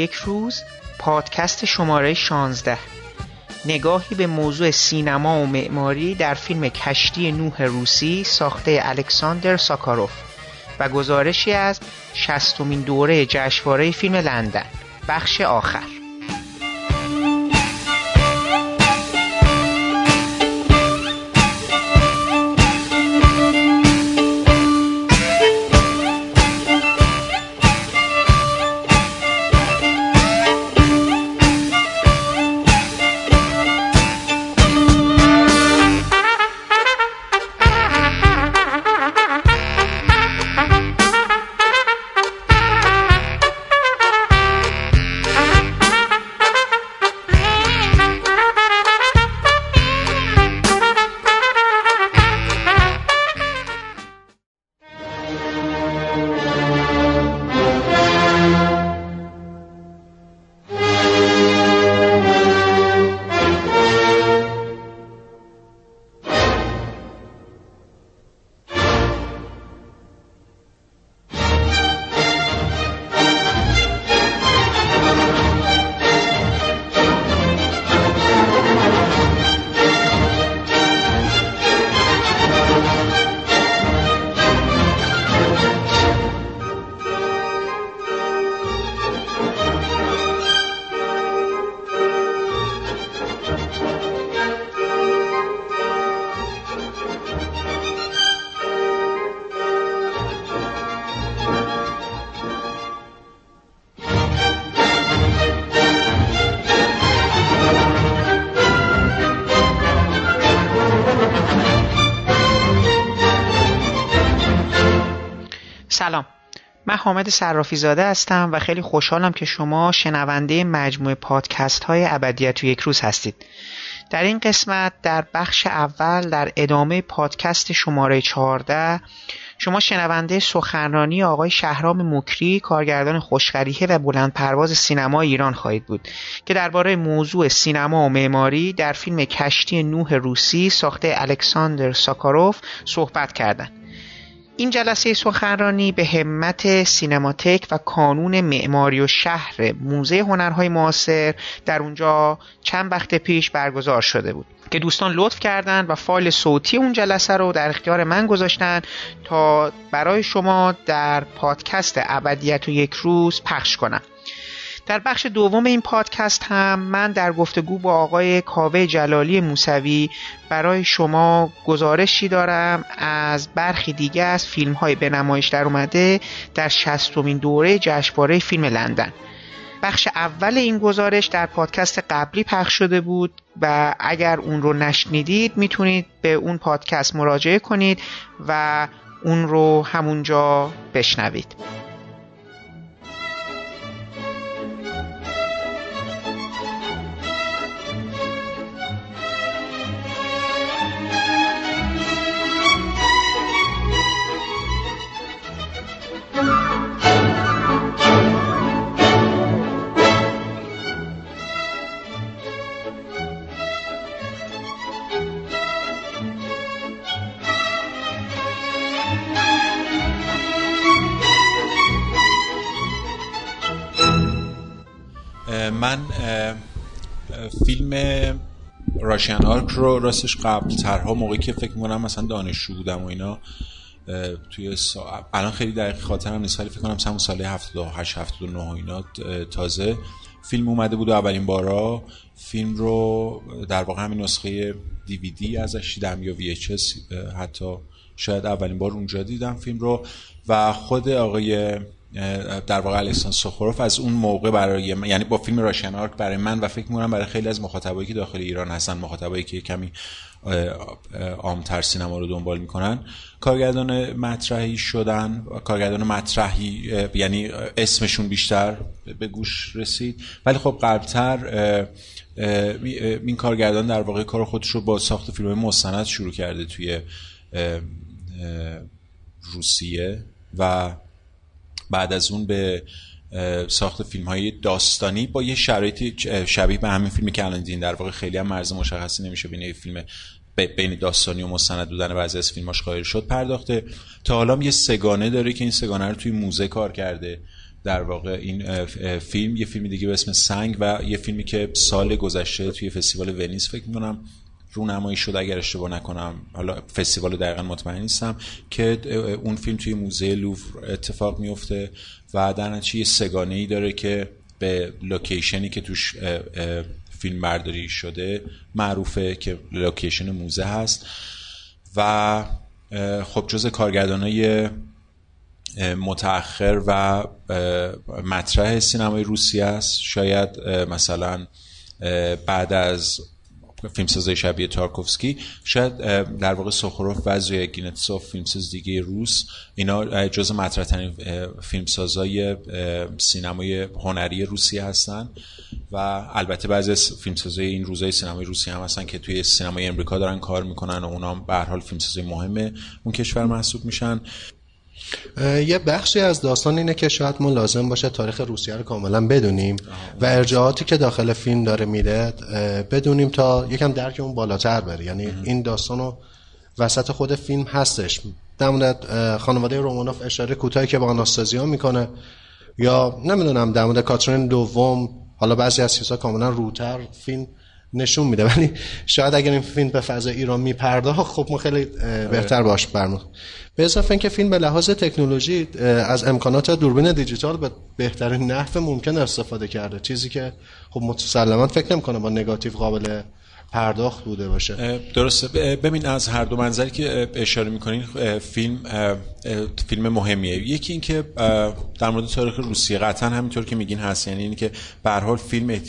یک روز پادکست شماره 16 نگاهی به موضوع سینما و معماری در فیلم کشتی نوح روسی ساخته الکساندر ساکاروف و گزارشی از شستمین دوره جشنواره فیلم لندن. بخش آخر. حامد صرافی زاده هستم و خیلی خوشحالم که شما شنونده مجموعه پادکست های ابدیت و یک روز هستید. در این قسمت در بخش اول در ادامه پادکست شماره 14 شما شنونده سخنرانی آقای شهرام مکری کارگردان خوشخریه و بلند پرواز سینما ایران خواهید بود که درباره موضوع سینما و معماری در فیلم کشتی نوح روسی ساخته الکساندر ساکاروف صحبت کردند. این جلسه سخنرانی به همت سینماتک و کانون معماری و شهر موزه هنرهای معاصر در اونجا چند وقت پیش برگزار شده بود. که دوستان لطف کردند و فایل صوتی اون جلسه رو در اختیار من گذاشتن تا برای شما در پادکست ابدیت و یک روز پخش کنم. در بخش دوم این پادکست هم من در گفتگو با آقای کاوه جلالی موسوی برای شما گزارشی دارم از برخی دیگه از فیلم های به نمایش در اومده در شستمین دوره جشنواره فیلم لندن. بخش اول این گزارش در پادکست قبلی پخش شده بود و اگر اون رو نشنیدید می‌تونید به اون پادکست مراجعه کنید و اون رو همونجا بشنوید. فیلم Russian Ark رو راستش قبل ترها موقعی که فکر می‌کنم مثلا دانشجو بودم و اینا توی سا... الان خیلی دقیق خاطرم نیست ولی فکر کنم همون سال 78 79 اینا تازه فیلم اومده بود و اولین بارا فیلم رو در واقع همین نسخه دیویدی ازش دیدم یا VHS حتی شاید اولین بار اونجا دیدم فیلم رو و خود آقای در واقع الکساندر سوکوروف از اون موقع برای یعنی با فیلم Russian Ark برای من و فکر می‌کنم برای خیلی از مخاطبایی که داخل ایران هستن مخاطبایی که کمی عامتر سینما رو دنبال می‌کنن کارگردان مطرحی شدن کارگردان مطرحی یعنی اسمشون بیشتر به گوش رسید. ولی خب قبلتر این کارگردان در واقع کار خودش رو با ساخت فیلم مستند شروع کرده توی روسیه و بعد از اون به ساخت فیلم های داستانی با یه شرایطی شبیه به همین فیلمی که الان دیدین. در واقع خیلی هم مرز مشخصی نمیشه بین فیلم بین داستانی و مستند بودن بعضی از فیلماش قائل شد. پرداخته تا حالا یه سگانه داره که این سگانه رو توی موزه کار کرده. در واقع این فیلم یه فیلم دیگه به اسم سنگ و یه فیلمی که سال گذشته توی فستیوال ونیز فکر می‌کنم. رونمایی شد اگر اشتباه نکنم. حالا فستیوال دقیقا مطمئن نیستم که اون فیلم توی موزه لوفر اتفاق میفته و در نتیجه یه سه‌گانه ای داره که به لوکیشنی که توش فیلم برداری شده معروفه که لوکیشن موزه هست. و خب جز کارگردان های متأخر و مطرح سینمای روسیه است. شاید مثلا بعد از فیلمساز شبیه تارکوفسکی. شاید در واقع سوکوروف و گینتسوف فیلمساز دیگه روس اینا جز مطرحترین فیلمسازای سینمای هنری روسیه هستن. و البته بعضی از فیلمسازای این روزای سینمای روسیه هم هستن که توی سینمای امریکا دارن کار می‌کنن و اونا به هر حال فیلمسازای مهم اون کشور محسوب میشن. یه بخشی از داستان اینه که شاید ما لازم باشه تاریخ روسیه رو کاملا بدونیم و ارجاعاتی که داخل فیلم داره میره بدونیم تا یکم درک اون بالاتر بره. یعنی این داستان رو وسط خود فیلم هستش. در مورد خانواده رومانوف اشاره کوتاهی که با آناستازیا می‌کنه یا نمی‌دونم در مورد کاترین دوم حالا بعضی از چیزها کاملا روتر فیلم نشون میده. ولی شاید اگر این فیلم به فضای ایران میپرداخت خب ما خیلی بهتر باش برمون به اضافه اینکه فیلم به لحاظ تکنولوژی از امکانات دوربین دیجیتال به بهترین نحو ممکن استفاده کرده. چیزی که خب مسلما فکر نمی‌کنه با نگاتیو قابل پرداخت بوده باشه. درسته. ببین از هر دو منظری که اشاره می‌کنین فیلم فیلم مهمیه. یکی این که در مورد تاریخ روسیه قطعا همینطور که میگین هست. یعنی این که به حال فیلم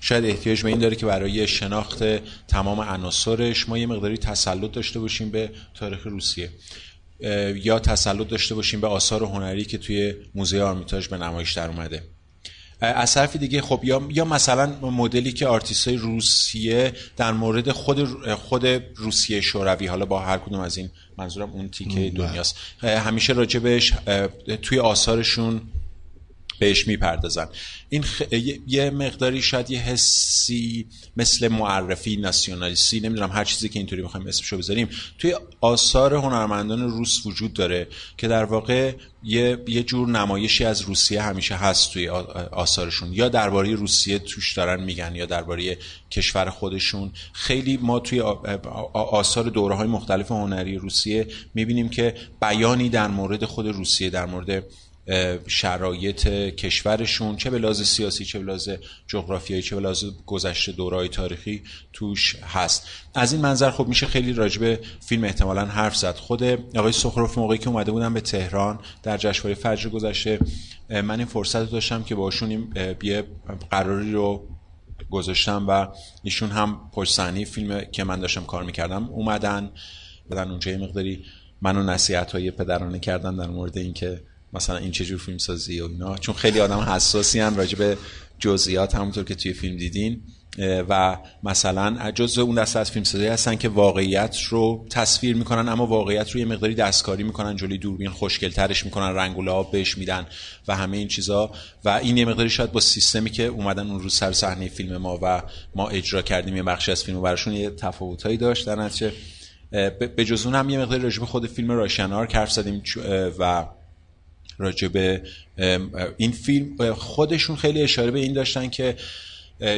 شاید احتیاج به این داره که برای شناخت تمام عناصرش ما یه مقداری تسلط داشته باشیم به تاریخ روسیه. یا تسلط داشته باشیم به آثار هنری که توی موزه آرمیتاژ به نمایش در اومده. از طرف دیگه خب یا یا مثلا مدلی که آرتیست های روسیه در مورد خود خود روسیه شوروی حالا با هر کدوم از این منظورم اون تیکه دنیاست. همیشه راجبش توی آثارشون بهش می‌پردازن. این خ... یه مقداری شاید یه حسی مثل معرفی ناسیونالیستی نمی‌دونم هر چیزی که اینطوری می‌خوایم اسمشو بذاریم توی آثار هنرمندان روس وجود داره که در واقع یه, یه جور نمایشی از روسیه همیشه هست توی آثارشون. یا درباره روسیه توش دارن میگن یا درباره کشور خودشون. خیلی ما توی آثار دوره های مختلف هنری روسیه می‌بینیم که بیانی در مورد خود روسیه در مورد شرایط کشورشون چه به لحاظ سیاسی چه به لحاظ جغرافیایی چه به لحاظ گذشته دورای تاریخی توش هست. از این منظر خب میشه خیلی راجب فیلم احتمالا حرف زد. خود آقای سخروف موقعی که اومده بودم به تهران در جشنواره فجر گذشته من این فرصت داشتم که باشون یه قراری رو گذاشتم و ایشون هم پشت فیلم که من داشتم کار می‌کردم اومدن بدن اونجا یه مقداری منو نصیحت های پدرانه کردن در مورد اینکه مثلا این چه جور فیلم سازی و اینا. چون خیلی آدم حساسی هم راجع به جزئیات همونطور که توی فیلم دیدین و مثلا جزء اون دسته از فیلم سازی هستن که واقعیت رو تصویر می‌کنن اما واقعیت رو یه مقداری دستکاری می‌کنن جلوی دوربین خوشگل ترش می‌کنن رنگ و لعاب بهش میدن و همه این چیزا. و این یه مقداری شاید با سیستمی که اومدن اون روز سر صحنه فیلم ما و ما اجرا کردیم یه بخشی از فیلم براشون یه تفاوتایی داشت. در نتیجه به جز اون هم یه مقداری راجع به خود فیلم راشنار حرف زدیم و راجع این فیلم خودشون خیلی اشاره به این داشتن که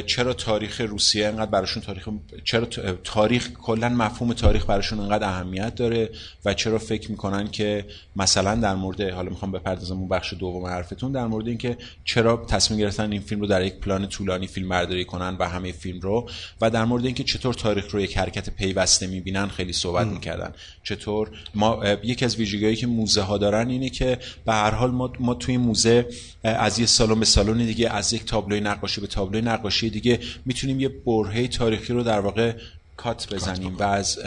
چرا تاریخ روسیه انقدر براشون تاریخ چرا تاریخ کلا مفهوم تاریخ براشون انقدر اهمیت داره و چرا فکر می‌کنن که مثلا در مورد حالا می‌خوام بپردازم اون بخش دوم حرفتون در مورد اینکه چرا تصمیم گرفتن این فیلم رو در یک پلان طولانی فیلم برداری کنن و همه فیلم رو و در مورد اینکه چطور تاریخ رو یک حرکت پیوسته می‌بینن خیلی صحبت می‌کردن. چطور ما یکی از ویژگیهایی که موزه ها دارن اینه که به هر حال ما, ما توی موزه از یه سالن به سالن دیگه از یک تابلوی نقاشی به تابلوی نقاشی دیگه می‌تونیم یه برهه تاریخی رو در واقع کات بزنیم و از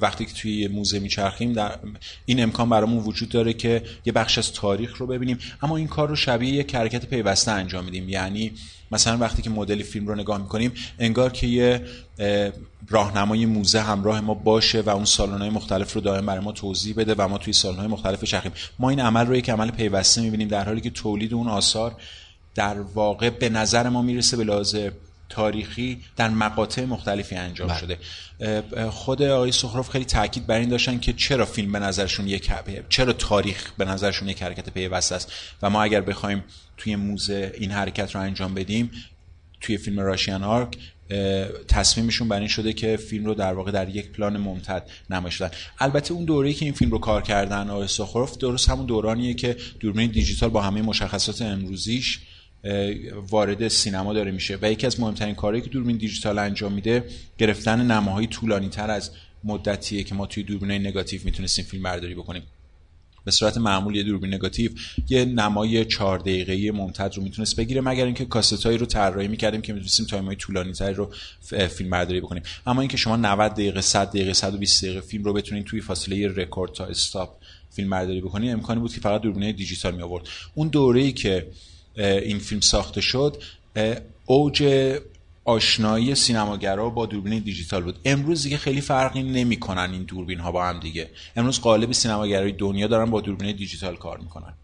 وقتی که توی موزه میچرخیم در این امکان برامون وجود داره که یه بخش از تاریخ رو ببینیم. اما این کار رو شبیه یک حرکت پیوسته انجام میدیم. یعنی مثلا وقتی که مدل فیلم رو نگاه می‌کنیم انگار که یه راهنمای موزه همراه ما باشه و اون سالن‌های مختلف رو دائم برای ما توضیح بده و ما توی سالن‌های مختلف چرخیم ما این عمل رو یک عمل پیوسته می‌بینیم در حالی که تولید اون آثار در واقع به نظر ما می‌رسه به لحاظ تاریخی در مقاطع مختلفی انجام بله. شده. خود آقای سخروف خیلی تاکید بر این داشتن که چرا فیلم به نظرشون یک چرا تاریخ به نظرشون یک حرکت پیوسته است. و ما اگر بخوایم توی موزه این حرکت رو انجام بدیم توی فیلم راشیان آرک تصمیمشون بر این شده که فیلم رو در واقع در یک پلان ممتد نمایش دادن البته اون دوره‌ای که این فیلم رو کار کردن آقای سخروف درست همون دورانیه که دوربین دیجیتال با همه مشخصات امروزیش وارد سینما داره میشه و یکی از مهمترین کارهایی که دوربین دیجیتال انجام میده گرفتن نماهای طولانی تر از مدتیه که ما توی دوربین نگاتیو می‌تونستیم فیلم برداری بکنیم. به صورت معمول یه دوربین نگاتیو یه نمای 4 دقیقه‌ای ممتد رو می‌تونست بگیره مگر اینکه کاستایی رو طراحی می‌کردیم که می‌تونستیم time ای طولانی‌تری رو فیلم برداری بکنیم. اما اینکه شما 90 دقیقه 100 دقیقه 120 دقیقه فیلم رو بتونید توی فاصله رکورد تا stop فیلم برداری بکنید امکانی بود که فقط دوربین دیجیتال می آورد اون دوره‌ای که این فیلم ساخته شد. اوج آشنایی سینماگرا با دوربین دیجیتال بود. امروز دیگه خیلی فرقی نمی‌کنن این دوربین ها با هم دیگه. امروز قالب سینماگرای دنیا دارن با دوربین دیجیتال کار می‌کنن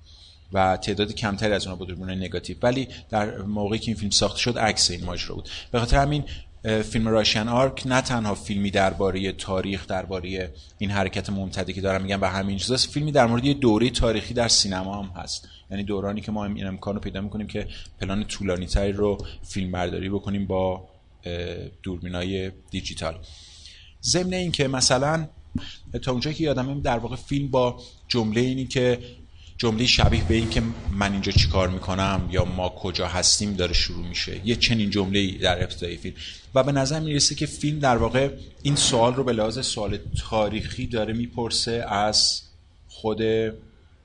و تعداد کمتری از اونها با دوربین نگاتیو. ولی در موقعی که این فیلم ساخته شد عکس این ماجرا بود. به خاطر همین فیلم راشن آرک نه تنها فیلمی درباره تاریخ درباره این حرکت ممتدی که دارم میگم و همین چیزاست فیلمی در مورد یه دوره تاریخی در سینما هم هست. یعنی دورانی که ما این امکان رو پیدا می‌کنیم که پلان طولانی تری رو فیلم برداری بکنیم با دوربینای دیجیتال. ضمن این که مثلا تا اونجایی که یادم در واقع فیلم با جمله اینی که جمله شبیه به این که من اینجا چیکار می‌کنم یا ما کجا هستیم داره شروع میشه. یه چنین جمله در ابتدای فیلم. و به نظر می‌رسه که فیلم در واقع این سوال رو به لحاظ سوال تاریخی داره می‌پرسه از خود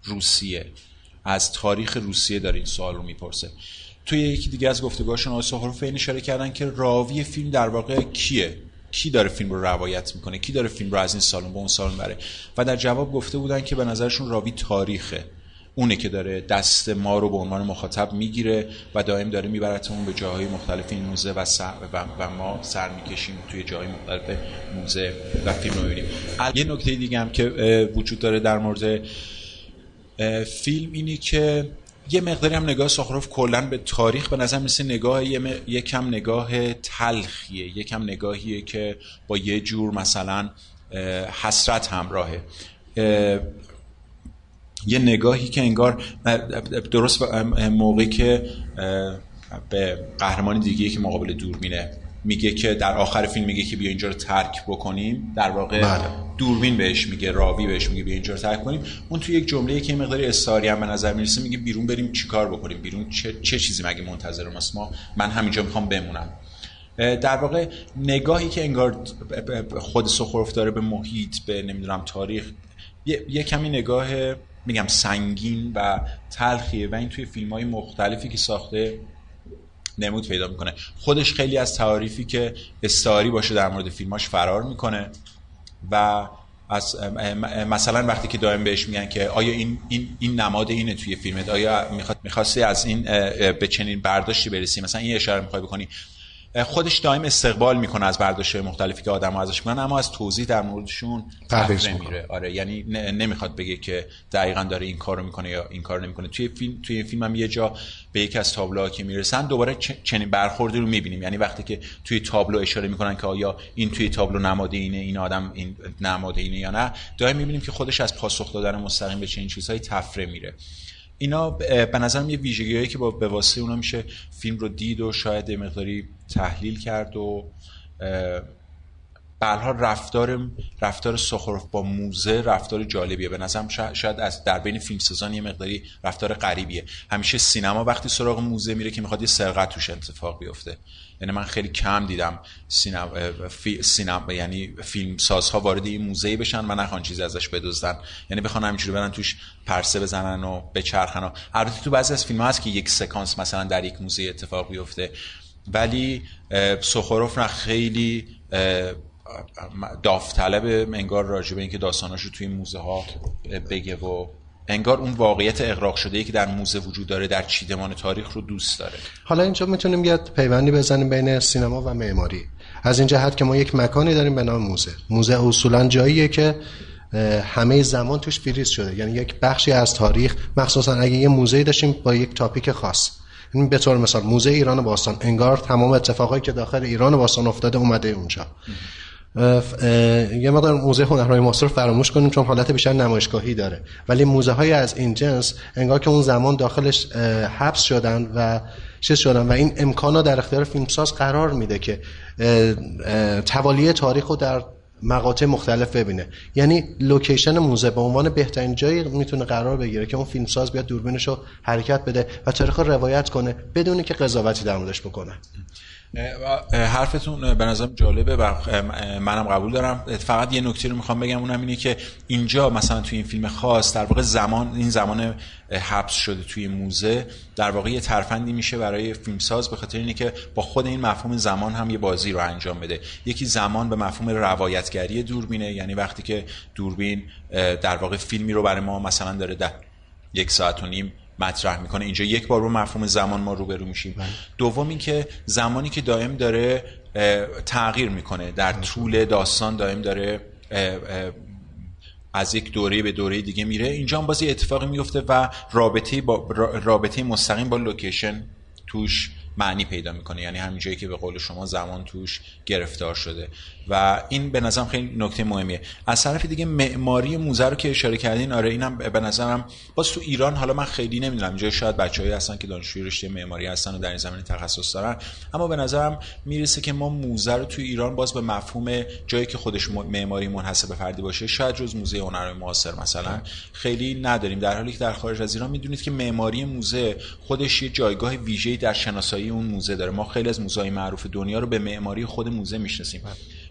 روسیه. از تاریخ روسیه داره این سوال رو می‌پرسه. توی یکی دیگه از گفتگوهاشون آقای سخروف این اشاره کردن که راوی فیلم در واقع کیه؟ کی داره فیلم رو روایت می‌کنه؟ کی داره فیلم رو از این سالن به اون سالن بره و در جواب گفته بودن که به نظرشون راوی تاریخه. اونه که داره دست ما رو به عنوان مخاطب می‌گیره و دائم داره میبرتمون به جاهای مختلف این موزه و, و, و ما سر می‌کشیم توی جاهای مختلف موزه و فیلم رو می‌بینیم. یه نکته دیگه هم که وجود داره در مورد فیلم اینی که یه مقداری هم نگاه ساخروف کلا به تاریخ به نظر مثل نگاه یه کم نگاه تلخیه کم نگاهیه که با یه جور مثلا حسرت همراهه. یه نگاهی که انگار درست موقعی که به قهرمان دیگه که مقابل دوربینه میگه که در آخر فیلم میگه که بیا اینجا رو ترک بکنیم. در واقع بله. دوربین بهش میگه راوی بهش میگه بیا اینجا رو ترک کنیم. اون توی یک جمله که مقداری استاری هم به نظر می‌رسه میگه بیرون بریم چیکار بکنیم؟ بیرون چه, چه چیزی مگه منتظر ماست؟ ما من همینجا می‌خوام بمونم. در واقع نگاهی که انگار خود سخروف داره به محیط به نمی‌دونم تاریخ یه, یه کمی نگاه میگم سنگین و تلخیه و این توی فیلم های مختلفی که ساخته نمود پیدا می‌کنه. خودش خیلی از تعاریفی که استعاری باشه در مورد فیلماش فرار می‌کنه و از مثلا وقتی که دائم بهش میگن که آیا این این این نماد اینه توی فیلمت؟ آیا می‌خواستی از این به چنین برداشتی برسی؟ مثلا این اشاره می‌خوای بکنی. خودش دائم استقبال می‌کنه از برداشت مختلفی که آدم ازش می‌کنن اما از توضیح در موردشون تفره میره. آره یعنی نمی‌خواد بگه که دقیقا داره این کارو می‌کنه یا این کارو نمی‌کنه. توی فیلم توی این فیلم هم یه جا به یکی از تابلوها که می‌رسن دوباره چنین برخوردی رو می‌بینیم. یعنی وقتی که توی تابلو اشاره می‌کنن که آیا این توی تابلو نماده اینه این آدم این نماده اینه یا نه دائم می‌بینیم که خودش از پاسخ دادن مستقیم به چنین چیزهایی تفره میره. اینا به نظرم یه ویژگیهایی که با به واسطه اونا میشه فیلم رو دید و شاید مقداری تحلیل کرد و بلها رفتار رفتار سخروف با موزه رفتار جالبیه. به نظرم شاید از در بین فیلمسازان یه مقداری رفتار غریبیه. همیشه سینما وقتی سراغ موزه میره که می‌خواد یه سرقت توش اتفاق بیفته. یعنی من خیلی کم دیدم سینما, فی... سینما یعنی فیلم سازها وارد این موزه بشن و نخوان چیزی ازش بدزدن. یعنی بخوان همینجوری برن توش پرسه بزنن و بچرخن و البته تو بعضی از فیلم ها هست که یک سکانس مثلا در یک موزه اتفاق بیفته. ولی سخروف نه خیلی داوطلب انگار راجبه اینکه داستاناشو توی موزه ها بگه و انگار اون واقعیت اقراق شده ای که در موزه وجود داره در چیدمان تاریخ رو دوست داره. حالا اینجا می‌تونیم یه پیوندی بزنیم بین سینما و معماری. از این جهت که ما یک مکانی داریم به نام موزه. موزه اصولا جاییه که همه زمان توش فریز شده. یعنی یک بخشی از تاریخ مخصوصا اگه یه موزه داشتیم با یک تاپیک خاص. این به طور مثال موزه ایران باستان. انگار تمام اتفاقایی که داخل ایران باستان افتاده اومده اونجا. یه مقدار موزه هنرهای معاصر فراموش کنیم چون حالت بیشتر نمایشگاهی داره. ولی موزه های از این جنس انگار که اون زمان داخلش حبس شدن و چیز شدن و این امکان در اختیار فیلمساز قرار میده که توالی تاریخ رو در مقاطع مختلف ببینه. یعنی لوکیشن موزه به عنوان بهترین جایی می‌تونه قرار بگیره که اون فیلمساز بیاد دوربینش رو حرکت بده و تاریخ رو روایت کنه بدونی که قضاوتی در موردش بکنه. حرفتون به نظرم جالبه و منم قبول دارم. فقط یه نکته رو می‌خوام بگم اونم اینه که اینجا مثلا توی این فیلم خاص در واقع زمان این زمان حبس شده توی موزه در واقع یه ترفندی میشه برای فیلمساز به خاطر اینه که با خود این مفهوم زمان هم یه بازی رو انجام بده. یکی زمان به مفهوم روایتگری دوربینه یعنی وقتی که دوربین در واقع فیلمی رو برای ما مثلا داره در یک ساعت و نیم مطرح می‌کنه. اینجا یک بار رو مفهوم زمان ما روبرو میشیم. بله. دوم اینکه زمانی که دائم داره تغییر می‌کنه. در طول داستان دائم داره از یک دوره به دوره دیگه میره. اینجا هم بازی اتفاقی میفته و رابطه با رابطه مستقیم با لوکیشن توش معنی پیدا می‌کنه. یعنی همین جایی که به قول شما زمان توش گرفتار شده. و این به نظرم خیلی نکته مهمیه. از طرف دیگه معماری موزه رو که اشاره کردین آره اینم به نظرم باز تو ایران حالا من خیلی نمی‌دونم اینجا شاید بچه‌ای هستن که دانشجوی رشته معماری هستن و در این زمینه تخصص دارن. اما به نظرم می‌رسه که ما موزه رو تو ایران باز به مفهوم جایی که خودش معماری منحصر به فردی باشه شاید جز موزه هنر معاصر مثلا خیلی نداریم. در حالی که در خارج از ایران می‌دونید که معماری موزه خودش یه جایگاه ویژه‌ای در شناسایی اون موزه داره. ما خیلی از موزه‌های معروف دنیا رو به معماری خود موزه می‌شناسیم.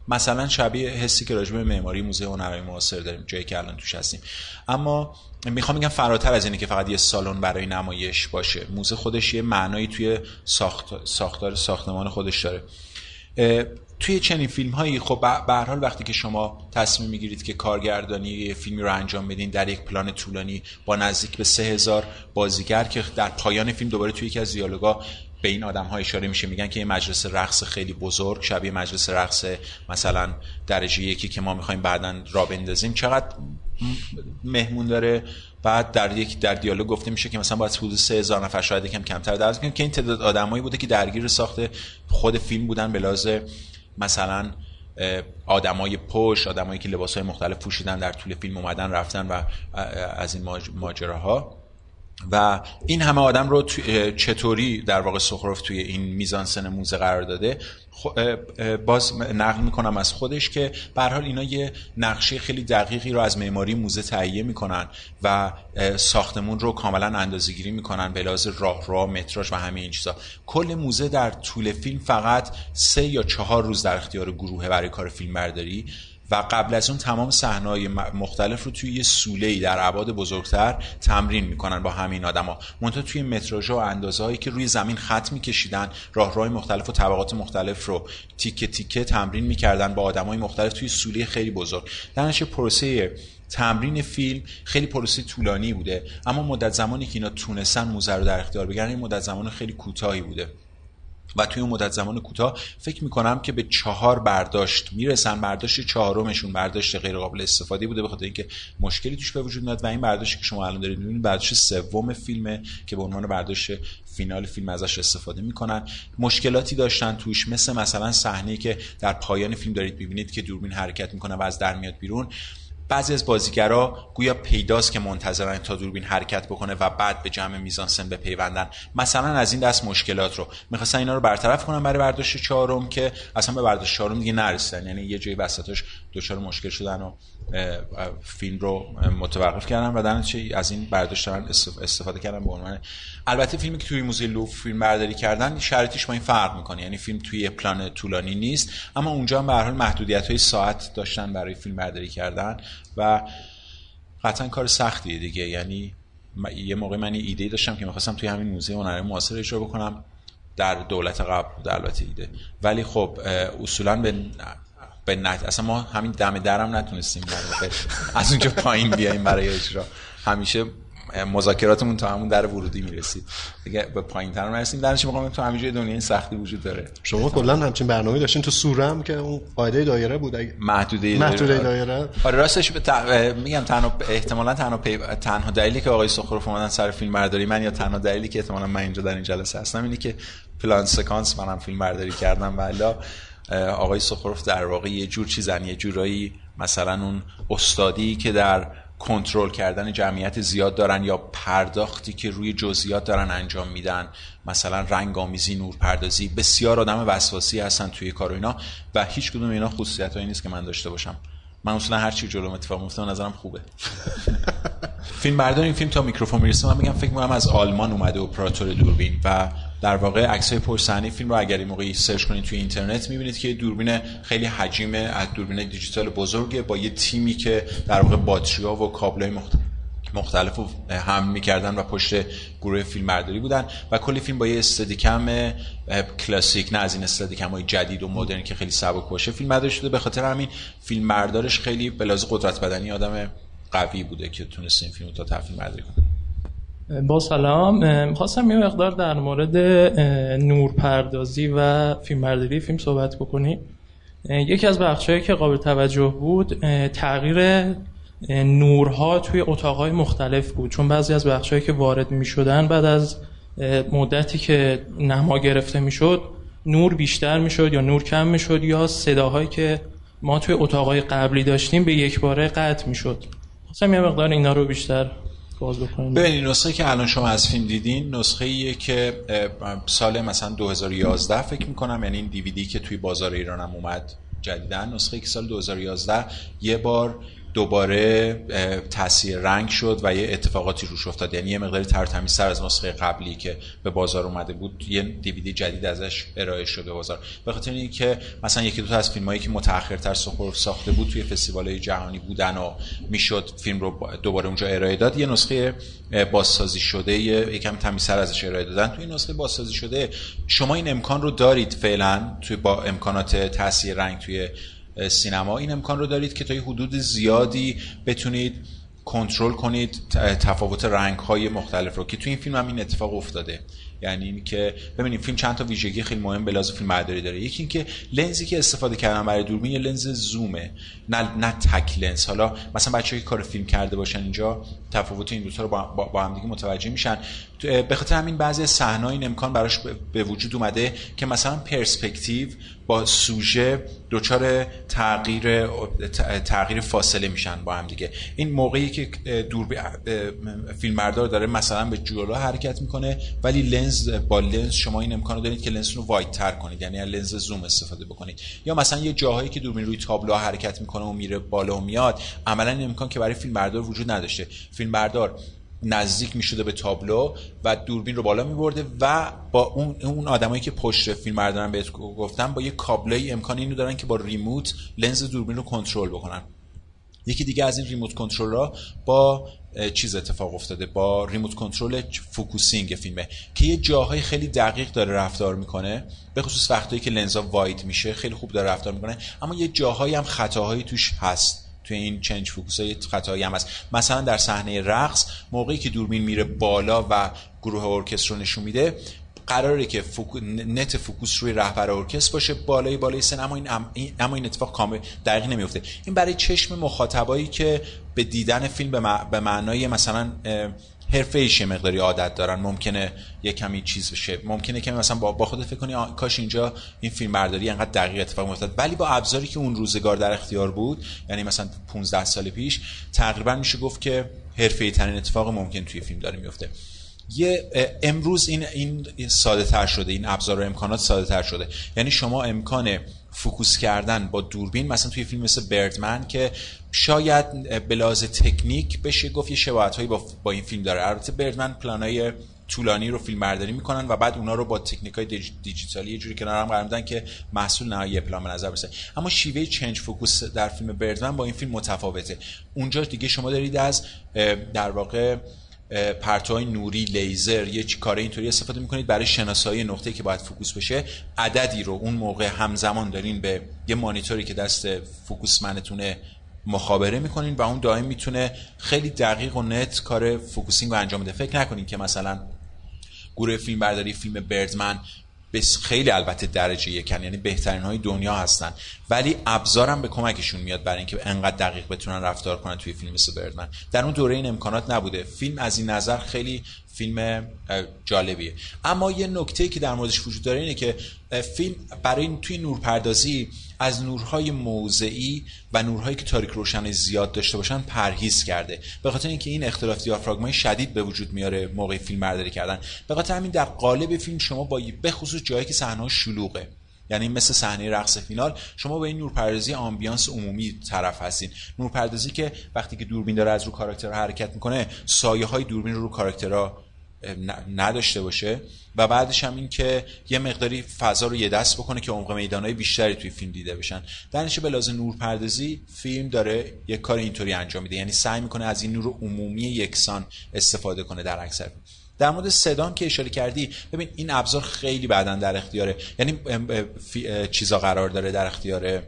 مثلا شبیه حسی که راجبه معماری موزه هنرهای معاصر داریم جایی که الان توش هستیم. اما می‌خوام بگم فراتر از اینه که فقط یه سالن برای نمایش باشه. موزه خودش یه معنایی توی ساخت... ساختار ساختمان خودش داره. توی چنین فیلم هایی خب به هر وقتی که شما تصمیم می‌گیرید که کارگردانی یه فیلمی رو انجام بدین در یک پلان طولانی با نزدیک به سه هزار بازیگر که در پایان فیلم دوباره توی یکی از دیالوگا به این آدم ها اشاره میشه میگن که یه مجلس رقص خیلی بزرگ شبیه مجلس رقص مثلا درجه یکی که ما می‌خوایم بعدا را بندازیم. چقدر مهمون داره؟ بعد در یک در دیالوگ گفته میشه که مثلا باید حدود 3000 نفر شاید یکم کمتر درز کنیم که این تعداد آدمایی بوده که درگیر ساخت خود فیلم بودن به مثلا آدمای پشت آدمایی که لباسهای مختلف پوشیدن در طول فیلم اومدن رفتن و از این ماجراها. و این همه آدم رو چطوری در واقع سخروف توی این میزانسن موزه قرار داده؟ باز نقل می‌کنم از خودش که به حال اینا یه نقشه خیلی دقیقی رو از معماری موزه تهیه می‌کنن و ساختمون رو کاملا اندازه‌گیری می‌کنن به لحاظ راه راه متراژ و همه این چیزا. کل موزه در طول فیلم فقط سه یا چهار روز در اختیار گروه برای کار فیلم برداری و قبل از اون تمام صحنه‌های مختلف رو توی یه سوله در ابعاد بزرگتر تمرین می‌کنن با همین آدما. منتها توی متراژها و اندازه‌هایی که روی زمین خط میکشیدن راهروهای مختلف و طبقات مختلف رو تیکه تیکه تمرین می‌کردن با آدمای مختلف توی سوله خیلی بزرگ. در پروسه تمرین فیلم خیلی پروسه طولانی بوده اما مدت زمانی که اینا تونستن موزه رو در اختیار بگیرن این مدت زمان خیلی کوتاهی بوده. و توی اون مدت زمان کوتاه فکر می‌کنم که به چهار برداشت می‌رسن. برداشت چهارمشون برداشت غیر قابل استفاده بوده بخاطر اینکه مشکلی توش به وجود میاد و این برداشتی که شما الان دارید می‌بینید برداشت سوم فیلمه که به عنوان برداشت فینال فیلم ازش استفاده می‌کنن. مشکلاتی داشتن توش مثل مثلا صحنه که در پایان فیلم دارید ببینید که دوربین حرکت می‌کنه و از در میاد بیرون. بعضی از بازیگرا گویا پیداست که منتظرن تا دوربین حرکت بکنه و بعد به جمع میزانسن بپیوندن. مثلا از این دست مشکلات رو. می‌خواستن اینا رو برطرف کنن برای برداشت چهارم که اصلا به برداشت چهارم دیگه نرسیدن. یعنی یه جایی وسطش دچار مشکل شدن و فیلم رو متوقف کردن و در از این برداشت استفاده کردن به عنوان البته فیلمی که توی موزه لوف فیلم برداری کردن شرطیش با این فرق می‌کنه. یعنی فیلم توی پلان طولانی نیست اما اونجا هم به هر حال محدودیت های ساعت داشتن برای فیلم برداری کردن و قطعا کار سختیه دیگه. یعنی یه موقع من ایده داشتم که می‌خواستم توی همین موزه هنر معاصر اجرا بکنم در دولت قبل بود البته ایده. ولی خب اصولا به به نت... اصلا ما همین دم درم نتونستیم از اونجا پایین بیایم برای اجرا. همیشه مذاکراتمون تا همون در ورودی می‌رسید. دیگه به پایین تر نرسیم درش میگم تو همه دنیا این سختی وجود داره. شما کلا همچین برنامه داشتین تو سورم که اون قاعده دایره بود؟ محدوده محدوده دایره. آره راستش به میگم تنها احتمالاً تنها پی... تنها دلیلی که آقای سخروف اومدن سر فیلم برداری من یا تنها دلیلی که احتمالاً من اینجا در این جلسه هستم اینه که پلان سکانس منم فیلم برداری کردم والا آقای سخروف در واقع یه جور چیزن یه جورایی مثلا اون استادی که در کنترل کردن جمعیت زیاد دارن یا پرداختی که روی جزئیات دارن انجام میدن مثلا رنگ آمیزی نور پردازی بسیار آدم وسواسی هستن توی کار و اینا و هیچ کدوم اینا خصوصیت نیست که من داشته باشم. من اصلا هر چی جلوم اتفاق میفته نظرم خوبه. فیلم بردار این فیلم تا میکروفون می‌رسه. من میگم فکر می‌کنم از آلمان اومده اپراتور دوربین و در واقع عکس های پشت صحنه فیلم رو اگر این موقعی سرچ کنید توی اینترنت می‌بینید که دوربین خیلی حجیم از دوربین دیجیتال بزرگه با یه تیمی که در واقع باتری ها و کابل مختلف رو هم می‌کردن و پشت گروه فیلم برداری بودن و کلی فیلم با یه استدیکم کلاسیک نه از این استدیکم های جدید و مدرن که خیلی سبک باشه فیلم برداری شده. به خاطر همین فیلم بردارش خیلی بلاز قدرت بدنی آدم قوی بوده که تونست این فیلم تا تفیلم برداری کنه. با سلام خواستم یه مقدار در مورد نورپردازی و فیلمبرداری فیلم صحبت بکنیم. یکی از بخشهایی که قابل توجه بود تغییر نورها توی اتاقهای مختلف بود. چون بعضی از بخشهایی که وارد می شدن بعد از مدتی که نما گرفته می نور بیشتر می یا نور کم می شد یا صداهایی که ما توی اتاقهای قبلی داشتیم به یک باره قطع می شد خواستم یه مقدار اینا رو بیشتر باز بکنیم ببینید نسخه که الان شما از فیلم دیدین نسخه ایه که سال مثلا 2011 فکر می‌کنم یعنی این دیویدی که توی بازار ایران هم اومد جدیدن نسخه که سال 2011 یه بار دوباره تاثیر رنگ شد و یه اتفاقاتی روش افتاد. یعنی یه مقداری تر تمیزتر از نسخه قبلی که به بازار اومده بود یه دیویدی جدید ازش ارائه شده بازار. به خاطر اینکه مثلا یکی دو تا از فیلمایی که متأخرتر ساخته بود توی فستیوال جهانی بودن و می‌شد فیلم رو دوباره اونجا ارائه داد یه نسخه بازسازی شده یکم تمیزتر ازش ارائه دادن. توی نسخه بازسازی شده شما این امکان رو دارید فعلا توی با امکانات تاثیر رنگ توی سینما. این امکان رو دارید که تا حدود زیادی بتونید کنترل کنید تفاوت رنگ های مختلف رو که توی این فیلم هم این اتفاق افتاده. یعنی این که ببینید فیلم چند تا ویژگی خیلی مهم به فیلم برداری داره. یکی اینکه لنزی که استفاده کردن برای دوربین یه لنز زومه نه نه تک لنز. حالا مثلا بچه‌ای کار فیلم کرده باشن اینجا تفاوت این دو تا رو با, هم دیگه متوجه میشن. به خاطر همین بعضی صحنه‌ها این امکان براش به وجود اومده که مثلا پرسپکتیو با سوژه دچار تغییر تغییر فاصله میشن با هم دیگه. این موقعی که دور فیلمبردار داره مثلا به جلو حرکت می‌کنه ولی لنز با لنز شما این امکانو دارید که لنز رو واید تر کنید یعنی لنز زوم استفاده بکنید. یا مثلا یه جاهایی که دوربین روی تابلو حرکت می‌کنه و میره بالا و میاد عملا این امکان که برای فیلمبردار وجود نداشته. فیلمبردار نزدیک می‌شده به تابلو و دوربین رو بالا میبرده و با اون اون آدمایی که پشت فیلم بردارن بهت گفتم با یه کابلای امکان اینو دارن که با ریموت لنز دوربین رو کنترل بکنن. یکی دیگه از این ریموت کنترل با چیز اتفاق افتاده با ریموت کنترل focusing فیلمه که یه جاهای خیلی دقیق داره رفتار می‌کنه به خصوص وقتایی که لنزا واید میشه خیلی خوب داره رفتار می‌کنه اما یه جاهایی هم خطاهایی توش هست. توی این change focus های خطایی هم هست. مثلا در صحنه رقص موقعی که دوربین میره بالا و گروه ارکستر رو نشون میده قراره که فوکو... نت focus روی رهبر ارکستر باشه بالای بالای سن اما این اما این اتفاق کامل دقیق نمیفته این برای چشم مخاطبایی که به دیدن فیلم به, معنای مثلا حرفه ایش مقداری عادت دارن. ممکنه یه کمی چیز بشه. ممکنه که مثلا با, با فکر کنی کاش اینجا این فیلم برداری انقدر دقیق اتفاق میافتاد. ولی با ابزاری که اون روزگار در اختیار بود یعنی مثلا 15 سال پیش تقریبا میشه گفت که حرفه‌ای ترین اتفاق ممکن توی فیلم داره میفته یه امروز این این ساده تر شده این ابزار و امکانات ساده تر شده. یعنی شما امکان فوکوس کردن با دوربین مثلا توی فیلم مثل بردمن که شاید به تکنیک بشه گفت یه شباهت هایی با, با این فیلم داره. البته بردمن پلانای طولانی رو فیلم برداری می‌کنن و بعد اونا رو با تکنیک های دیجیتالی یه جوری کنار هم قرار میدن که محصول نهایی پلان به نظر برسه. اما شیوه change focus در فیلم بردمن با این فیلم متفاوته. اونجا دیگه شما دارید از در واقع پرتوهای نوری لیزر یه کار اینطوری استفاده می‌کنید. برای شناسایی نقطه که باید focus بشه عددی رو اون موقع همزمان دارین به یه مانیتوری که دست focus man تونه مخابره می‌کنین و اون دائم می‌تونه خیلی دقیق و نت کار focusing رو انجام بده. فکر نکنین که مثلا گروه فیلم برداری فیلم بردمن خیلی البته درجه یکن یعنی بهترین های دنیا هستن. ولی ابزارم به کمکشون میاد برای اینکه انقدر دقیق بتونن رفتار کنن توی فیلم مثل بردمن در اون دوره این امکانات نبوده. فیلم از این نظر خیلی فیلم جالبیه. اما یه نکته که در موردش وجود داره اینه که فیلم برای توی نورپردازی از نورهای موضعی و نورهایی که تاریک روشن زیاد داشته باشن پرهیز کرده. به خاطر اینکه این اختلاف دیافراگمای شدید به وجود میاره موقع فیلم برداری کردن. به خاطر همین در قالب فیلم شما با به خصوص جایی که صحنه شلوغه یعنی مثل صحنه رقص فینال شما به این نورپردازی آمبیانس عمومی طرف هستین. نورپردازی که وقتی که دوربین داره از رو کاراکترها حرکت می‌کنه سایه های دوربین رو رو کاراکترها نداشته باشه. و بعدش هم این که یه مقداری فضا رو یه دست بکنه که عمق میدانهای بیشتری توی فیلم دیده بشن. در به لازم نور پردازی فیلم داره یه کار اینطوری انجام میده. یعنی سعی می‌کنه از این نور عمومی یکسان استفاده کنه در اکثر در مورد صدام که اشاره کردی ببین این ابزار خیلی بعدا در اختیاره. یعنی چیزا قرار داره در اختیار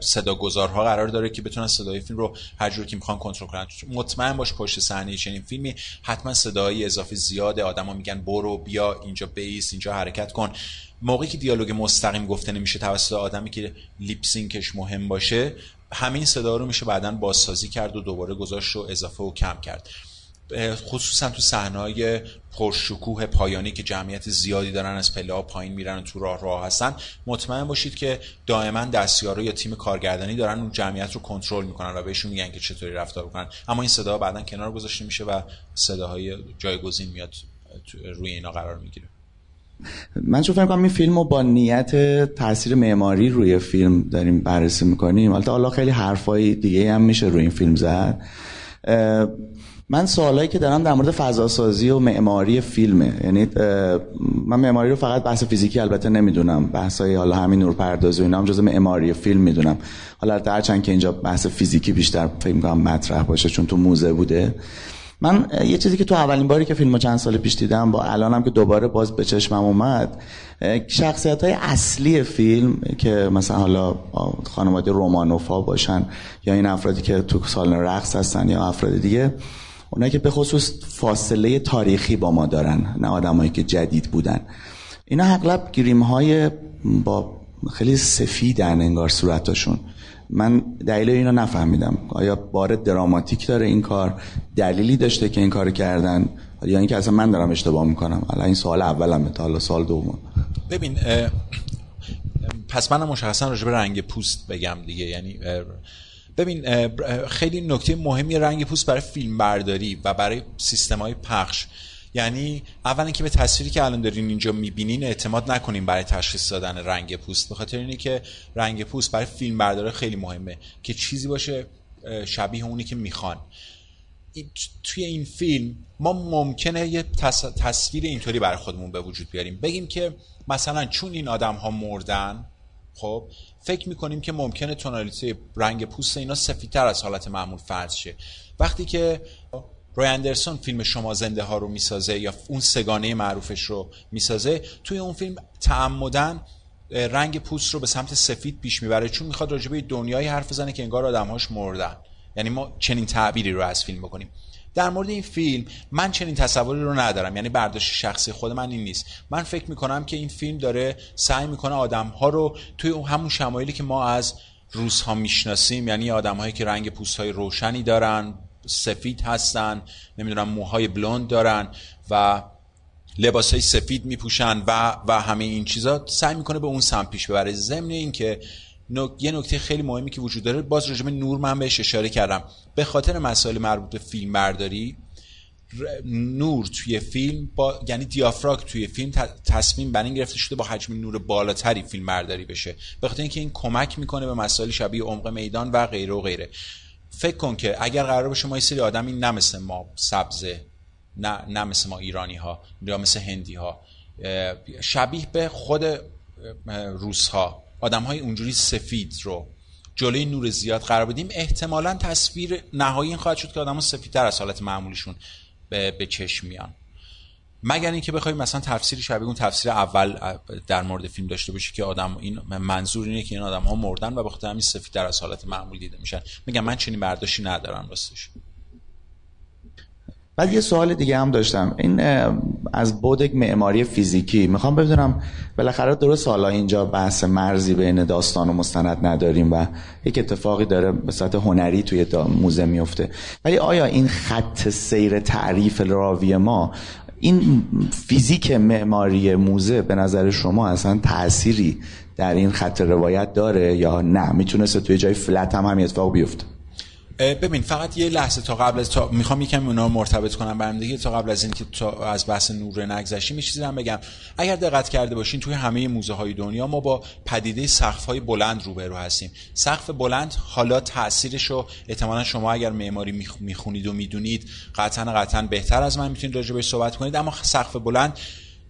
صداگذارها قرار داره که بتونن صدای فیلم رو هر جور که می‌خوان کنترل کنن. مطمئن باش پشت صحنه چنین فیلمی حتما صدای اضافه زیاده. آدما میگن برو بیا اینجا بیس اینجا حرکت کن. موقعی که دیالوگ مستقیم گفته نمیشه توسط آدمی که لیپسینکش مهم باشه همین صدا رو میشه بعدا بازسازی کرد و دوباره گذاشت و اضافه و کم کرد. خصوصا تو صحنه‌های پرشکوه پایانی که جمعیت زیادی دارن از پله پایین میرن و تو راه راه هستن مطمئن باشید که دائما دستیارا یا تیم کارگردانی دارن اون جمعیت رو کنترل می‌کنن و بهشون میگن که چطوری رفتار کنن اما این صدا بعدا کنار گذاشته میشه و صداهای جایگزین میاد روی اینا قرار می‌گیره. من چون فکر کنم این فیلم رو با نیت تاثیر معماری روی فیلم داریم بررسی می‌کنیم. حالا خیلی حرفای دیگه هم میشه روی این فیلم زد. من سوالایی که دارم در مورد فضاسازی و معماری فیلمه یعنی من معماری رو فقط بحث فیزیکی البته نمی‌دونم بحثای حالا همین نورپردازی و اینا هم جزء معماری فیلم می‌دونم. حالا هرچند که اینجا بحث فیزیکی بیشتر فکر می‌کنم مطرح باشه چون تو موزه بوده. من یه چیزی که تو اولین باری که فیلمو چند سال پیش دیدم با الانم که دوباره باز به چشمم اومد شخصیت های اصلی فیلم که مثلا حالا خانواده رومانوفا باشن یا این افرادی که تو سالن رقص هستن یا افراد دیگه اونایی که به خصوص فاصله تاریخی با ما دارن نه آدمایی که جدید بودن. اینا اغلب گریم های با خیلی سفیدن انگار صورتاشون من دلیل اینو نفهمیدم. آیا بار دراماتیک داره این کار؟ دلیلی داشته که این کار کردن؟ یا اینکه اصلا من دارم اشتباه می‌کنم؟ الان این سوال اولمه تا حالا سال دوم ببین پس منم مشخصا راجع به رنگ پوست بگم دیگه. یعنی ببین خیلی نکته مهمی رنگ پوست برای فیلم برداری و برای سیستم های پخش. یعنی اولا که به تصویری که الان دارین اینجا می‌بینین اعتماد نکنین برای تشخیص دادن رنگ پوست. به خاطر اینه که رنگ پوست برای فیلم برداری خیلی مهمه که چیزی باشه شبیه اونی که می‌خوان. توی این فیلم ما ممکنه یه تصویر اینطوری برای خودمون به وجود بیاریم. بگیم که مثلا چون این آدم ها مردن خب فکر می‌کنیم که ممکنه تونالیتی رنگ پوست اینا سفیدتر از حالت معمول فرض شه. وقتی که روی اندرسون فیلم شما زنده ها رو می‌سازه یا اون سگانه معروفش رو می‌سازه توی اون فیلم تعمدن رنگ پوست رو به سمت سفید پیش می‌بره چون می‌خواد راجبه دنیای حرف بزنه که انگار آدمهاش مردن. یعنی ما چنین تعبیری رو از فیلم بکنیم. در مورد این فیلم من چنین تصوری رو ندارم. یعنی برداشت شخصی خود من این نیست. من فکر می‌کنم که این فیلم داره سعی می‌کنه آدم ها رو توی همون شمایلی که ما از روزها می‌شناسیم یعنی آدم هایی که رنگ پوست های روشنی دارن سفید هستن نمی‌دونم موهای بلوند دارن و لباس های سفید میپوشن و و همه این چیزا سعی می‌کنه به اون سمت پیش ببره. ضمن اینکه یه نکته خیلی مهمی که وجود داره باز راجع نور من بهش اشاره کردم. به خاطر مسائل مربوط به فیلم برداری نور توی فیلم با یعنی دیافراگ توی فیلم تصمیم بر این گرفته شده با حجم نور بالاتری فیلم برداری بشه. به خاطر اینکه این کمک می‌کنه به مسائل شبیه عمق میدان و غیره و غیره. فکر کن که اگر قرار باشه ما یه سری آدمی نه مثل ما سبزه نه نه مثل ما ایرانی ها یا مثل هندی ها شبیه به خود روس ها آدم های اونجوری سفید رو جلوی نور زیاد قرار بدیم. احتمالا تصویر نهایی این خواهد شد که آدم سفیدتر از حالت معمولیشون به, به چشم میان. مگر اینکه بخوای مثلا تفسیر شبیه اون تفسیر اول در مورد فیلم داشته باشی که آدم این منظور اینه که این آدم ها مردن و به خاطر همین سفید در از حالت معمول دیده میشن. میگم من چنین برداشتی ندارم راستش. بعد یه سوال دیگه هم داشتم. این از بود معماری فیزیکی. می‌خوام بدونم بالاخره درست حالا اینجا بحث مرزی بین داستان و مستند نداریم و یک اتفاقی داره به صورت هنری توی موزه میفته. ولی آیا این خط سیر تعریف راوی ما این فیزیک معماری موزه به نظر شما اصلا تأثیری در این خط روایت داره یا نه؟ می‌تونست توی جای فلت هم همین اتفاق بیفته. ببین فقط یه لحظه تا قبل از تا می‌خوام یکم اونا مرتبط کنم برم دیگه. تا قبل از اینکه تا از بحث نور نگذشیم چیزی هم بگم. اگر دقت کرده باشین توی همه موزه های دنیا ما با پدیده سقف های بلند روبرو هستیم. سقف بلند حالا تاثیرش رو احتمالا شما اگر معماری می‌خونید و می‌دونید قطعا قطعا بهتر از من می‌تونید راجع بهش صحبت کنید. اما سقف بلند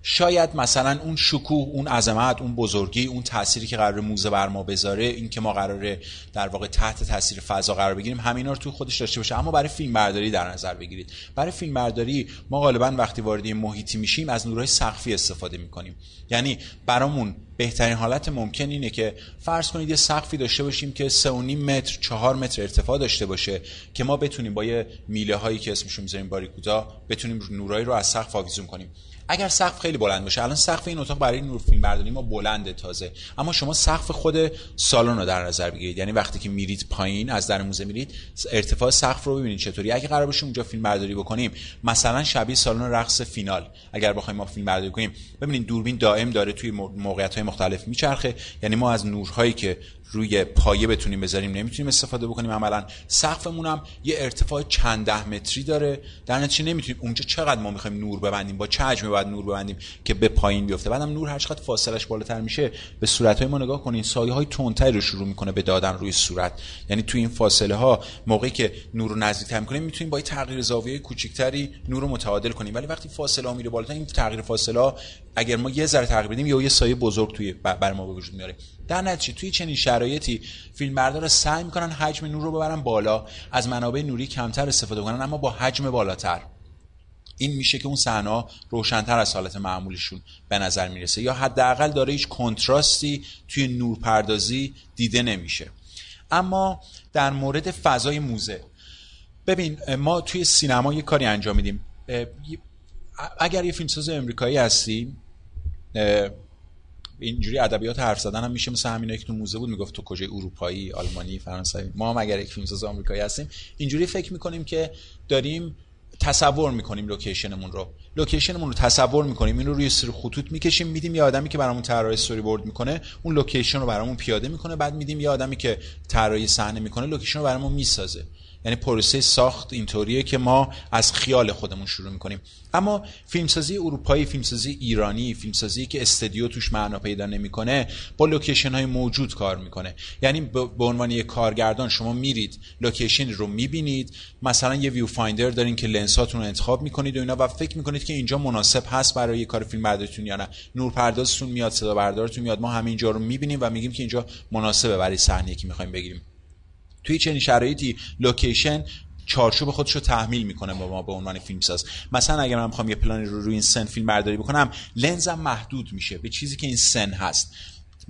شاید مثلا اون شکوه اون عظمت اون بزرگی اون تأثیری که قرار موزه بر ما بذاره این که ما قراره در واقع تحت تاثیر فضا قرار بگیریم همینا رو تو خودش داشته باشه. اما برای فیلم برداری در نظر بگیرید. برای فیلم برداری ما غالبا وقتی وارد محیطی میشیم از نورهای سقفی استفاده می‌کنیم. یعنی برامون بهترین حالت ممکن اینه که فرض کنید یه سقفی داشته باشیم که 3.5 متر 4 متر ارتفاع داشته باشه که ما بتونیم با یه میله هایی که اسمشو می‌ذاریم باریکودا بتونیم نورایی رو از سقف آویزون کنیم. اگر سقف خیلی بلند باشه الان سقف این اتاق برای نور فیلم برداری ما بلنده تازه. اما شما سقف خود سالن رو در نظر بگیرید. یعنی وقتی که میرید پایین از در موزه میرید ارتفاع سقف رو ببینید چطوری. اگه قرار باشه اونجا فیلم برداری بکنیم مثلا شبیه سالن رقص فینال. اگر بخوایم ما فیلم برداری کنیم ببینید دوربین دائم داره توی موقعیت های مختلف میچرخه. یعنی ما از نورهایی که روی پایه بتونیم بذاریم نمی‌تونیم استفاده بکنیم. عملا سقفمون هم یه ارتفاع چند ده متری داره. در نتیجه نمی‌تونیم اونجا چقدر ما می‌خوایم نور ببندیم. با چه حجمی باید نور ببندیم که به پایین بیفته. بعدم نور هر چقدر فاصلش بالاتر میشه به صورت های ما نگاه کنین سایه های تندتری رو شروع می‌کنه به دادن روی صورت. یعنی تو این فاصله ها موقعی که نور رو نزدیکتر می‌کنیم می‌تونیم با تغییر زاویه کوچیکتری نور رو متعادل کنیم. ولی وقتی فاصله ها میره بالاتر این تغییر فاصله ها اگر ما یه ذره تغییر بدیم یا یه سایه بزرگ توی بر ما به وجود میاره. در نتیجه توی چنین شرایطی فیلمبردارا سعی می‌کنن حجم نور رو ببرن بالا از منابع نوری کمتر استفاده کنن اما با حجم بالاتر. این میشه که اون صحنه روشنتر از حالت معمولشون به نظر می‌رسه. یا حداقل داره هیچ کنتراستی توی نورپردازی دیده نمیشه. اما در مورد فضای موزه ببین ما توی سینما یه کاری انجام میدیم. اگر یه فیلمساز امریکایی هستی اینجوری ادبیات حرف زدن هم میشه مثل همینایی که تو موزه بود می‌گفت تو کجای اروپایی آلمانی فرانسوی ما هم اگر یک فیلمساز آمریکایی هستیم اینجوری فکر می‌کنیم که داریم تصور می‌کنیم لوکیشنمون رو. لوکیشنمون رو تصور می‌کنیم این رو روی سر خطوط می‌کشیم میدیم یه آدمی که برامون طراحی استوری بورد می‌کنه اون لوکیشن رو برامون پیاده می‌کنه بعد میدیم یه آدمی که طراحی صحنه می‌کنه لوکیشن رو برامون می‌سازه. یعنی پروسه ساخت اینطوریه که ما از خیال خودمون شروع می‌کنیم. اما فیلمسازی اروپایی فیلمسازی ایرانی فیلمسازی که استودیو توش معنا پیدا نمی‌کنه با لوکیشن های موجود کار می‌کنه. یعنی به عنوان یک کارگردان شما میرید لوکیشن رو می‌بینید. مثلا یه viewfinder دارین که لنساتون رو انتخاب می‌کنید و اینا و فکر می‌کنید که اینجا مناسب هست برای یه کار فیلم برداریتون یا نه. نورپردازتون میاد صدا بردارتون میاد. ما همینجا رو می‌بینیم و میگیم که اینجا مناسبه برای صحنه که می‌خوایم بگیریم. توی چنین شرایطی لوکیشن چارچوب خودش رو تحمیل می‌کنه به ما به عنوان فیلمساز. مثلا اگر من می‌خوام یه پلانی رو روی این سن فیلم برداری بکنم لنزم محدود میشه به چیزی که این سن هست.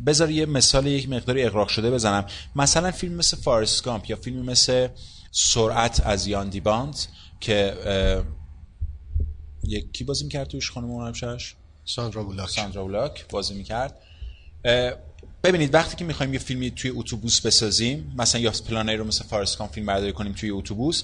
بذار یه مثال یک مقداری اغراق شده بزنم. مثلا فیلم مثل فارست گامپ یا فیلم مثل سرعت از یان دی‌بونت که یکی بازی می‌کرد توش خانم اون ساندرا بولاک. ساندرا بولاک بازی می‌کرد. ببینید وقتی که می‌خوایم یه فیلمی توی اتوبوس بسازیم مثلا یا پلانری رو مثل فارسکان فیلم برداری کنیم توی اتوبوس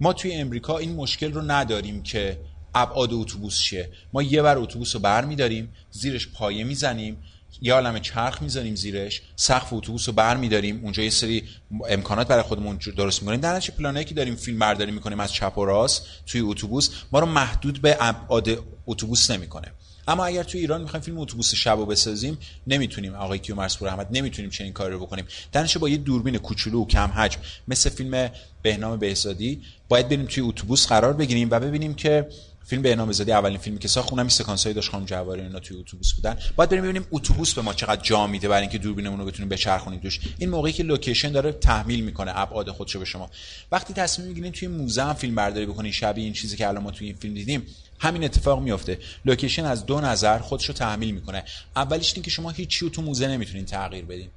ما توی امریکا این مشکل رو نداریم که ابعاد اتوبوس چیه. ما یه بر اتوبوس رو برمیداریم زیرش پایه می‌زنیم یه عالم چرخ می‌زنیم زیرش سقف اتوبوس رو برمیداریم اونجا یه سری امکانات برای خودمون درست می‌کنیم در نتیجه پلانایی که داریم فیلم برداری می‌کنیم از چپ و راست توی اتوبوس ما رو محدود به ابعاد اتوبوس نمی‌کنه. اما اگر تو ایران می‌خوایم فیلم اتوبوس شب رو بسازیم نمی‌تونیم آقای کیومرث پور احمد نمی‌تونیم چنین کاری رو بکنیم. درنشه با یه دوربین کوچولو و کم حجم مثل فیلم بهنام بهزادی باید بریم توی اتوبوس قرار بگیریم و ببینیم که فیلم به نام زدی اولین فیلمی که ساخت اونم این سکانسایی داشت خانم جواری اینا توی اتوبوس بودن. باید بریم ببینیم اتوبوس به ما چقدر جا میده برای اینکه دوربینمون رو بتونیم بچرخونیم توش. این موقعی که لوکیشن داره تحمیل می‌کنه ابعاد خودشو به شما. وقتی تصمیم می‌گیرین توی موزه هم فیلم برداری بکنین شبیه این چیزی که الان ما توی این فیلم دیدیم همین اتفاق میفته لوکیشن از دو نظر خودش رو تحمیل می‌کنه. اولیش که شما هیچی تو موزه نمی‌تونین تغییر بدین.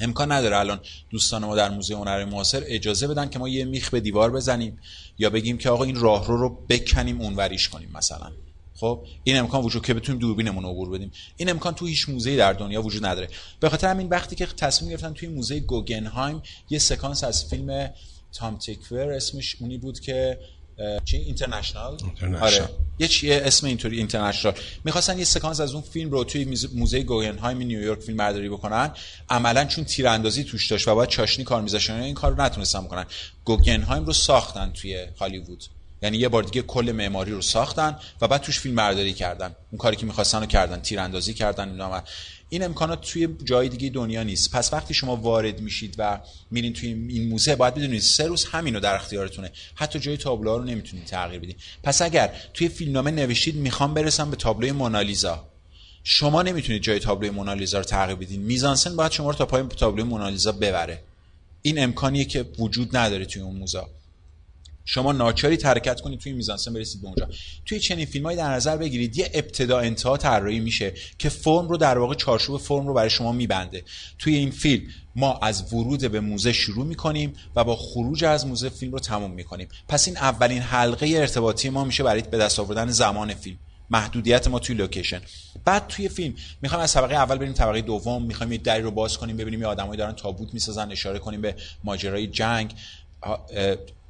امکان نداره الان دوستان ما در موزه هنر معاصر اجازه بدن که ما یه میخ به دیوار بزنیم یا بگیم که آقا این راهرو رو بکنیم اونوریش کنیم مثلا. خب این امکان وجود که بتونیم دوربینمون عبور بدیم. این امکان تو هیچ موزه در دنیا وجود نداره. به خاطر همین وقتی که تصمیم گرفتن توی موزه گوگنهایم یه سکانس از فیلم تام تیکور اسمش اونی بود که چی؟ اینترنشنال آره. یه چیه اسم اینطوری اینترنشنال می‌خواستن یه سکانس از اون فیلم رو توی موزه گوگنهایم نیویورک فیلم برداری بکنن. عملا چون تیراندازی توش داشت و باید چاشنی کار میذاشتن این کار رو نتونستن بکنن. گوگنهایم رو ساختن توی هالیوود. یعنی یه بار دیگه کل معماری رو ساختن و بعد توش فیلم برداری کردن. اون کاری که می‌خواستن رو کردن. تیراندازی کردن اینا. این امکانات توی جای دیگه دنیا نیست. پس وقتی شما وارد میشید و میرین توی این موزه باید بدونید سه روز همینو در اختیارتونه. حتی جای تابلوها رو نمی‌تونید تغییر بدین. پس اگر توی فیلمنامه نوشتید می‌خوام برسم به تابلوی مونالیزا. شما نمی‌تونید جای تابلوی مونالیزا رو تغییر بدین. میزانسن باید شما رو تا پای تابلوی مونالیزا ببره. این امکانیه که وجود نداره توی اون موزه. شما ناچاری حرکت کنید توی میزانسن برسید به اونجا. توی چنین فیلمایی در نظر بگیرید یه ابتدا انتها طراحی میشه که فرم رو در واقع چارچوب فرم رو برای شما میبنده. توی این فیلم ما از ورود به موزه شروع می‌کنیم و با خروج از موزه فیلم رو تموم می‌کنیم. پس این اولین حلقه ارتباطی ما میشه برای به دست آوردن زمان فیلم. محدودیت ما توی لوکیشن. بعد توی فیلم می‌خوایم از طبقه اول بریم طبقه دوم می‌خوایم یه دری رو باز کنیم ببینیم یه آدمایی دارن تابوت می‌سازن اشاره کنیم به ماجرای جنگ.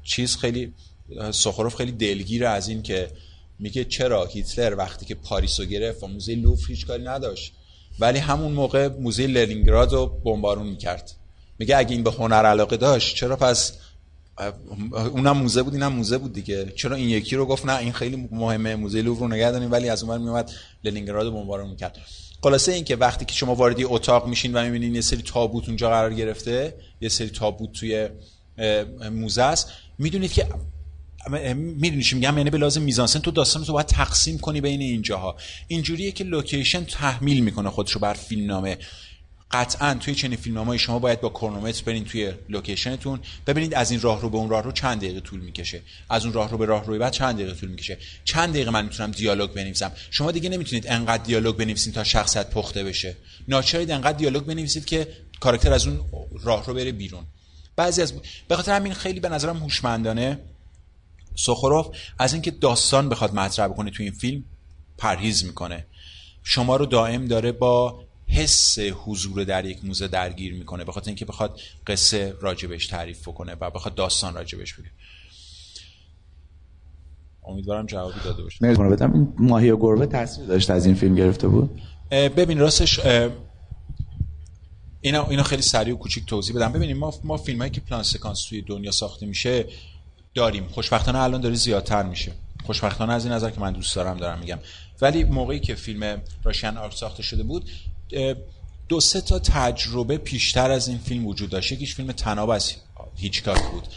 چیز خیلی ساکوروف خیلی دلگیره از این که میگه چرا هیتلر وقتی که پاریس رو گرفت و موزه لوور هیچ کاری نداشت. ولی همون موقع موزه لنینگراد رو بمبارون می‌کرد. میگه اگه این به هنر علاقه داشت چرا پس اونم موزه بود اینم موزه بود دیگه. چرا این یکی رو گفت نه این خیلی مهمه موزه لوفر رو نگه داریم. ولی از اون میومد لنینگراد رو بمبارون می‌کرد. خلاصه این که وقتی که شما وارد اتاق میشین و می‌بینین یه سری تابوت اونجا قرار گرفته یه سری تابوت توی موزه است می‌دونید که می‌دونی میگم؟ یعنی به لازم میزانسن تو داستان تو باید تقسیم کنی بین اینجاها. اینجوریه که لوکیشن تحمیل می‌کنه خودشو بر فیلمنامه. قطعا توی چنین فیلمنامه شما باید با کرونومتر برین توی لوکیشنتون. ببینید از این راه رو به اون راه رو چند دقیقه طول می‌کشه. از اون راه رو به راه روی بعد چند دقیقه طول می‌کشه. چند دقیقه من می‌تونم دیالوگ بنویسم. شما دیگه نمی‌تونید انقدر دیالوگ بنویسید تا شخصیت پخته بشه. ناچارید انقدر دیالوگ بنویسید که کاراکتر از اون راه رو بره بیرون. بعضی از به خاطر همین خیلی به نظرم هوشمندانه سخروف از اینکه داستان بخواد مطرح بکنه تو این فیلم پرهیز می‌کنه. شما رو دائم داره با حس حضور در یک موزه درگیر می‌کنه به خاطر اینکه بخواد قصه راجبش تعریف بکنه و بخواد داستان راجبش بگه. امیدوارم جوابی داده باشه. بدم این ماهی و گربه تاثیر داشت از این فیلم گرفته بود؟ ببین راستش اینا اینا خیلی سریع و کوچیک توضیح بدم. ببینیم ما ما فیلمایی که پلان سکانس توی دنیا ساخته میشه داریم. خوشبختانه الان داره زیادتر میشه. خوشبختانه از این نظر که من دوست دارم دارم میگم. ولی موقعی که فیلم Russian Ark ساخته شده بود دو سه تا تجربه پیشتر از این فیلم وجود داشت. یکیش فیلم طناب از هیچکاک بود.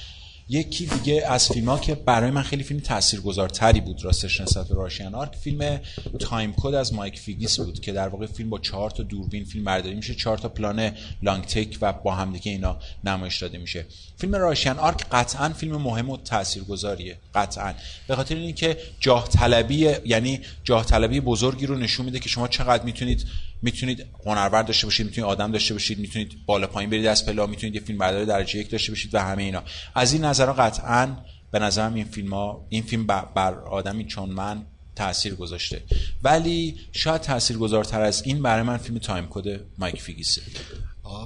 یکی دیگه از فیلم ها که برای من خیلی فیلم تاثیرگذارتری بود راستش نسبت به Russian Ark فیلم Timecode از مایک فیگیس بود که در واقع فیلم با چهار تا دوربین فیلم برداری میشه چهار تا پلان long take و با هم دیگه اینا نمایش داده میشه. فیلم Russian Ark قطعا فیلم مهم و تاثیرگذاریه قطعا. به خاطر اینکه جاه طلبی یعنی جاه طلبی بزرگی رو نشون میده که شما چقدر می‌تونید می‌تونید هنرور داشته باشید می‌تونید آدم داشته باشید می‌تونید بالا پایین برید از پلا می‌تونید یه فیلم برداری درجه یک داشته باشید و همه اینا. از این نظر قطعا به نظرم این فیلم ها این فیلم بر آدمی چون من تاثیر گذاشته. ولی شاید تاثیر گذارتر از این برای من فیلم Timecode مایک فیگیسه.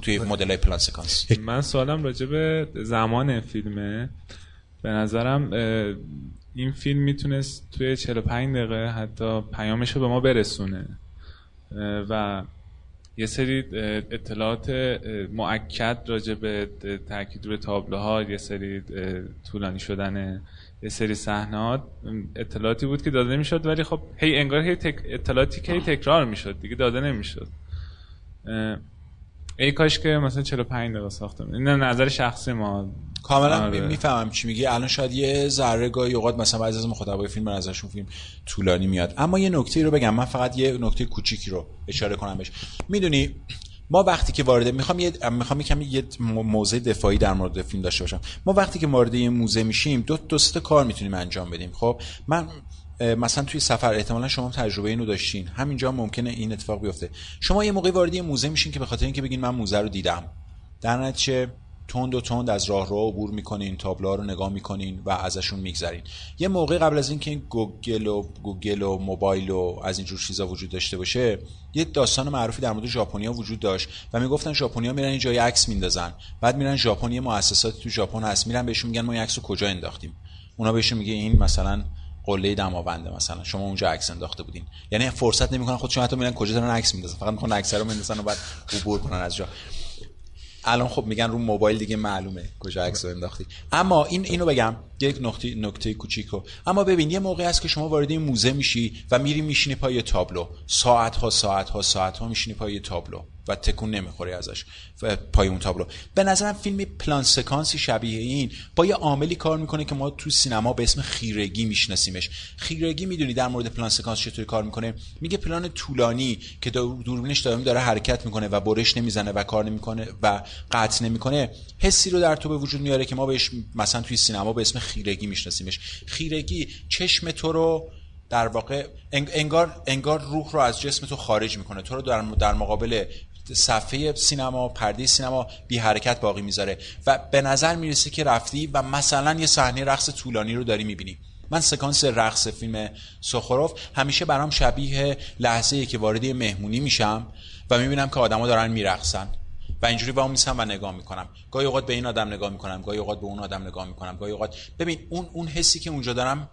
توی مدل های پلان سکانس. من سوالم راجع به زمان فیلمه. به نظرم این فیلم می‌تونست توی 45 دقیقه حتی پیامش رو به ما برسونه. و یه سری اطلاعات معکد راجع به تاکید روی تابلوها یه سری طولانی شدن یه سری صحنات. اطلاعاتی بود که داده نمی‌شد ولی خب هی انگار هی تک... اطلاعاتی که هی تکرار می‌شد دیگه داده نمی‌شد. ای کاش که مثلا 45 دقیقه ساخته این نظر شخصی ما کاملا آره. می‌فهمم چی میگی. الان شاید یه ذره گاهی اوقات مثلا بعضی از مخاطبای فیلم به نظرشون فیلم طولانی میاد. اما یه نکته رو بگم. من فقط یه نکته کوچیکی رو اشاره کنم بهش. می‌دونی ما وقتی که وارد می‌خوام یه می‌خوام یکم یه موضع دفاعی در مورد فیلم داشته باشم. ما وقتی که وارد یه موزه میشیم دو دو سه تا کار می‌تونیم انجام بدیم. خب من مثلا توی سفر احتمالا شما تجربه اینو داشتین. همینجا هم ممکنه این اتفاق بیفته. شما یه موقعی وارد یه موزه میشین که به خاطر اینکه بگین من موزه رو دیدم. در نتیجه تند و تند از راه رو عبور می‌کنین تابلوها رو نگاه می‌کنین و ازشون میگذرین. یه موقع قبل از اینکه این گوگل و گوگل و موبایل و از اینجور چیزا وجود داشته باشه یه داستان معروفی در مورد ژاپنیا وجود داشت و می‌گفتن ژاپنیا میرن یه عکس میندازن. بعد میرن ژاپن یه مؤسساتی تو ژاپن هست میرن بهشون میگن ما این عکس کجا انداختیم؟ اونا بهشون میگه این مثلا قله دماونده مثلا شما اونجا عکس انداخته بودین. یعنی فرصت نمی‌کنن خودشون حتی میرن کجا دارن عکس میندازن فقط می‌خوان عکس رو بندازن و بعد عبور کنن از جا. الان خب میگن رو موبایل دیگه معلومه کجا عکس رو انداختی. اما این اینو بگم. یک نکته نکته کوچیکو. اما ببین یه موقعی هست که شما وارد این موزه میشی و میری میشینی پای تابلو. ساعت ها ساعت ها ساعت ها میشینی پای تابلو و تکون نمی‌خوری ازش و پای اون تابلو. به نظرم فیلم پلان سکانسی شبیه این با یه عاملی کار می‌کنه که ما تو سینما به اسم خیرگی میشناسیمش. خیرگی می‌دونی در مورد پلان سکانس چطوری کار می‌کنه؟ میگه پلان طولانی که دور- دوربینش دائم داره حرکت می‌کنه و برش نمی‌زنه و کار نمی‌کنه و قطع نمی‌کنه حسی رو در تو به وجود میاره که ما بهش مثلا توی سینما به اسم خیرگی میشناسیمش. خیرگی چشم تو رو در واقع انگ- انگار انگار روح رو از جسم تو خارج می‌کنه. تو رو در در مقابل صفحه سینما پرده سینما بی حرکت باقی می‌ذاره و به نظر می‌رسه که رفتی و مثلا یه صحنه رقص طولانی رو داری می‌بینی. من سکانس رقص فیلم سخروف همیشه برام شبیه لحظه ای که وارد مهمونی میشم و می‌بینم که آدما دارن میرقصن. و اینجوری با میسم و نگاه می‌کنم. گاهی اوقات به این آدم نگاه می‌کنم گاهی اوقات به اون آدم نگاه می‌کنم گاهی اوقات ببین اون اون حسی که اونجا دارم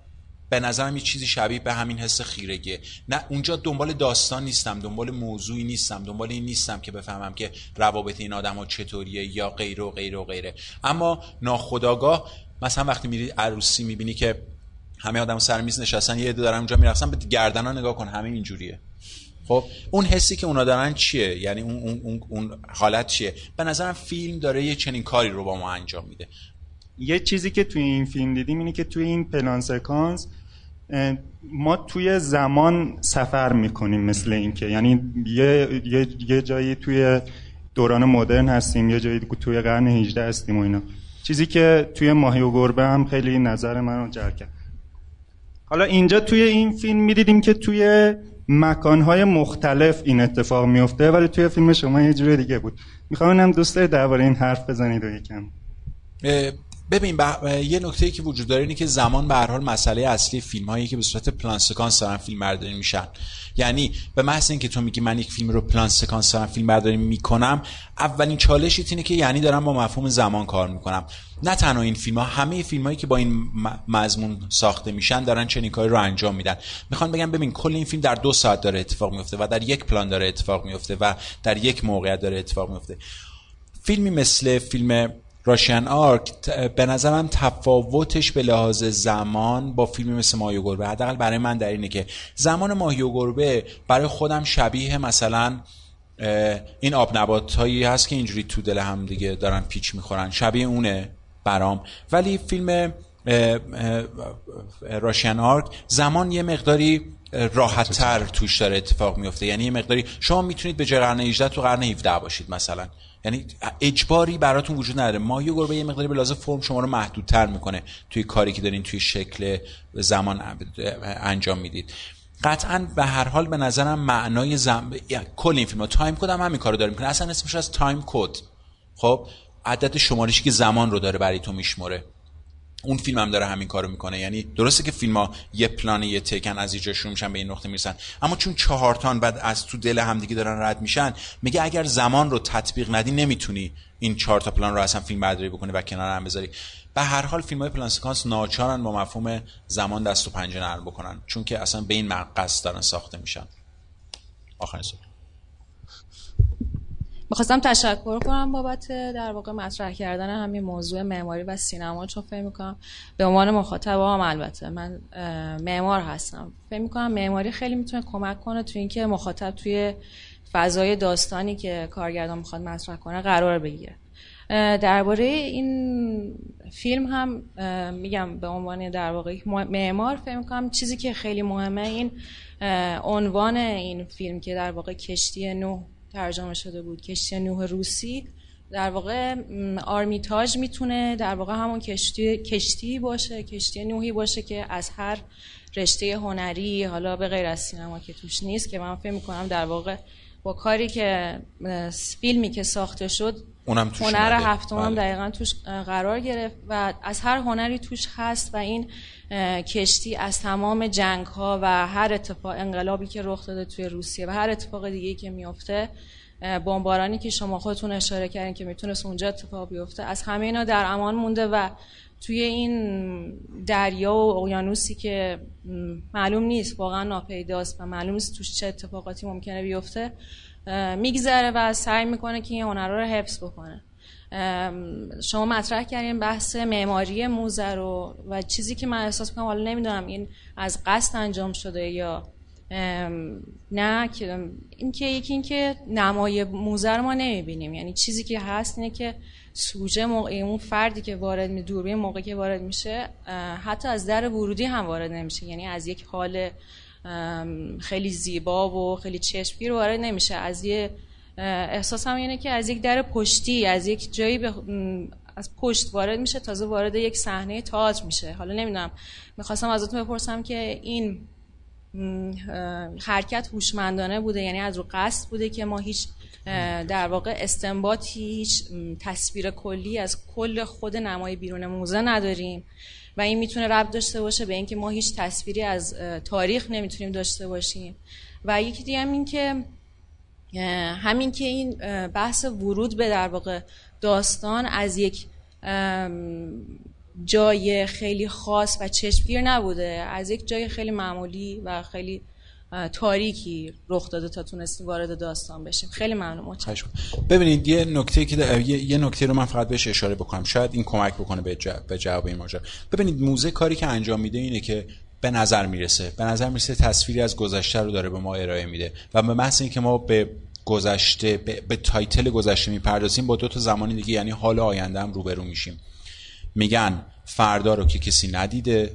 به نظرم یه چیزی شبیه به همین حس خیرگیه. نه اونجا دنبال داستان نیستم دنبال موضوعی نیستم دنبال این نیستم که بفهمم که روابط این آدم ها چطوریه یا غیره و غیره و غیره. اما ناخداگاه مثلا وقتی میری عروسی می‌بینی که همه آدم سر میز نشستن یه عده دارن اونجا میرقصن به گردن ها نگاه کن همه اینجوریه. خب اون حسی که اونا دارن چیه؟ یعنی اون, اون, اون, حالت چیه؟ به نظرم فیلم داره یه چنین کاری رو با ما انجام میده. یه چیزی که توی این فیلم دیدیم اینه که توی این پلان سکانس ما توی زمان سفر می‌کنیم مثل اینکه. یعنی یه, یه, یه جایی توی دوران مدرن هستیم یه جایی توی قرن 18 هستیم و اینا. چیزی که توی ماهی و گربه هم خیلی نظر من رو حالا اینجا توی این فیلم می‌دیدیم که توی مکانهای مختلف این اتفاق میفته ولی توی فیلم شما یه جور دیگه بود. می‌خوام اینم دوست دارید درباره این حرف بزنید و یکم. ببین یه نکته که وجود داره اینه که زمان به هر حال مسئله اصلی فیلم هایی که به صورت پلان سکانس دارن فیلم برداری میشن. یعنی به محض اینکه تو میگی من یک فیلم رو پلان سکانس دارم فیلم برداری می‌کنم اولین چالشیت اینه که یعنی دارم با مفهوم زمان کار می‌کنم. نه تنها این فیلم ها همه فیلم هایی که با این مضمون ساخته میشن دارن چنین کاری رو انجام میدن. می‌خوان بگم ببین کل این فیلم در دو ساعت داره اتفاق میفته و در یک پلان داره اتفاق میفته و در یک موقعیت داره اتفاق میفته فیلمی مثل فیلم راشن آرک به نظرم تفاوتش به لحاظ زمان با فیلمی مثل ماهی و گربه. حداقل برای من در اینه که زمان ماهی و گربه برای خودم شبیه مثلا این آب نبات هایی هست که اینجوری تو دل هم دیگه دارن پیچ می‌خورن. شبیه اونه برام. ولی فیلم راشن آرک زمان یه مقداری راحت تر توش داره اتفاق میفته یعنی یه مقداری شما می‌تونید به جای قرن 18 تو قرن 17 باشید مثلا. یعنی اجباری براتون وجود نداره. مایه گربه یه مقداری به لحاظ فرم شما رو محدودتر می‌کنه توی کاری که دارین توی شکل زمان انجام می‌دید. قطعا به هر حال به نظرم معنای زم... یعنی کل این فیلم Timecode هم همین کارو داره می‌کنه. اصلا اسمش از Timecode. خب عدد شمارشی که زمان رو داره برای تو میشمره اون فیلم هم داره همین کارو می‌کنه. یعنی درسته که فیلم ها یه پلان یه take ن از اینجا شروع میشن به این نقطه می‌رسن. اما چون چهار تان بعد از تو دل همدیگه دارن رد میشن میگه اگر زمان رو تطبیق ندی نمی‌تونی این چهار تا پلان رو اصلا فیلم برداری بکنی و کنار هم بذاری. به هر حال فیلم های پلان سکانس ناچارن با مفهوم زمان دست و پنجه نرم بکنن چون که اصلا به این مقصد دارن ساخته میشن. آخرین سوال. می‌خواستم تشکر کنم بابت در واقع مطرح کردن همین موضوع معماری و سینما چون فکر می‌کنم به عنوان مخاطب هم البته من معمار هستم. فکر می‌کنم معماری خیلی می‌تونه کمک کنه تو اینکه مخاطب توی فضای داستانی که کارگردان می‌خواد مطرح کنه قرار بگیره. درباره این فیلم هم میگم به عنوان در واقع معمار فکر کنم چیزی که خیلی مهمه این عنوان این فیلم که در واقع کشتی نوح ترجمه شده بود. کشتی نوح روسی در واقع آرمیتاژ می‌تونه در واقع همون کشتی کشتی باشه کشتی نوحی باشه که از هر رشته هنری حالا به غیر از سینما که توش نیست که من فکر می‌کنم در واقع با کاری که فیلمی که ساخته شد اونم توش هنر هفتم هم بله. دقیقا توش قرار گرفت و از هر هنری توش هست و این کشتی از تمام جنگ ها و هر اتفاق انقلابی که رخ داده توی روسیه و هر اتفاق دیگه که میفته بمبارانی که شما خودتون اشاره کردین که می‌تونست اونجا اتفاق بیفته از همه اینا در امان مونده و توی این دریا و اقیانوسی که معلوم نیست واقعا ناپیداست و معلوم نیست توش چه اتفاقاتی ممکنه بیفته میگذره و سعی می‌کنه که این هنرها رو حفظ بکنه. شما مطرح کردین بحث معماری موزه رو و چیزی که من احساس می‌کنم حالا نمی‌دونم این از قصد انجام شده یا نه که اینکه یکی اینکه نمای موزه رو ما نمی‌بینیم. یعنی چیزی که هست اینه که سوژه موقع اون فردی که وارد می دوربین موقعی که وارد میشه حتی از در ورودی هم وارد نمیشه. یعنی از یک حال خیلی زیبا و خیلی چشمگیر وارد نمیشه. از یه احساس هم اینه که از یک در پشتی از یک جایی به از پشت وارد میشه تازه وارد یک صحنه تاج میشه. حالا نمی‌دونم. می‌خواستم ازتون بپرسم که این حرکت هوشمندانه بوده؟ یعنی از رو قصد بوده که ما هیچ در واقع استنباطی هیچ تصویر کلی از کل خود نمای بیرون موزه نداریم؟ و این می‌تونه ربط داشته باشه به اینکه ما هیچ تصویری از تاریخ نمی‌تونیم داشته باشیم. و یکی دیگه هم این که همین که این بحث ورود به در واقع داستان از یک جای خیلی خاص و چشمگیر نبوده از یک جای خیلی معمولی و خیلی تاریکی رخ داده تا تونستیم وارد داستان بشیم. خیلی ممنون متشکرم. ببینید یه نکته که یه, نکته رو من فقط بهش اشاره بکنم. شاید این کمک بکنه به, به جواب این ماجرا. ببینید موزه کاری که انجام میده اینه که به نظر می‌رسه. به نظر می‌رسه تصویری از گذشته رو داره به ما ارائه میده و به محض اینکه ما به گذشته به, به تایتل گذشته می‌پردازیم با دو تا زمانی دیگه یعنی حال آینده هم روبرو میشیم. میگن فردا رو که کسی ندیده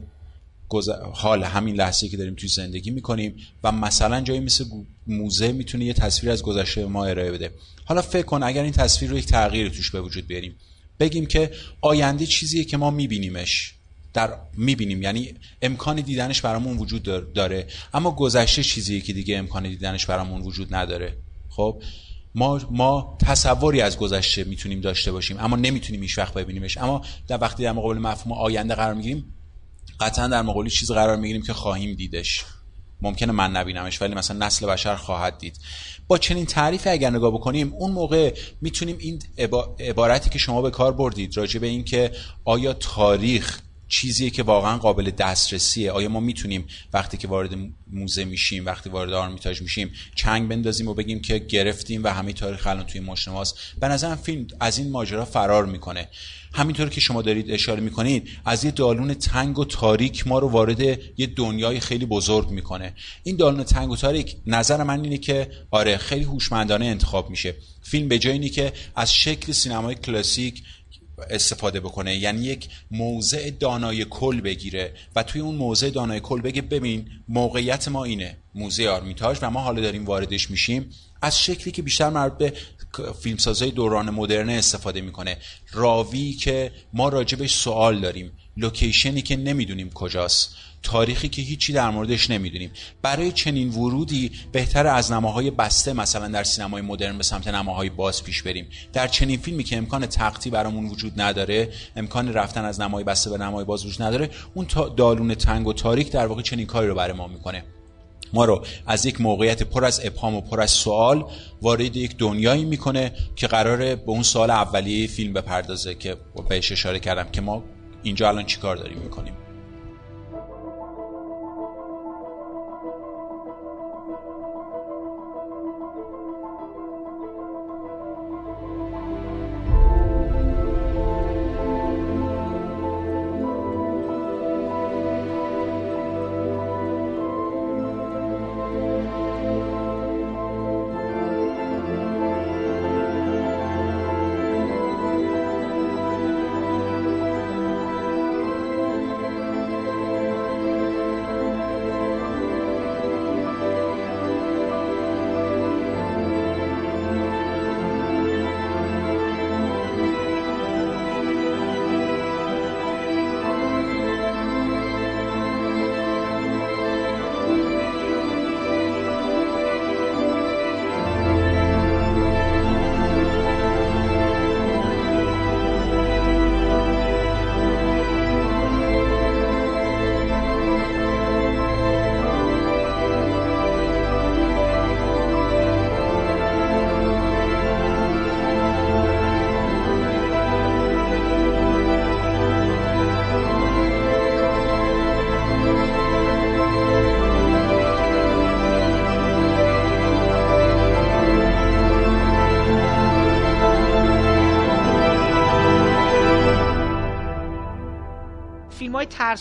حال همین لحظه که داریم توی زندگی می‌کنیم و مثلا جایی مثل موزه می‌تونه یه تصویر از گذشته ما ارائه بده. حالا فکر کن اگر این تصویر رو یک تغییر توش به وجود بیاریم بگیم که آینده چیزیه که ما میبینیمش. در می‌بینیم. یعنی امکان دیدنش برامون وجود داره اما گذشته چیزیه که دیگه امکان دیدنش برامون وجود نداره. خب؟ ما ما تصوری از گذشته می‌تونیم داشته باشیم اما نمی‌تونیم هیچ وقت ببینیمش. اما در وقتی در مقابل مفهوم آینده قرار می‌گیریم قطعا در مقابل چیز قرار می‌گیریم که خواهیم دیدش. ممکنه من نبینمش ولی مثلا نسل بشر خواهد دید. با چنین تعریفی اگر نگاه بکنیم اون موقع می‌تونیم این عبارتی که شما به کار بردید راجع به این که آیا تاریخ چیزیه که واقعا قابل دسترسیه. آیا ما می‌تونیم وقتی که وارد موزه میشیم وقتی وارد آرمیتاژ میشیم چنگ بندازیم و بگیم که گرفتیم و همه تاریخ الان توی ماشنواست به نظرم فیلم از این ماجرا فرار می‌کنه. همینطور که شما دارید اشاره می‌کنید از یه دالون تنگ و تاریک ما رو وارد یه دنیای خیلی بزرگ می‌کنه. این دالون تنگ و تاریک نظر من اینه که آره خیلی هوشمندانه انتخاب میشه. فیلم به جای که از شکل سینمای کلاسیک استفاده بکنه. یعنی یک موضع دانای کل بگیره. و توی اون موضع دانای کل بگه ببین موقعیت ما اینه. موزه آرمیتاژ و ما حالا داریم واردش میشیم. از شکلی که بیشتر مربوط به فیلمسازهای دوران مدرن استفاده می‌کنه. راوی که ما راجبش سوال داریم. لوکیشنی که نمی‌دونیم کجاست. تاریخی که هیچی در موردش نمی‌دونیم. برای چنین ورودی بهتر از نماهای بسته مثلا در سینمای مدرن به سمت نماهای باز پیش بریم. در چنین فیلمی که امکان تقطی برامون وجود نداره امکان رفتن از نمای بسته به نمای باز وجود نداره اون دالون تنگ و تاریک در واقع چنین کاری رو برای ما می‌کنه. ما رو از یک موقعیت پر از ابهام و پر از سوال وارد یک دنیایی می‌کنه که قراره به اون سوال اولیه فیلم بپردازه که بهش اشاره کردم که ما اینجا الان چیکار داریم می‌کنیم.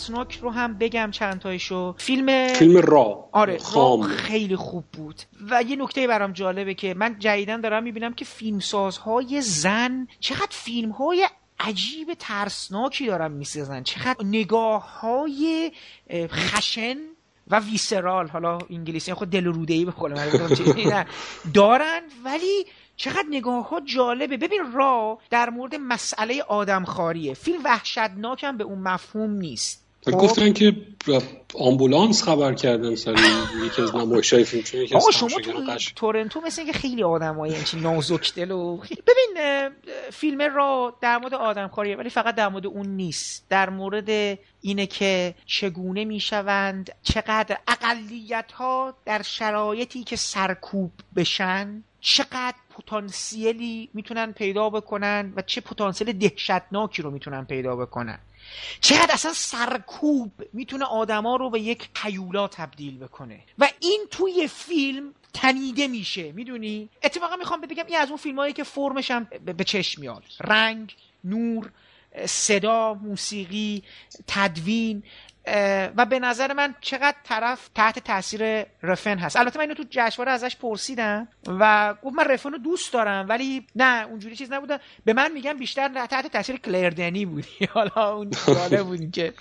ترسناک رو هم بگم چند تایشو فیلم فیلم را. آره خام. را خیلی خوب بود. و یه نکته برام جالبه که من جدیدن دارم می‌بینم که فیلمسازهای زن چقدر فیلمهای عجیب ترسناکی دارن می‌سازن. چقدر نگاه های خشن و ویسرال. حالا انگلیسی خود دل روده ای به قول من دارن ولی چقدر نگاه ها جالبه. ببین را در مورد مسئله آدمخواریه. فیلم وحشتناک هم به اون مفهوم نیست. گفتن که آمبولانس خبر کردن سر یکی از نمایش‌های فیلم چون یکی از شما تو تورنتو مثل اینکه خیلی آدمای نازک دل و ببین فیلم را در مورد آدمکاریه ولی فقط در مورد اون نیست. در مورد اینه که چگونه می‌شوند چقدر اقلیت ها در شرایطی که سرکوب بشن چقدر پتانسیلی می‌تونن پیدا بکنن و چه پتانسیل دهشتناکی رو می‌تونن پیدا بکنن. چقدر اصلا سرکوب می‌تونه آدما رو به یک حیولا تبدیل بکنه. و این توی فیلم تنیده میشه می‌دونی؟ اتفاقا می‌خوام بگم این از اون فیلم هایی که فرمش هم به چشم میاد. رنگ نور صدا موسیقی تدوین. و به نظر من چقدر طرف تحت تاثیر رفن هست. البته من اینو تو جشنواره ازش پرسیدم و گفت من رفن رو دوست دارم ولی نه اونجوری چیز نبوده. به من میگن بیشتر تحت تاثیر کلر دنی بودی. حالا اون جالب بودی که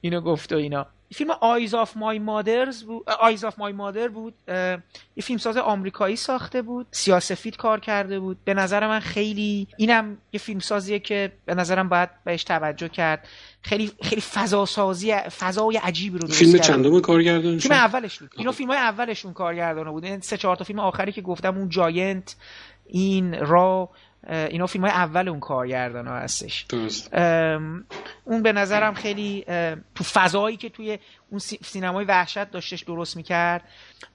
اینو گفت و اینا. فیلم Eyes of My Mother's بود Eyes of My Mother بود. یه فیلم ساز آمریکایی ساخته بود سیاسفید کار کرده بود. به نظر من خیلی اینم یه فیلم سازیه که به نظرم باید بهش توجه کرد. خیلی خیلی فضا سازی فضای عجیبی رو فیلم چندم کارگردان فیلم اولش بود. اینا فیلم های اولشون کارگردانه بود. این سه چهار تا فیلم آخری که گفتم اون Giant این را اینا فیلم های اول اون کارگردان ها هستش اون به نظرم خیلی تو فضایی که توی اون سینمای وحشت داشتش درست می‌کرد.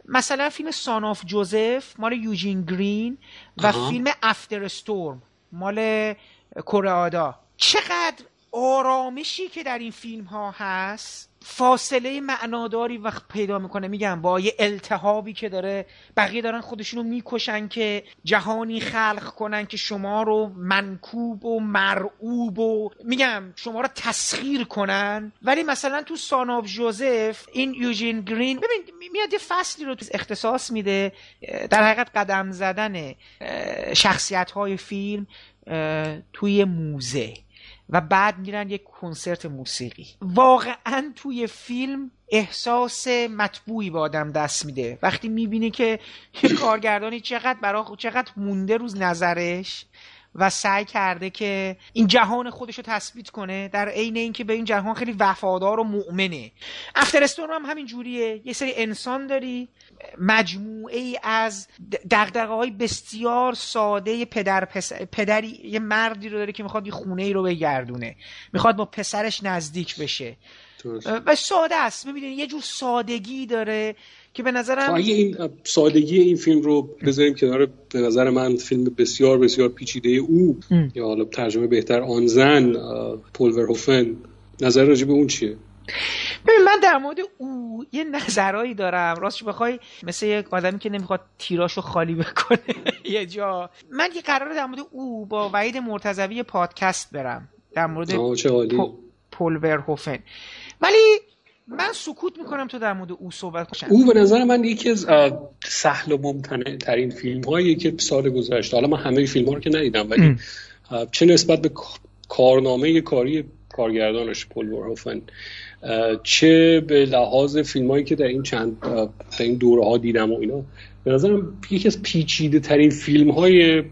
مثلا فیلم سان آف جوزف مال یوجین گرین و فیلم افتر استورم مال کره چقدر آرامشی که در این فیلم ها هست فاصله معناداری وقت پیدا می‌کنه. میگم با یه التهابی که داره بقیه دارن خودشونو می‌کشن که جهانی خلق کنن که شما رو منکوب و مرعوب و میگم شما رو تسخیر کنن. ولی مثلا تو ساناف جوزف این یوجین گرین ببین میاد یه فصلی رو اختصاص میده در حقیقت قدم زدن شخصیت های فیلم توی موزه. و بعد میرن یک کنسرت موسیقی. واقعا توی فیلم احساس مطبوعی به آدم دست میده. وقتی می‌بینی که یه کارگردانی چقدر برای چقدر مونده روز نظرش و سعی کرده که این جهان خودش رو تثبیت کنه در عین اینکه به این جهان خیلی وفادار و مؤمنه. افترستون هم همین جوریه. یه سری انسان داری مجموعه ای از دقدقه های بسیار ساده پدر پدری یه مردی رو داره که می‌خواد یه خونه ای رو بگردونه. می‌خواد با پسرش نزدیک بشه. و ساده است. ببینید یه جور سادگی داره. که به نظرم اگه این سادگی این فیلم رو بذاریم کنار به نظر من فیلم بسیار بسیار پیچیده او. یا حالا ترجمه بهتر آن زن پولورهوفن نظر راجع به اون چیه؟ ببین من در مورد او یه نظرهایی دارم. راستش بخوای مثل یک آدمی که نمی‌خواد تیراشو خالی بکنه. یه جا. من یه قرار در مورد او با وحید مرتضوی پادکست برم. در مورد پول ورهوفن. ولی من سکوت می‌کنم تو در مورد او صحبت کنم. او به نظر من یکی از سهل و ممتنع ترین فیلم هایی که سال گذشته حالا من همه فیلم ها رو که ندیدم ولی چه نسبت به کارنامه کاری کارگردانش پول ورهوفن چه به لحاظ فیلم هایی که در این چند در این دوره ها دیدم و اینا به نظرم یکی از پیچیده ترین فیلم های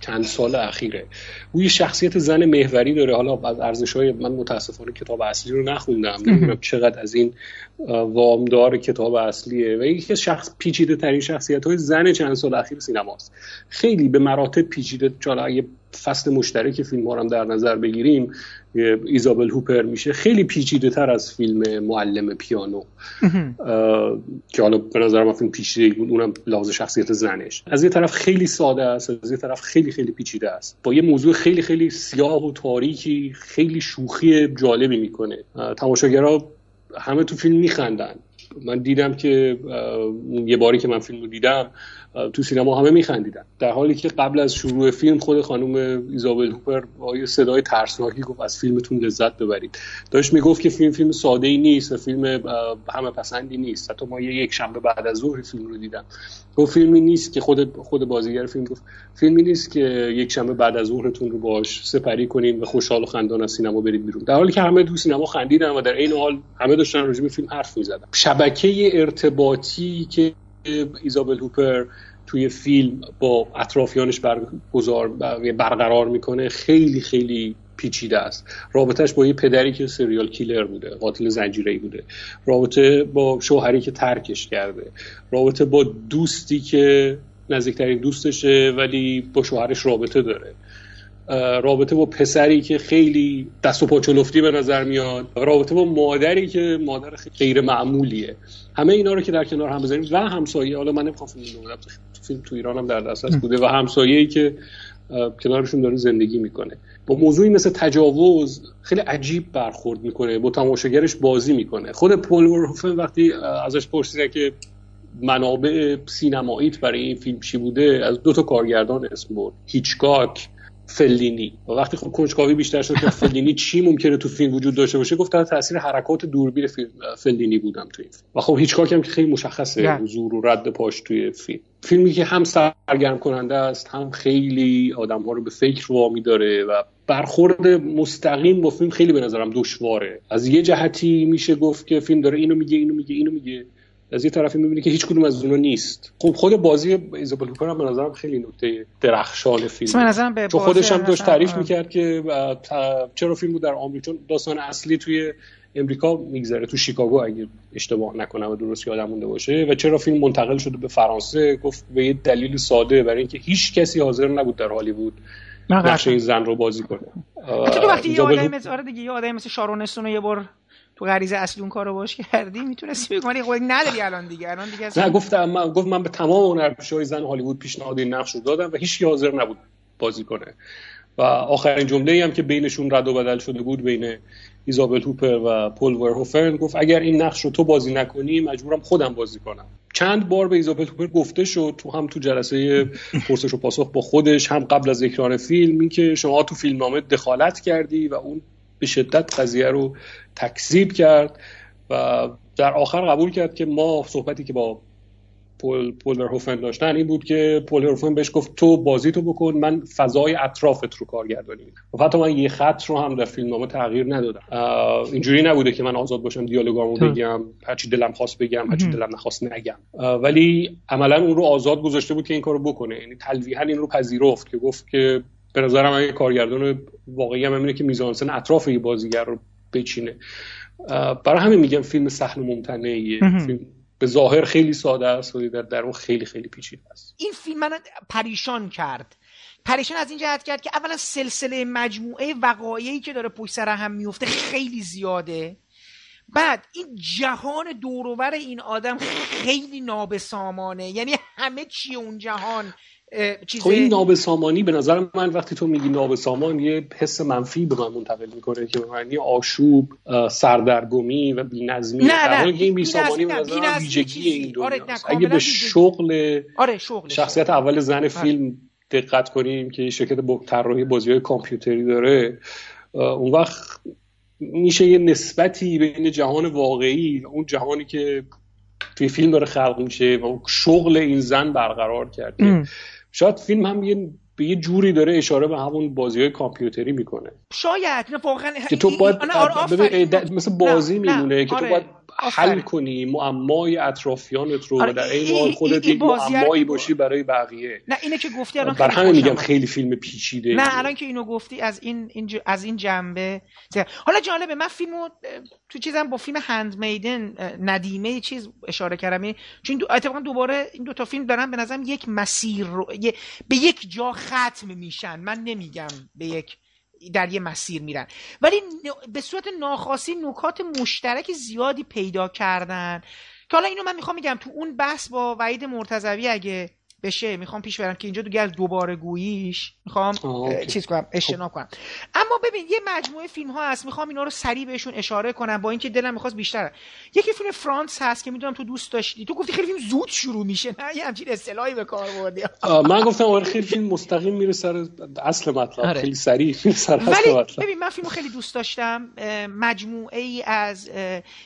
چند سال اخیره. او یه شخصیت زن محوری داره. حالا از ارزش های من متاسفانه کتاب اصلی رو نخوندم. نمی‌دونم چقدر از این وامدار کتاب اصلیه و یکی از شخص پیچیده ترین شخصیت های زن چند سال اخیر سینماست. خیلی به مراتب پیچیده چالا اگه فصل مشترک فیلم ها هم در نظر بگیریم ایزابل هوپر میشه. خیلی پیچیده تر از فیلم معلم پیانو. که حالا به نظر من فیلم پیچیده بود اونم لحاظ شخصیت زنش. از یه طرف خیلی ساده است از یه طرف خیلی خیلی پیچیده است. با یه موضوع خیلی خیلی سیاه و تاریکی خیلی شوخی جالبی می‌کنه. تماشاگرها همه تو فیلم میخندن. من دیدم که یه باری که من فیلم رو دیدم تو سینما همه میخندیدن. در حالی که قبل از شروع فیلم خود خانم ایزابل هوپر با یه صدای ترسناکی گفت از فیلمتون لذت ببرید. داشت می‌گفت که فیلم فیلم ساده ای نیست و فیلم همه پسندی نیست. حتی ما یه یک شنبه بعد از ظهر فیلم رو دیدم. گفت فیلمی نیست که خود خود بازیگر فیلم گفت فیلمی نیست که یک شنبه بعد از ظهرتون رو باش سپری کنیم و خوشحال و خندان از سینما برید بیرون. در حالی که همه تو سینما خندیدن و در این حال همه داشتن راجع فیلم حرف می‌زدن. شبکه ارتباطی که ایزابل هوپر توی فیلم با اطرافیانش برگزار برقرار می‌کنه خیلی خیلی پیچیده است. رابطهش با یه پدری که سریال کیلر بوده قاتل زنجیره بوده. رابطه با شوهری که ترکش کرده. رابطه با دوستی که نزدیکترین دوستشه ولی با شوهرش رابطه داره. رابطه با پسری که خیلی دست و پاچولفتی به نظر میاد رابطه با مادری که مادر غیر معمولیه. همه اینا رو که در کنار هم بذاریم و همسایه حالا من نمی‌خوام فیلم فیلم تو ایران هم در دسترس بوده و همسایه‌ای که کنارشون داره زندگی می‌کنه. با موضوعی مثل تجاوز خیلی عجیب برخورد می‌کنه با تماشاگرش بازی می‌کنه. خود پول ورهوفن وقتی ازش پرسیده که منابع سینماییت برای این فیلم چی بوده از دو تا کارگردان اسم برد هیچکاک فلینی. و وقتی خب کنجکاوی بیشتر شد که فلینی چی ممکنه تو فیلم وجود داشته باشه گفت تاثیر حرکات دوربین فیلم فلینی بودم تو این و خب هیچکاک هم که خیلی مشخصه حضور و رد پاش توی فیلم. فیلمی که هم سرگرم کننده است هم خیلی آدم ها رو به فکر وامی داره و برخورد مستقیم با فیلم خیلی به نظرم دشواره. از یه جهتی میشه گفت که فیلم داره اینو میگه اینو میگه اینو میگه. از یه طرفی می‌بینی که هیچ کدوم از اونها نیست. خب خود بازی ایزابل هوپر هم به نظرم خیلی نکته درخشان فیلم. به چون خودش هم داشت تعریف می‌کرد که چرا فیلم بود در آمریکا چون داستان اصلی توی امریکا میگذره تو شیکاگو اگه اشتباه نکنم و درست یادم مونده باشه. و چرا فیلم منتقل شده به فرانسه؟ گفت به یه دلیل ساده برای اینکه هیچ کسی حاضر نبود در هالیوود نقش این زن رو بازی کنه. تو وقتی یه آدمی مثل آره دیگه یه آدمی مثل شارون یه بار تو غریزه اصلی اون کارو باش کردی می‌تونستی بگی خود نداری الان دیگه. الان دیگه نه گفتم من گفت من به تمام هنرپیشه‌های زن هالیوود پیشنهاد این نقش رو دادم و هیچ حاضر نبود بازی کنه. و آخرین جمله هم که بینشون رد و بدل شده بود بین ایزابل هوپر و پول ورهوفن گفت اگر این نقش رو تو بازی نکنی مجبورم خودم بازی کنم. چند بار به ایزابل هوپر گفته شد تو هم تو جلسه پرسش و پاسخ با خودش هم قبل از اکران فیلم این که شما تو فیلمنامه دخالت کردی و اون به شدت قضیه رو تکذیب کرد و در آخر قبول کرد که ما صحبتی که با پول پولرهوفن داشتن این بود که پولرهوفن بهش گفت تو بازی تو بکن من فضای اطرافت رو کارگردانی و حتی من یه خط رو هم در فیلمنامه تغییر ندادم. اینجوری نبوده که من آزاد باشم دیالوگامو بگم هرچی دلم خواست بگم هرچی دلم نخواست نگم. ولی عملا اون رو آزاد گذاشته بود که این کارو بکنه. یعنی تلویحا این رو پذیرفت که گفت که به نظرم اگه کارگردان واقعی هم اینه که میزانسن اطراف یه بازیگر رو بچینه. برای همین میگم فیلم سهل و ممتنعیه. فیلم به ظاهر خیلی ساده است ولی در درون خیلی خیلی پیچیده است. این فیلم من پریشان کرد. پریشان از این جهت کرد که اولا سلسله مجموعه وقایعی که داره پشت سر هم میفته خیلی زیاده. بعد این جهان دوروبر این آدم خیلی نابسامانه. یعنی همه چی اون جهان چیز خب این نابسامانی به نظر من وقتی تو میگی نابسامان یه حس منفی به من منتقل می‌کنه که به معنی آشوب سردرگمی و بی‌نظمی. نه نه این بی‌سامانی به نظر من ویژگی این دنیا آره اگه به شغل, آره شغل شخصیت اول زن آره. فیلم دقت کنیم که شرکت طراحی بازی های کامپیوتری داره اون وقت میشه یه نسبتی بین جهان واقعی اون جهانی که توی فیلم داره خلق میشه و شغل این زن برقرار کرده. شاید فیلم هم یه به یه جوری داره اشاره به همون بازی های کامپیوتری می‌کنه. شاید. نه واقعا. که تو باید آره مثل بازی میمونه که تو آره. حل کنی معمای اطرافیانت رو آره. و در این حال خودت یک معمایی باشی برای بقیه. نه اینه که گفتی الان بر همین میگم خیلی فیلم پیچیده نه الان که اینو گفتی از این, این از این جنبه حالا جالبه من فیلمو تو چیزم با فیلم هند میدن ندیمه چیز اشاره کردم. چون اتفاقا دوباره این دو تا فیلم دارن به نظرم یک مسیر رو به یک جا ختم میشن. من نمیگم به یک در یه مسیر میرن. ولی به صورت ناخاصی نکات مشترک زیادی پیدا کردن. که حالا اینو من می‌خوام میگم تو اون بحث با وحید مرتضوی اگه بشه. می‌خوام پیش برم که اینجا دیگه از دوباره گوییش می‌خوام آه،. چیز کنم اجتناب کنم. اما ببین یه مجموعه فیلم ها هست می‌خوام اینا رو سریع بهشون اشاره کنم با اینکه دلم می‌خواست بیشتر. یکی فیلم فرانس هست که می‌دونم تو دوست داشتی. تو گفتی خیلی فیلم زود شروع میشه. نه یه همچین اصطلاحی به کار بردی. من گفتم آره خیلی فیلم مستقیم میره سر اصل مطلب. آره. خیلی سریع سر اصل ولی مطلب. ببین من فیلمو خیلی دوست داشتم. مجموعه ای از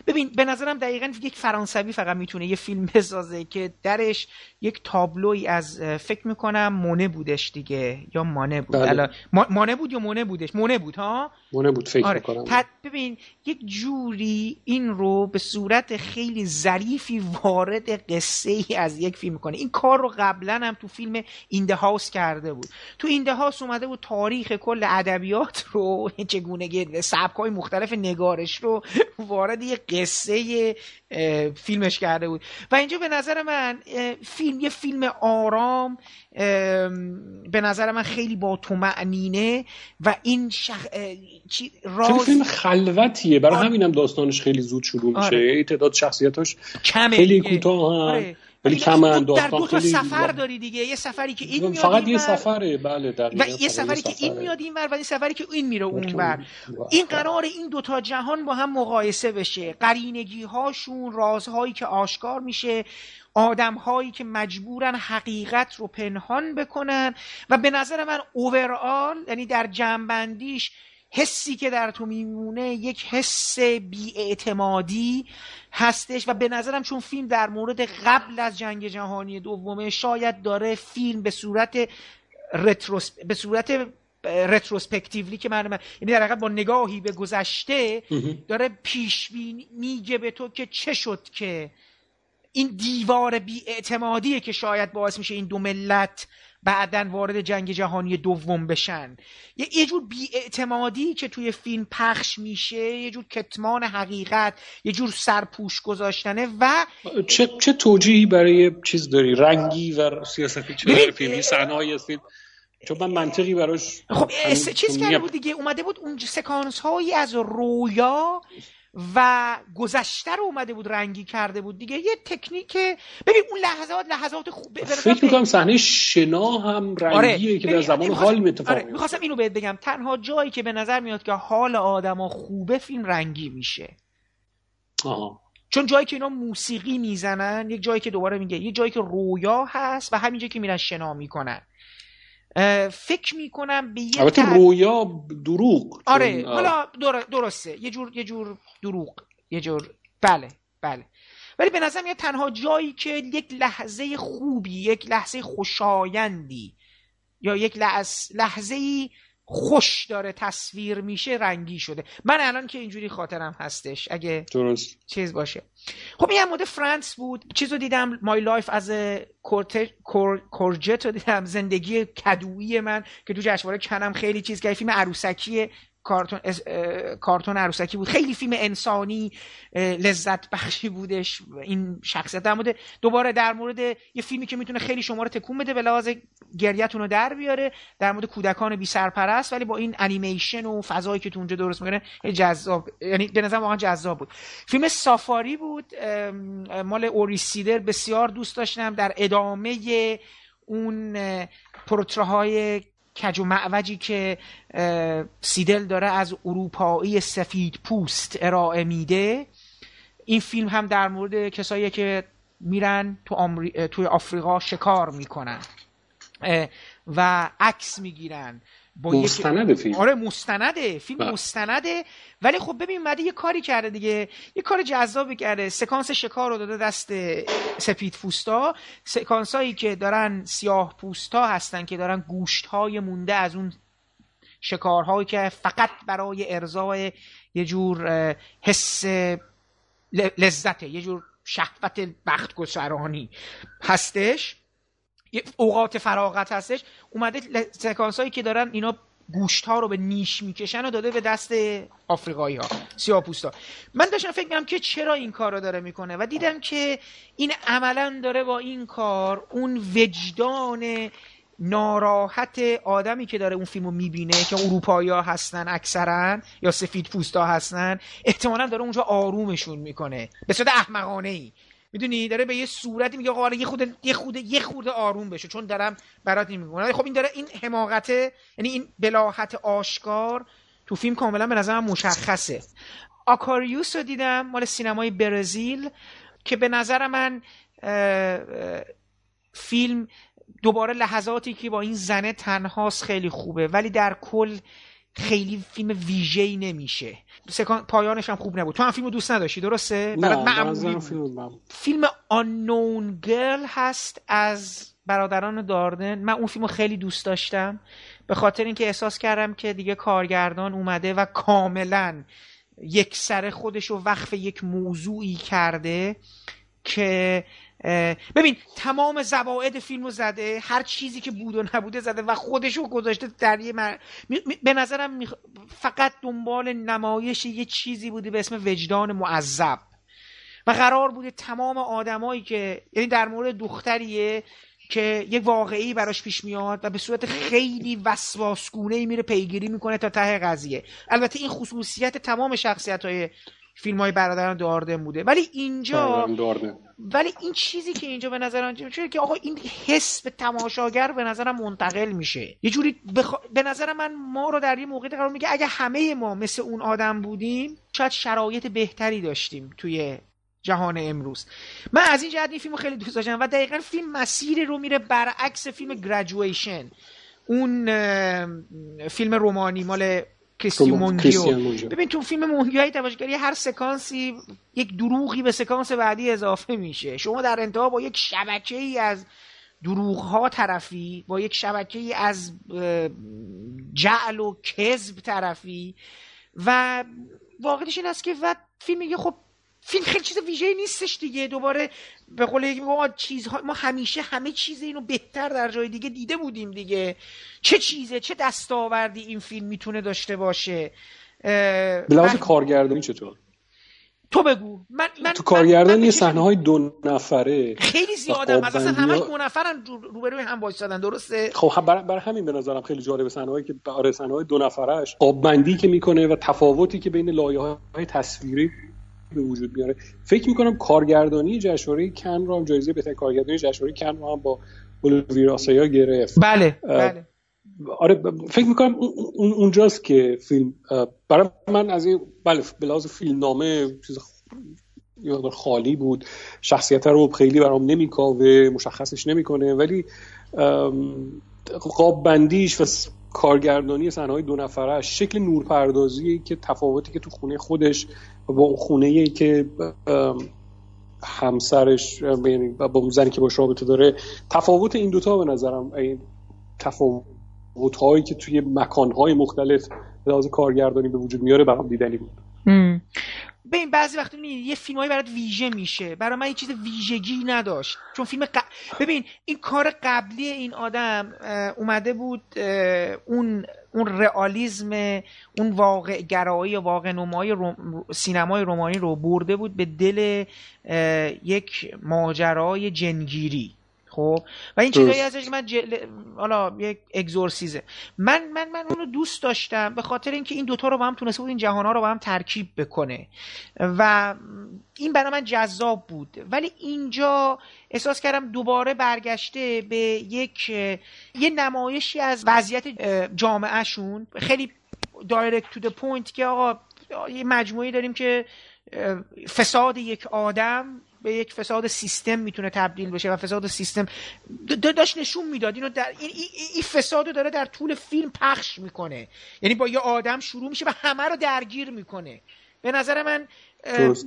ببین به نظرم دقیقا یک فرانسوی فقط می‌تونه یه فیلم بسازه که درش یک تابلوی از فکر می‌کنم مونه بودش دیگه یا مانه بود. بله. مانه بود یا مونه بودش؟ مونه بود ها؟ مونه بود فکر آره. می‌کنم. ت- ببین یک جوری این رو به صورت خیلی ظریفی وارد قصه ای از یک فیلم کنه این کار رو قبلا هم تو فیلم اینده هاوس کرده بود. تو اینده هاوس اومده بود تاریخ کل ادبیات رو چگونه سبک های مختلف نگارش رو وارد یه قصه فیلمش کرده بود. و اینجا به نظر من فیلم یه فیلم آرام ام، به نظر من خیلی با تو و این شخ... چی... راز فیلم خلوتیه. برای آره. همینم داستانش خیلی زود شروع میشه. آره. تعداد شخصیتاش کمه خیلی. کوتاه آره. ولی ولی کمن. در دو تا سفر داری دیگه. یه سفری که این میاد فقط یه سفره. بله دقیقاً. و یه سفری که این. میاد اینور و یه سفری که این میره اون اونور این قرار این دوتا جهان با هم مقایسه بشه. قرینگی هاشون رازهایی که آشکار میشه آدم هایی که مجبورن حقیقت رو پنهان بکنن. و به نظر من اوورال یعنی در جنبندیش حسی که در تو میمونه یک حس بیاعتمادی هستش و به نظرم چون فیلم در مورد قبل از جنگ جهانی دومه شاید داره فیلم به صورت رتروس به صورت رتروسپکتیولی که من من- یعنی در حقیقت با نگاهی به گذشته داره پیش میگه به تو که چه شد که این دیوار بیاعتمادیه که شاید باعث میشه این دو ملت بعدا وارد جنگ جهانی دوم بشن. یه, یه جور بیاعتمادی که توی فیلم پخش میشه یه جور کتمان حقیقت یه جور سرپوش گذاشتنه و چه چه توجیهی برای چیز داری؟ رنگی و سیاستی چه فیلمی؟ صحنه‌ای هستید چون من منطقی براش خب چیز کرده بود دیگه اومده بود اون سکانس هایی از رویا و گذشته رو اومده بود رنگی کرده بود دیگه. یه تکنیک ببین اون لحظات لحظات خوب فکر می‌کنم صحنه شنا هم رنگیه که در زمان می‌خواستم- حال اتفاق آره. می‌خواستم اینو بهت بگم. تنها جایی که به نظر میاد که حال آدما خوبه فیلم رنگی میشه. آها. چون جایی که اینا موسیقی می‌زنن یک جایی که دوباره میگه یه جایی که رویا هست و همین جایی که میرن شنا می‌کنن. فکر می‌کنم به یه البته تر- رویا دروغ آره حالا در- درسته. یه جور یه جور دروغ. یه جور بله بله. ولی به نظر میاد تنها جایی که یک لحظه خوبی یک لحظه خوشایندی یا یک لحظه لحظه خوش داره تصویر میشه رنگی شده. من الان که اینجوری خاطرم هستش اگه درست. چیز باشه. خب این مورد فرانتس بود. چیز رو دیدم My Life as Courgette رو دیدم. زندگی کدویی من که تو جشنواره کنم خیلی چیز که فیلم عروسکی کارتون اس- کارتون عروسکی بود. خیلی فیلم انسانی لذت بخشی بودش. این شخصیت در مورد دوباره در مورد یه فیلمی که می‌تونه خیلی شما رو تکون بده به لحاظ گریه‌تون رو در بیاره. در مورد کودکان بی سرپرست ولی با این انیمیشن و فضایی که تو اونجا درست می‌کنه جذاب یعنی به نظر واقعا جذاب بود. فیلم سافاری بود. مال اوری سیدر. بسیار دوست داشتم. در ادامه اون اه، پروتراهای کج و معوجی که سیدل داره از اروپایی سفید پوست ارائه میده. این فیلم هم در مورد کسایی که میرن تو آمری... توی آفریقا شکار می‌کنن و عکس می‌گیرن. با یک- مستند فیلم. آره مستنده. فیلم بله. مستنده. ولی خب ببین اومده یه کاری کرده دیگه. یه کار جذابی کرده. سکانس شکار رو داده دست سفید پوستا. سکانس هایی که دارن سیاه پوستا هستن که دارن گوشت های مونده از اون شکارهایی که فقط برای ارضای یه جور حس لذته یه جور شهوت بخت گسرانی هستش. اوقات فراغت هستش اومده سکانس هایی که دارن اینا گوشت ها رو به نیش می‌کشن و داده به دست آفریقایی ها سیاپوستا من داشتم فکر می‌کنم که چرا این کار رو داره می‌کنه و دیدم که این عملا داره با این کار اون وجدان ناراحت آدمی که داره اون فیلم رو می‌بینه که اروپایی ها هستن اکثرا یا سفید پوستا هستن احتمالا داره اونجا آرومشون می‌کنه. به صورت احمقانه ای می‌دونی؟ داره به یه صورتی میگه آقا یه خود یه خود یه خورده آروم بشه چون دارم برات میگم. خب این داره این حماقته یعنی این بلاحت آشکار تو فیلم کاملا به نظرم مشخصه. آکاریوس رو دیدم مال سینمای برزیل که به نظر من فیلم دوباره لحظاتی که با این زنه تنهاست خیلی خوبه. ولی در کل خیلی فیلم ویژه‌ای نمیشه. سکان پایانش هم خوب نبود. تو هم فیلم دوست نداشتی درسته؟ نه فیلم, فیلم آنون گرل هست از برادران داردن. من اون فیلم خیلی دوست داشتم. به خاطر اینکه احساس کردم که دیگه کارگردان اومده و کاملا یک سر خودش رو وقف یک موضوعی کرده که ببین تمام زواید فیلم رو زده هر چیزی که بود و نبوده زده و خودش رو گذاشته در یه به نظرم فقط دنبال نمایش یه چیزی بوده به اسم وجدان معذب. و قرار بوده تمام آدمایی که یعنی در مورد دختریه که یک واقعی براش پیش میاد و به صورت خیلی وسواسگونه میره پیگیری می‌کنه تا ته قضیه. البته این خصوصیت تمام شخصیت های فیلم های برادران داردن بوده. ولی اینجا ولی این چیزی که اینجا به نظر میاد که آقا این حس به تماشاگر به نظرم منتقل میشه. یه جوری بخ... به نظر من ما رو در یه موقعی قرار میگه اگه همه ما مثل اون آدم بودیم شاید شرایط بهتری داشتیم توی جهان امروز. من از این جهت این فیلم خیلی دوست داشتم و دقیقا فیلم مسیر رو میره برعکس فیلم Graduation اون فیلم رومانی مال کریستیان مونگیو ببین تو فیلم مونگیو های تماشاگری هر سکانسی یک دروغی به سکانس بعدی اضافه میشه شما در انتها با یک شبکه ای از دروغ ها طرفی با یک شبکه ای از جعل و کذب طرفی و واقعیش این است که و فیلم میگه خب فیلم خیلی چیز ویژه نیستش دیگه دوباره به قول ما چیزها ما همیشه همه چیز اینو بهتر در جای دیگه دیده بودیم دیگه. چه چیزه؟ چه دستاوردی این فیلم می‌تونه داشته باشه؟ بلحاظ کارگردانی چطور؟ تو بگو. من, من تو کارگردانی صحنه های دو نفره. خیلی زیادم مثلا همش دو نفرن روبروی هم وایسادن درسته؟ خب برای بر همین به نظرم خیلی جالب صحنه هایی که برای صحنه های دو نفرش آببندی که می‌کنه و تفاوتی که بین لایه های تصویری به وجود بیاره. فکر می‌کنم کارگردانی جشنواره کن رو هم جایزه بهترین کارگردانی جشنواره کن رو هم با اولویر آسیا گرفت. بله بله. آره فکر می‌کنم اون اونجاست که فیلم برای من از این بله بلاز فیلم نامه چیز خالی بود. شخصیت رو خیلی برام نمیکاوه مشخصش نمی‌کنه ولی قاب بندیش و کارگردانی صحنه های دو نفره شکل نورپردازی که تفاوتی که تو خونه خودش خونه ای که همسرش یعنی با اون زنی که باش رابطه داره تفاوت این دوتا به نظرم این تفاوت هایی که توی مکان های مختلف لحاظ کارگردانی به وجود میاره برام دیدنی بود. ببین بعضی وقتا یه فیلمایی برات ویژه میشه. برای من یه چیز ویژگی نداشت. چون فیلم ق... ببین این کار قبلی این آدم اومده بود اون اون رئالیسم اون واقع گرایی واقع نمایی روم... سینمای رومانی رو برده بود به دل یک ماجرای جنگیری. خب؟ و این چیزایی ازش من جل... حالا یک exercise ه. من من من اونو دوست داشتم به خاطر اینکه این دوتا رو با هم تونسته بود این جهان ها رو با هم ترکیب بکنه. و این برای من جذاب بود. ولی اینجا احساس کردم دوباره برگشته به یک یه نمایشی از وضعیت جامعهشون. خیلی direct to the point که آقا یه مجموعی داریم که فساد یک آدم به یک فساد سیستم می‌تونه تبدیل بشه و فساد سیستم داشت نشون می‌داد. اینو در این, این فساد رو داره در طول فیلم پخش می‌کنه. یعنی با یه آدم شروع میشه و همه رو درگیر می‌کنه. به نظر من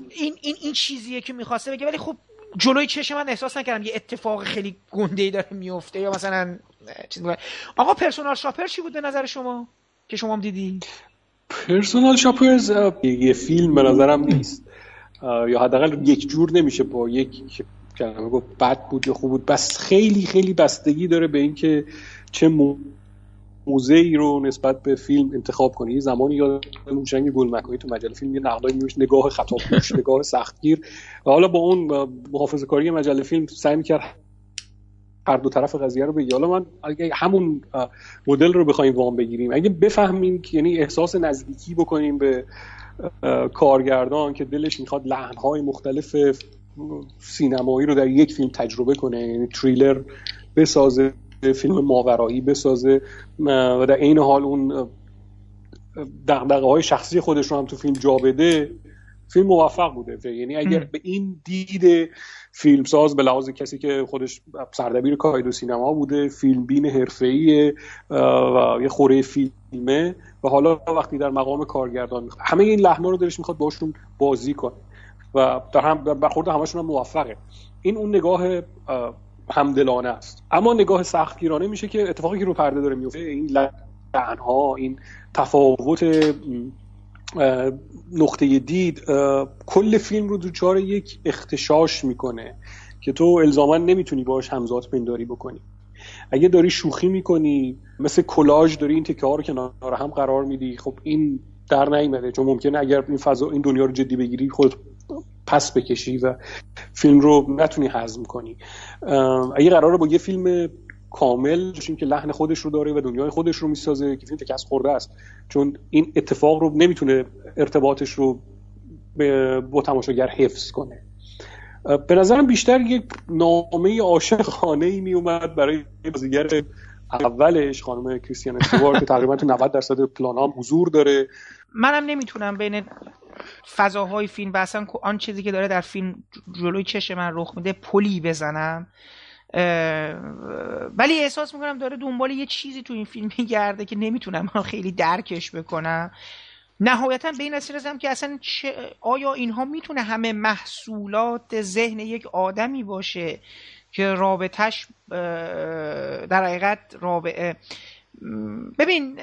این این این چیزیه که می‌خواسته بگه. ولی خب جلوی چشم من احساس نکردم یه اتفاق خیلی گنده ای داره میفته یا مثلا چیز آقا پرسونال شاپر چی بود به نظر شما که شما هم دیدی؟ پرسونال شاپرز یه فیلم به نظرم نیست. یا حداقل یک جور نمیشه با یک کلمه گفت بد بود یا خوب بود. بس خیلی خیلی بستگی داره به اینکه چه موزه ای رو نسبت به فیلم انتخاب کنی. یه زمانی یادمون جنگ گل مکانی تو مجله فیلم یه نقدایی میوش نگاه خطا نگاه سختگیر. و حالا با اون محافظه کاری مجله فیلم سعی می‌کرد هر دو طرف قضیه رو بگی حالا من اگه همون مدل رو بخوایم وام بگیریم اگه بفهمیم که یعنی احساس نزدیکی بکنیم به کارگردان که دلش می‌خواد لحنهای مختلف سینمایی رو در یک فیلم تجربه کنه یعنی تریلر بسازه فیلم ماورایی بسازه و در عین حال اون دقدقه های شخصی خودش رو هم تو فیلم جا بده. فیلم موفق بوده. یعنی اگر به این دید فیلمساز به لحاظ کسی که خودش سردبیر کایدو سینما بوده فیلم بین حرفه‌ای و یه خوره فیلمه و حالا وقتی در مقام کارگردان همه این لحمه رو دلش می‌خواد باشون بازی کنه و در هم برخورد همشون هم موفقه. این اون نگاه همدلانه است. اما نگاه سختگیرانه میشه که اتفاقی که رو پرده داره میفته این لعنها این تفاوت نقطه دید کل فیلم رو دوچار یک اختشاش می‌کنه که تو الزاما نمی‌تونی باش همزاد پنداری بکنی. اگه داری شوخی می‌کنی مثل کلاژ داری این تکه ها رو کنار هم قرار میدی خب این در نیمده چون ممکنه اگر این فضا این دنیا رو جدی بگیری خود پس بکشی و فیلم رو نتونی هضم کنی. اگه قراره با یه فیلم کامل چون که لحن خودش رو داره و دنیای خودش رو می‌سازه که فیلم تکس خورده است. چون این اتفاق رو نمی‌تونه ارتباطش رو با تماشاگر حفظ کنه. به نظرم بیشتر یک نامه عاشقانه ای می اومد برای بازیگر اولش خانم کریستیان استوار که تقریبا تو 90 درصد پلان هم حضور داره. منم نمی‌تونم بین فضاهای فیلم و اصلا آن چیزی که داره در فیلم جلوی چش من رخ میده پلی بزنم. ولی احساس می‌کنم داره دنبال یه چیزی تو این فیلم میگرده که نمی‌تونم خیلی درکش بکنم. نهایتا به این رسیدم که اصلا آیا اینها می‌تونه همه محصولات ذهن یک آدمی باشه که رابطش در حقیقت رابطه ببین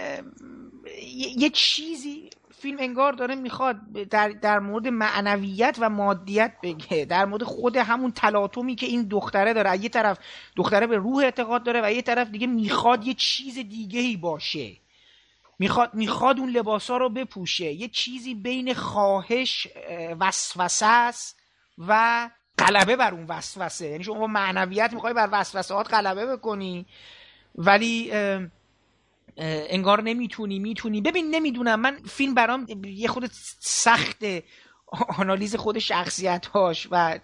یه چیزی فیلم انگار داره می‌خواد در, در مورد معنویت و مادیت بگه در مورد خود همون تلاطمی که این دختره داره. یه طرف دختره به روح اعتقاد داره و یه طرف دیگه می‌خواد یه چیز دیگه ای باشه. می‌خواد می‌خواد اون لباسا رو بپوشه. یه چیزی بین خواهش وسوسه است و غلبه بر اون وسوسه. یعنی شما با معنویت می‌خوای بر وسوسهات غلبه بکنی ولی انگار نمی‌تونی می‌تونی. ببین نمی‌دونم. من فیلم برام یه خود سخت آنالیز خود شخصیت هاش و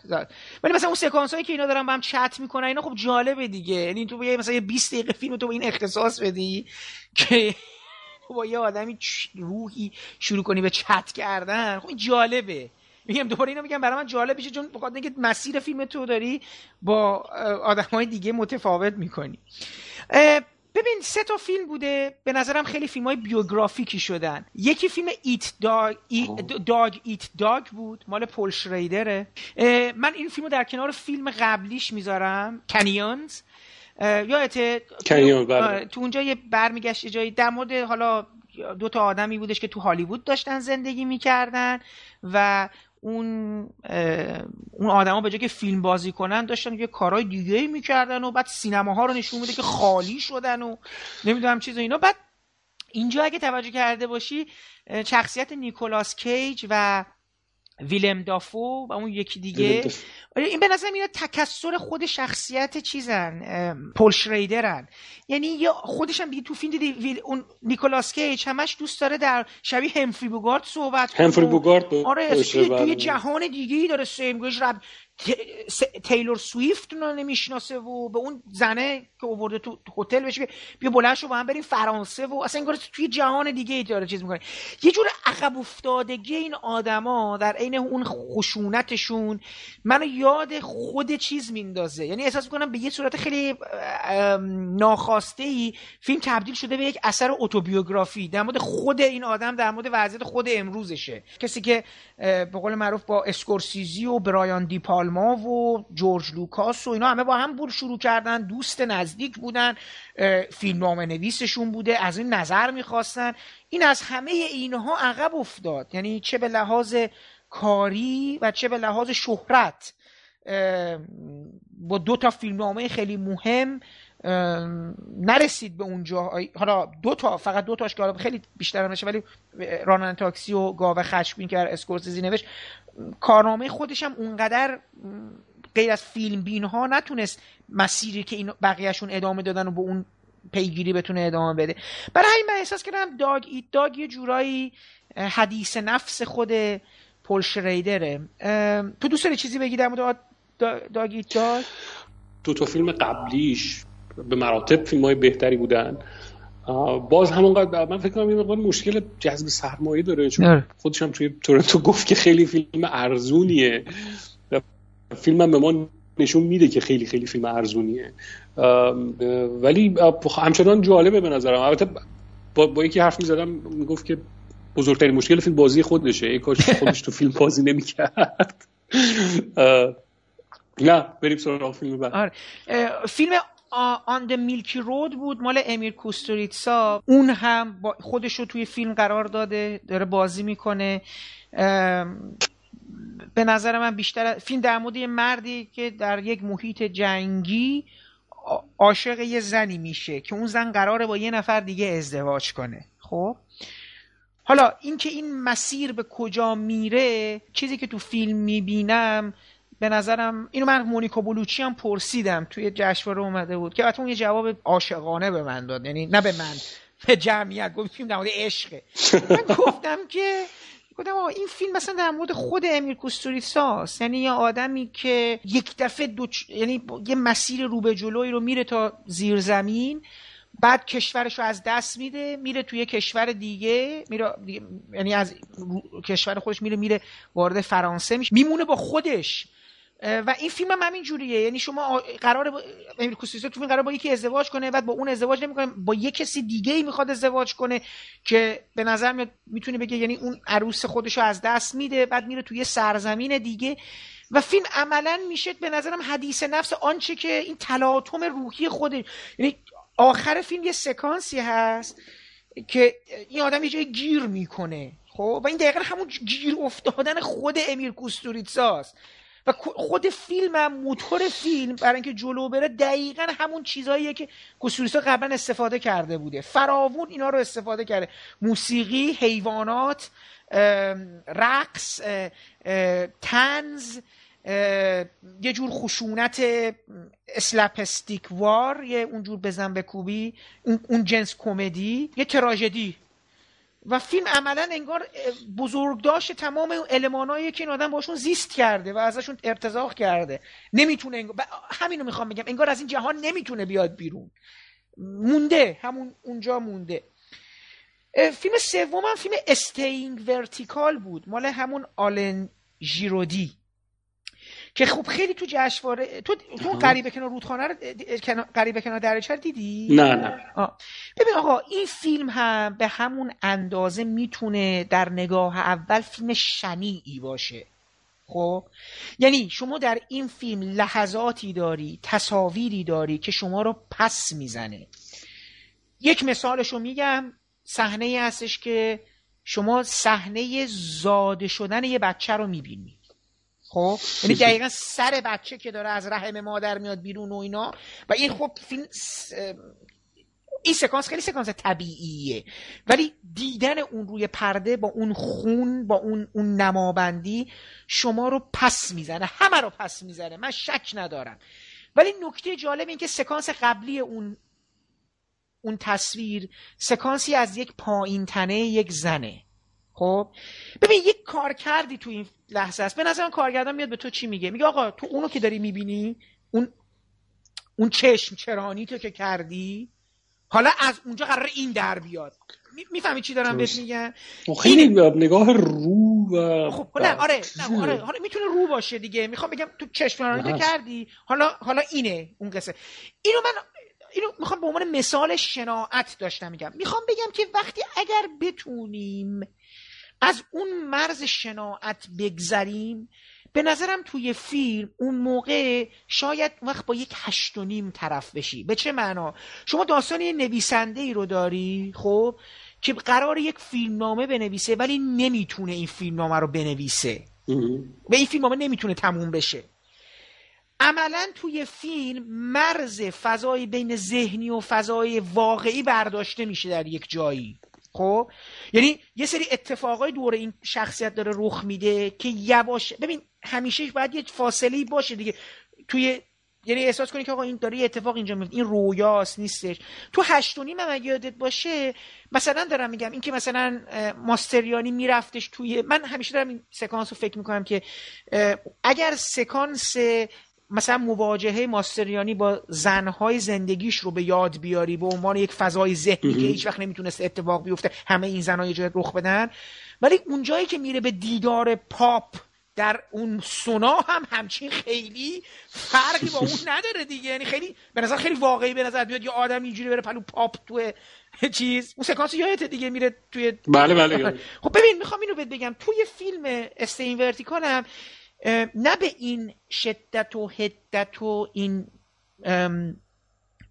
ولی مثلا اون سکانس هایی که اینا دارن با هم چت می‌کنن اینا خب جالبه دیگه. یعنی تو یه مثلا یه 20 دقیقه فیلم تو به این اختصاص بدی که با یه آدمی روحی شروع کنی به چت کردن. خب این جالبه. میگم دوباره اینو میگم برای من جالب میشه چون بخاطر اینکه مسیر فیلم تو داری با آدمای دیگه متفاوت می‌کنی. ببین سه تا فیلم بوده به نظرم خیلی فیلم های بیوگرافیکی شدن. یکی فیلم ایت داگ, داگ ایت داگ بود مال پول شریدره. من این فیلم رو در کنار فیلم قبلیش می‌ذارم کنیونز. یادته کنیون بله. تو اونجا یه برمیگشت جایی در مورد حالا دو تا آدمی بودش که تو هالیوود داشتن زندگی می‌کردن و اون اون آدما به جای که فیلم بازی کنن داشتن یه کارهای دیگه می‌کردن و بعد سینماها رو نشون میده که خالی شدن و نمی‌دونم چیز اینا. بعد اینجا اگه توجه کرده باشی شخصیت نیکولاس کیج و ویلم دافو و اون یکی دیگه. آره، این به نظر میاد تکسر خود شخصیت چیزن پول شریدرن. یعنی یا خودش هم تو فیلم دیدی اون نیکولاس کیج همش دوست داره در شبیه همفری بوگارد صحبت همفری بوگارد آره توی. جهان دیگه ای داره سیمگوش رب تیلور سویفت رو نمی‌شناسه و به اون زنه که اوورده تو هتل بشه بیا بلند شو با هم بریم فرانسه و اصلا انگار توی جهان دیگه ای داره چیز می‌کنه. یه جور عقب افتادگی این آدما در عین اون خشونتشون منو یاد خود چیز میندازه. یعنی احساس می‌کنم به یه صورت خیلی ناخواسته ای فیلم تبدیل شده به یک اثر اتوبیوگرافی در مورد خود این آدم در مورد وضعیت خود امروزشه. کسی که به قول معروف با اسکورسیزی و برایان دیپالما و جورج لوکاس و اینا همه با هم بور شروع کردن دوست نزدیک بودن فیلمنامه نویسشون بوده از این نظر می‌خواستن. این از همه اینها عقب افتاد. یعنی چه به لحاظ کاری و چه به لحاظ شهرت با دو تا فیلمنامه خیلی مهم نرسید به اونجا. حالا دو تا فقط دو تاش که خیلی بیشتر نشه ولی رانان تاکسی و گاوه خشمین که اسکورسیزی نوشت کارنامه خودش هم اونقدر غیر از فیلم بین ها نتونست مسیری که این بقیهشون ادامه دادن و به اون پیگیری بتونه ادامه بده. برای همین من احساس کردم داگ ایت داگ یه جورایی حدیث نفس خود پول شریدره. تو دوست داری چیزی بگی در مورد داگی داگ؟ دو تا فیلم قبلیش به مراتب فیلم های بهتری بودن. باز همونقدر من فکر کنم یه مقدار مشکل جذب سرمایه داره چون آره. خودش هم توی تورنتو گفت که خیلی فیلم ارزونیه فیلم هم به ما نشون میده که خیلی خیلی فیلم ارزونیه. ولی همچنان جالبه به نظرم. البته با, با یکی حرف می‌زدم می‌گفت که بزرگترین مشکل فیلم بازی خودشه. ای کاش خودش تو فیلم بازی نمی‌کرد. نه بریم سراغ فیلم بعد. آره. فیلم آن د میلکی رود بود مال امیر کوستوریتسا اون هم با خودش رو توی فیلم قرار داده داره بازی می‌کنه. به نظر من بیشتر فیلم در مورد یه مردی که در یک محیط جنگی عاشق یه زنی میشه که اون زن قراره با یه نفر دیگه ازدواج کنه. خب؟ حالا اینکه این مسیر به کجا میره چیزی که تو فیلم می‌بینم به نظرم اینو من مونیکا بلوچی هم پرسیدم توی جشنواره اومده بود که اون یه جواب عاشقانه به من داد یعنی نه به من به جمعیت. گفت فیلم در مورد عشقه من گفتم که گفتم این فیلم مثلا در مورد خود امیر کوستوریتساس یعنی یه آدمی که یک دفعه دو یعنی یه مسیر رو به جلوی رو میره تا زیر زمین بعد کشورش رو از دست میده میره توی کشور دیگه میره یعنی از کشور خودش میره میره وارد فرانسه میشه. میمونه با خودش. و این فیلم هم همین جوریه. یعنی شما قرار با... امیر تو فیلم قرار با یکی ازدواج کنه بعد با اون ازدواج نمی‌کنه با یک کسی دیگه ای می‌خواد ازدواج کنه که به نظر میاد می‌تونه بگه یعنی اون عروس خودش رو از دست میده بعد میره توی سرزمین دیگه. و فیلم عملا میشه به نظرم حدیث نفس آنچه که این تلاطم روحی خود یعنی آخر فیلم یه سکانسی هست که این آدم یه جای گیر می‌کنه خب؟ و این دقیقا همون گیر افتادن خود امیر کوستوریتساست. و خود فیلم هم موتور فیلم برای اینکه جلو بره دقیقا همون چیزهاییه که کوستوریتسا قبلا استفاده کرده بوده. فراوون اینا رو استفاده کرده. موسیقی حیوانات رقص تنز یه جور خشونت slapstick وار یه اونجور بزن بکوبی اون جنس کمدی یه تراژدی. و فیلم عملا انگار بزرگداشت تمام المانایی که این آدم باشون زیست کرده و ازشون ارتزاق کرده. نمی‌تونه انگار... همینو می‌خوام بگم انگار از این جهان نمی‌تونه بیاد بیرون. مونده همون اونجا مونده. فیلم سوم هم فیلم Staying Vertical بود. مال همون آلن ژیرودی. که خب خیلی تو جشنواره تو تو غریبه کنار رودخانه رو غریبه کنار دریاچه دیدی؟ نه نه. ببین آقا این فیلم هم به همون اندازه می‌تونه در نگاه اول فیلم شنیعی باشه. خب؟ یعنی شما در این فیلم لحظاتی داری تصاویری داری که شما رو پس می‌زنه. یک مثالش رو میگم صحنه ای هستش که شما صحنه زاده شدن یه بچه رو می‌بینی. خب؟ یعنی دقیقا سر بچه که داره از رحم مادر میاد بیرون و اینا. و این خب فیلم این سکانس خیلی سکانس طبیعیه. ولی دیدن اون روی پرده با اون خون با اون, اون نمابندی شما رو پس می‌زنه. همه رو پس می‌زنه. من شک ندارم. ولی نکته جالب این که سکانس قبلی اون اون تصویر سکانسی از یک پایین تنه یک زنه. خب؟ ببین یک کار کردی تو این لحظه است. به نظر کارگردان میاد به تو چی میگه؟ میگه آقا تو اونو که داری می‌بینی اون اون چشم چرانی تو که کردی حالا از اونجا قرار این در بیاد. می‌فهمی چی دارم بهت میگم؟ خیلی این... نگاه رو و خب نه آره نه آره حالا می‌تونه رو باشه دیگه. می‌خوام بگم تو چشم چرانی تو کردی حالا حالا اینه اون قصه. اینو من اینو می‌خوام به عنوان مثال شناعت داشتم میگم. می‌خوام بگم که وقتی اگر بتونیم از اون مرز شناعت بگذریم. به نظرم توی فیلم اون موقع شاید وقت با یک هشت و نیم طرف بشی. به چه معنا؟ شما داستان یه نویسنده ای رو داری خب که قرار یک فیلمنامه بنویسه ولی نمی‌تونه این فیلمنامه رو بنویسه. و این فیلمنامه نمی‌تونه تموم بشه. عملا توی فیلم مرز فضای بین ذهنی و فضای واقعی برداشته میشه در یک جایی. خب؟ یعنی یه سری اتفاقای دور این شخصیت داره رخ میده که یواش ببین همیشه باید یه فاصله باشه دیگه. توی یعنی احساس کنی که آقا این داره اتفاق اینجا میفته. این رویاست نیستش. تو هشت و نیم یادت باشه مثلا دارم میگم اینکه مثلا ماستریانی میرفتش توی من همیشه دارم این سکانس رو فکر می‌کنم که اگر سکانس مثلا مواجهه ماسترویانی با زنهای زندگیش رو به یاد بیاری به عنوان یک فضای ذهنی که هیچ وقت نمی‌تونست اتفاق بیفته همه این زنها یه جای رخ بدن. ولی اونجایی که میره به دیدار پاپ در اون سونا هم همچین خیلی فرقی با اون نداره دیگه. یعنی خیلی به نظر خیلی واقعی به نظر بیاد یه آدم اینجوری بره پلو پاپ تو چیز. اون سکانس یادت دیگه میره توی بله بله خب ببین می‌خوام اینو بهت بگم. توی فیلم Staying Vertical هم نه به این شدت و حدت و این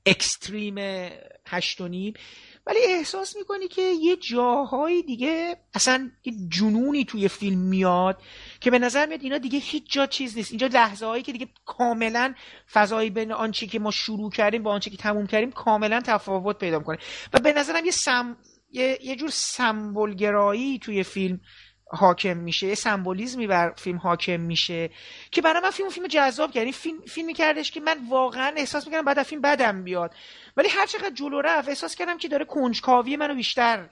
اکستریم هشت و نیم ولی احساس می‌کنی که یه جاهایی دیگه اصلا یه جنونی توی فیلم میاد که به نظر میاد اینا دیگه هیچ جا چیز نیست. اینجا لحظه هایی که دیگه کاملا فضایی بین آنچه که ما شروع کردیم با آنچه که تموم کردیم کاملا تفاوت پیدا می‌کنه. و به نظرم یه سم یه, یه جور سمبولگرایی توی فیلم حاکم میشه یه سمبولیزمی بر فیلم حاکم میشه که برای من فیلم فیلم جذاب کرد. فیلم فیلمی کردش که من واقعا احساس می‌کردم بعد فیلم بدم بیاد. ولی هر چقدر جلو رفت احساس کردم که داره کنجکاوی منو بیشتر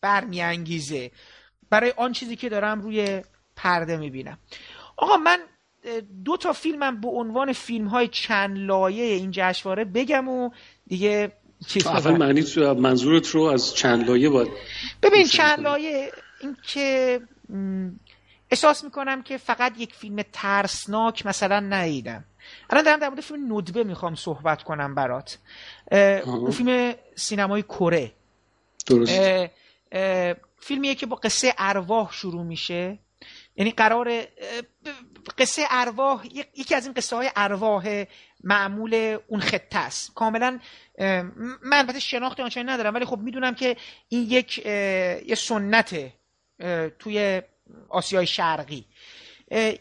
برمیانگیزه. برای آن چیزی که دارم روی پرده می‌بینم. آقا من دو تا فیلمم به عنوان فیلم های چند لایه این جشنواره بگم و دیگه چیز اول معنی منظورت رو از چند لایه باید ببین چند لایه این که احساس می‌کنم که فقط یک فیلم ترسناک مثلا ندیدم. الان دارم در مورد فیلم ندبه می‌خوام صحبت کنم برات. اون فیلم سینمای کره. درست. فیلمیه که با قصه ارواح شروع میشه. یعنی قرار قصه ارواح یکی از این قصه های ارواح معمول اون خطه است. کاملا من البته شناخت آنچنانی ندارم ولی خب می‌دونم که این یک یه سنت توی آسیای شرقی.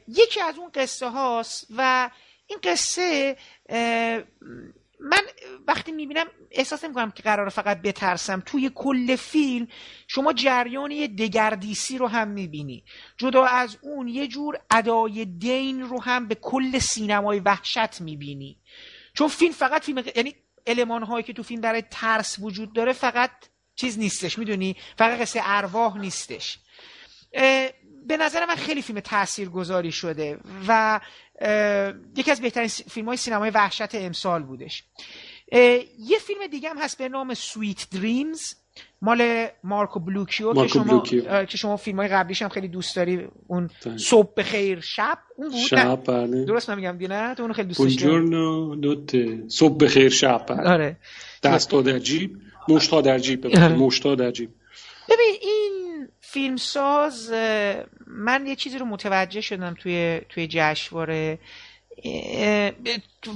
یکی از اون قصه هاست و این قصه من وقتی می‌بینم احساس نمی‌کنم که قرار فقط بترسم. توی کل فیلم شما جریان یه دگردیسی رو هم می‌بینی. جدا از اون یه جور ادای دین رو هم به کل سینمای وحشت می‌بینی. چون فیلم فقط فیلم یعنی المان هایی که تو فیلم برای ترس وجود داره فقط چیز نیستش می‌دونی؟ فقط قصه ارواح نیستش. به نظر من خیلی فیلم تأثیر گذاری شده و یکی از بهترین فیلم های سینمای وحشت امسال بودش. یه فیلم دیگه هم هست به نام Sweet Dreams مال مارکو بلوکیو, مارکو که شما بلوکیو. که شما فیلم های قبلیش هم خیلی دوست داری اون صبح بخیر شب اون بود شب بله. درست نمیگم دی نه تو اون خیلی دوست داشتی. بونجورنو نوت صبح بخیر شب بله. آره. دستا در جیب مشتا در جیب ببخشید. مشتا در جیب. ببین این فیلمساز من یه چیزی رو متوجه شدم توی توی جشنواره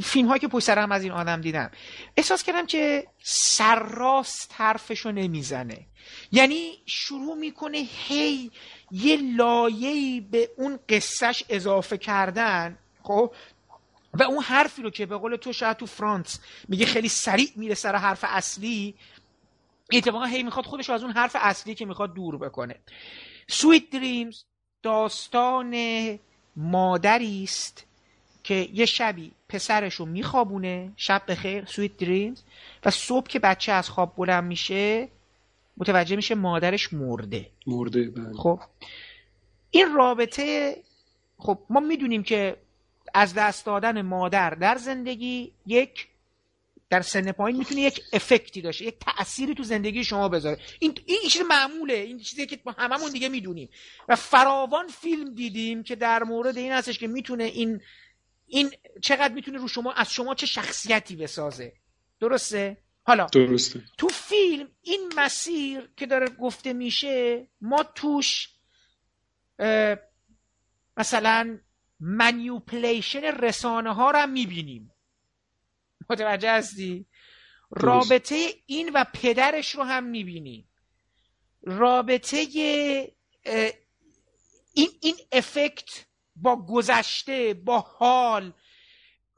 فیلم هایی که پشت هم از این آدم دیدم. احساس کردم که سرراست حرفش رو نمی‌زنه. یعنی شروع می‌کنه هی یه لایه‌ای به اون قصهش اضافه کردن خب؟ و اون حرفی رو که به قول تو شاید تو فرانس میگه خیلی سریع میره سر حرف اصلی اتفاقا هی می‌خواد خودش از اون حرف اصلی که می‌خواد دور بکنه. سویت دریمز داستان مادری است که یه شبی پسرش رو میخوابونه شب بخیر سویت دریمز و صبح که بچه از خواب بلند میشه متوجه میشه مادرش مرده. مرده بله. خب این رابطه خب ما می‌دونیم که از دست دادن مادر در زندگی یک در سن پایین می‌تونه یک افکتی داشته یک تأثیری تو زندگی شما بذاره. این این چیز معموله این چیزی که هممون دیگه می‌دونیم. و فراوان فیلم دیدیم که در مورد این هستش که می‌تونه این این چقدر می‌تونه رو شما از شما چه شخصیتی بسازه. درسته؟ حالا درسته. تو فیلم این مسیر که داره گفته میشه ما توش مثلا منیوپلیشن رسانه ها رو هم می‌بینیم. متوجه هستی؟ رابطه این و پدرش رو هم می‌بینی. رابطه این این افکت با گذشته با حال.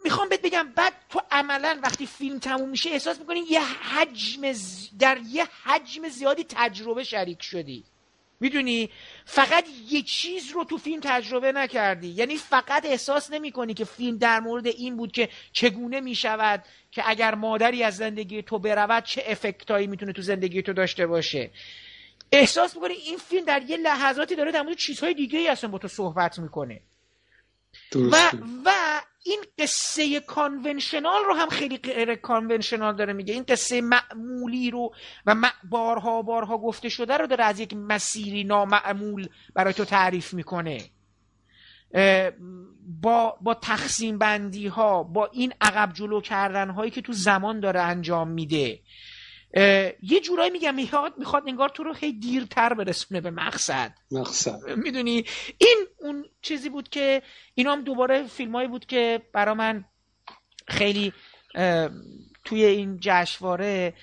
می‌خوام بهت بگم بعد تو عملا وقتی فیلم تموم میشه احساس می‌کنی یه حجم ز... در یه حجم زیادی تجربه شریک شدی. می‌دونی؟ فقط یه چیز رو تو فیلم تجربه نکردی. یعنی فقط احساس نمی کنی که فیلم در مورد این بود که چگونه می شود که اگر مادری از زندگی تو برود چه افکتایی می‌تونه تو زندگی تو داشته باشه. احساس می‌کنی این فیلم در یه لحظاتی داره در مورد چیزهای دیگه ای اصلا با تو صحبت می‌کنه. و و این قصه کانونشنال رو هم خیلی غیر کانونشنال داره میگه. این قصه معمولی رو و بارها بارها گفته شده رو داره از یک مسیری نامعمول برای تو تعریف می‌کنه. با با تقسیم بندی ها با این عقب جلو کردن هایی که تو زمان داره انجام میده. یه جورایی میگم می‌خواد می‌خواد انگار تو رو خیلی دیرتر برسونه به مقصد. مقصد. می‌دونی؟ این اون چیزی بود که اینا هم دوباره فیلمایی بود که برا من خیلی توی این جشنواره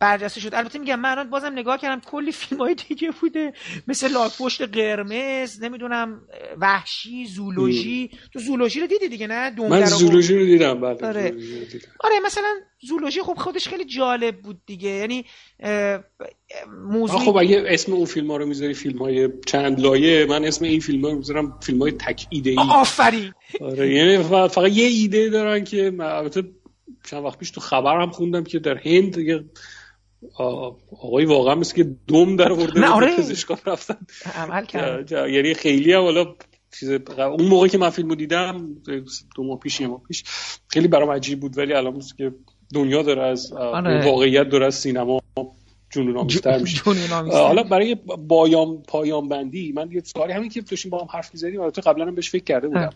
برجسته شد. البته میگم من بازم نگاه کردم کلی فیلم های دیگه بوده. مثل لاکپشت قرمز نمی‌دونم وحشی زولوژی. تو زولوژی رو دیدی دیگه نه؟ من زولوژی رو دیدم بله آره. آره مثلا زولوژی خب خودش خیلی جالب بود دیگه. یعنی موضوع خب اگه اسم اون فیلم ها رو می‌ذاری فیلم های چند لایه من اسم این فیلم ها رو می‌ذارم فیلم های تک ایده ای آفرین. آره یعنی فقط یه ایده دارن که البته چند وقت پیش تو خبر هم خوندم که در هند یه آقای واقعا مثل که دوم در ورده آره. پزشکان رفتن. عمل کرد. یعنی خیلی هم حالا چیز اون موقع که من فیلمو دیدم دو ماه پیش یه ماه پیش خیلی برام عجیب بود ولی الان که دنیا داره از آره. واقعیت داره از سینما جنون آمیزتر میشه. حالا برای بایام پایام بندی من یه سوالی همین که داشتیم با هم حرف می‌زدیم البته قبلا هم بهش فکر کرده بودم.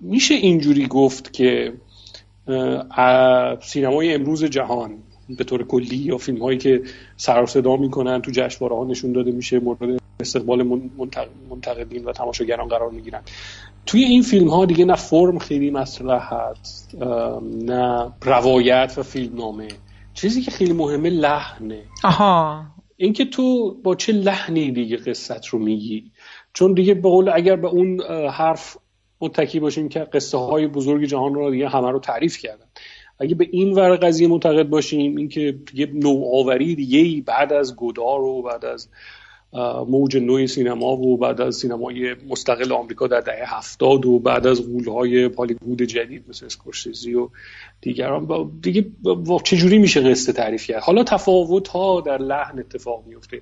میشه اینجوری گفت که سینمای امروز جهان به طور کلی یا فیلم هایی که سر صدا می‌کنن تو جشنواره ها نشون داده میشه مورد استقبال منتقدین و تماشاگران قرار می‌گیرن. توی این فیلم ها دیگه نه فرم خیلی مطرح هست نه روایت و فیلم نامه چیزی که خیلی مهمه لحنه. آها. اینکه تو با چه لحنی دیگه قصت رو میگی؟ چون دیگه به قول اگر به اون حرف متکی باشیم که قصه های بزرگ جهان رو دیگه همه رو تعریف کردن. اگه به این ور قضیه معتقد باشیم اینکه یه نوآوری دیگه بعد از گودار و بعد از موج نوع سینما و بعد از سینمای مستقل آمریکا در دهه هفتاد و بعد از غولهای هالیوود جدید مثل اسکورسیزی و دیگران دیگه چجوری میشه قصه تعریف کرد؟ حالا تفاوت ها در لحن اتفاق میفته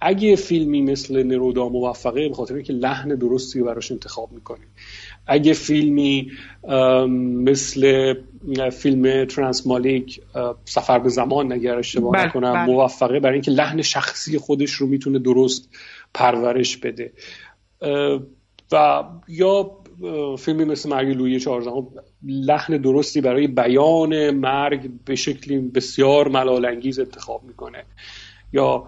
اگه فیلمی مثل نرودا موفقه به خاطر اینکه لحن درستی براش انتخاب می‌کنیم اگه فیلمی مثل فیلم ترانس مالیک سفر به زمان اگر اشتباه بله، نکنم بله. موفقه برای اینکه لحن شخصی خودش رو می‌تونه درست پرورش بده. و یا فیلمی مثل مرگ لویی چهارزدهم لحن درستی برای بیان مرگ به شکلی بسیار ملالانگیز انتخاب می‌کنه. یا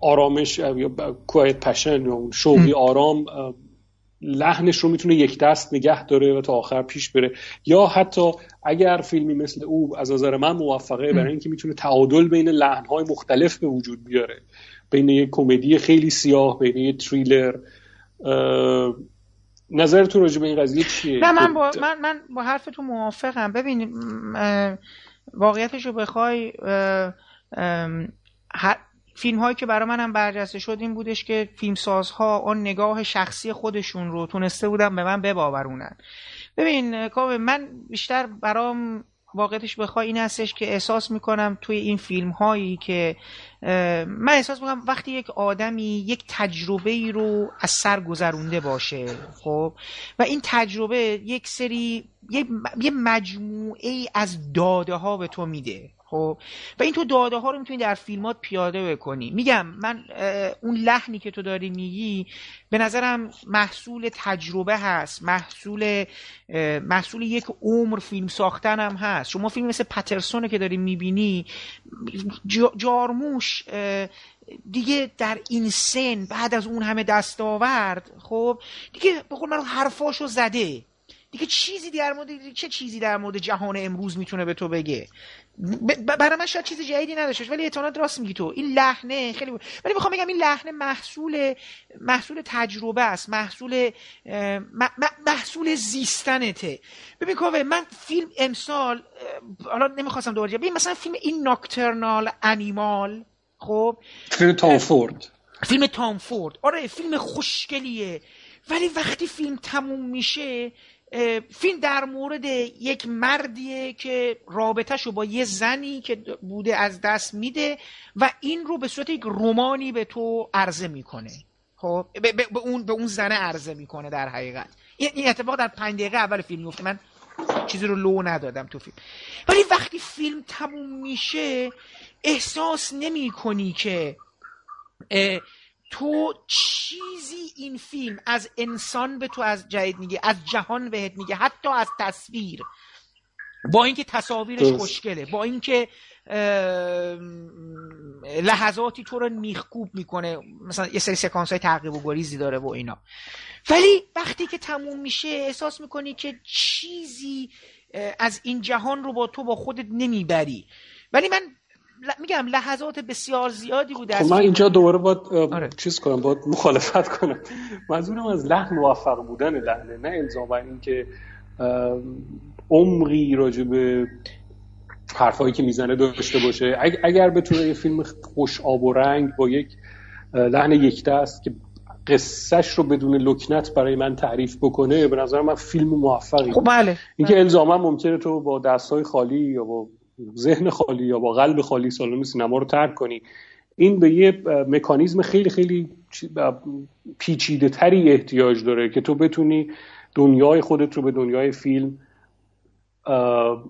آرامش یا کوایت پشن یا شوقی آرام لحنش رو می‌تونه یک دست نگه داره و تا آخر پیش بره. یا حتی اگر فیلمی مثل او از نظر من موفقه برای اینکه می‌تونه تعادل بین لحنهای مختلف به وجود بیاره. بین یک کمدی خیلی سیاه بین یک تریلر. نظر تو راجع به این قضیه چیه؟ نه من با, من, من با حرف تو موافقم. ببین واقعیتش رو بخوای فیلم هایی که برای منم برجسته شد این بودش که فیلمسازها آن نگاه شخصی خودشون رو تونسته بودن به من بباورونن. ببین من بیشتر برام واقعیتش بخوای این هستش که احساس می‌کنم توی این فیلم هایی که من احساس می‌کنم وقتی یک آدمی یک تجربه ای رو از سر گذرونده باشه خب؟ و این تجربه یک سری یه مجموعه ای از داده ها به تو میده. خب؟ و این تو داده ها رو می‌تونی در فیلمات پیاده بکنی. میگم من اون لحنی که تو داری میگی به نظرم محصول تجربه هست. محصول محصول یک عمر فیلم ساختن هم هست. شما فیلم مثل پترسونه که داری می‌بینی جارموش دیگه در این سن بعد از اون همه دستاورد خب؟ دیگه به قول من حرفاشو زده. دیگه چیزی در مورد چه چیزی در مورد جهان امروز می‌تونه به تو بگه؟ برای من شاید چیز جدیدی نداشتش ولی احتمالاً راست میگی تو. این لحنه خیلی ولی می‌خوام بگم این لحنه محصول محصول تجربه است محصول محصول زیستنته. ببین کوه من فیلم امسال حالا نمی‌خواستم دوباره ببین مثلا فیلم این ناکترنال انیمال خب؟ فیلم تام فورد. فیلم تام فورد. آره فیلم خوشگلیه. ولی وقتی فیلم تموم میشه فیلم در مورد یک مردیه که رابطهش رو با یه زنی که بوده از دست میده و این رو به صورت یک رومانی به تو عرضه می‌کنه. خب به, به, اون به اون زنه عرضه می‌کنه در حقیقت. این اتفاق در پنج دقیقه اول فیلم میفته من چیزی رو لو ندادم تو فیلم. ولی وقتی فیلم تموم میشه احساس نمی کنی که تو چیزی این فیلم از انسان به تو از جدید میگه از جهان بهت میگه حتی از تصویر. با اینکه تصاویرش خوشگله با اینکه لحظاتی تو رو میخکوب می‌کنه مثلا یه سری سکانس های تعقیب و گریزی داره و اینا. ولی وقتی که تموم میشه احساس می‌کنی که چیزی از این جهان رو با تو با خودت نمی‌بری. ولی من میگم لحظات بسیار زیادی بوده خب من اینجا دوباره باید آره. چیز کنم باید مخالفت کنم. منظورم از لحن موفق بودن لحنه نه الزاما اینکه عمقی راجع به حرفایی که می‌زنه داشته باشه. اگر بتونه یه فیلم خوش آب و رنگ با یک لحن یک دست که قصهش رو بدون لکنت برای من تعریف بکنه به نظر من فیلم موفقی خب بله. اینکه الزاما ممکنه تو با دستهای خالی یا با ذهن خالی یا با قلب خالی سالن سینما رو ترک کنی. این به یه مکانیزم خیلی خیلی پیچیده تری احتیاج داره که تو بتونی دنیای خودت رو به دنیای فیلم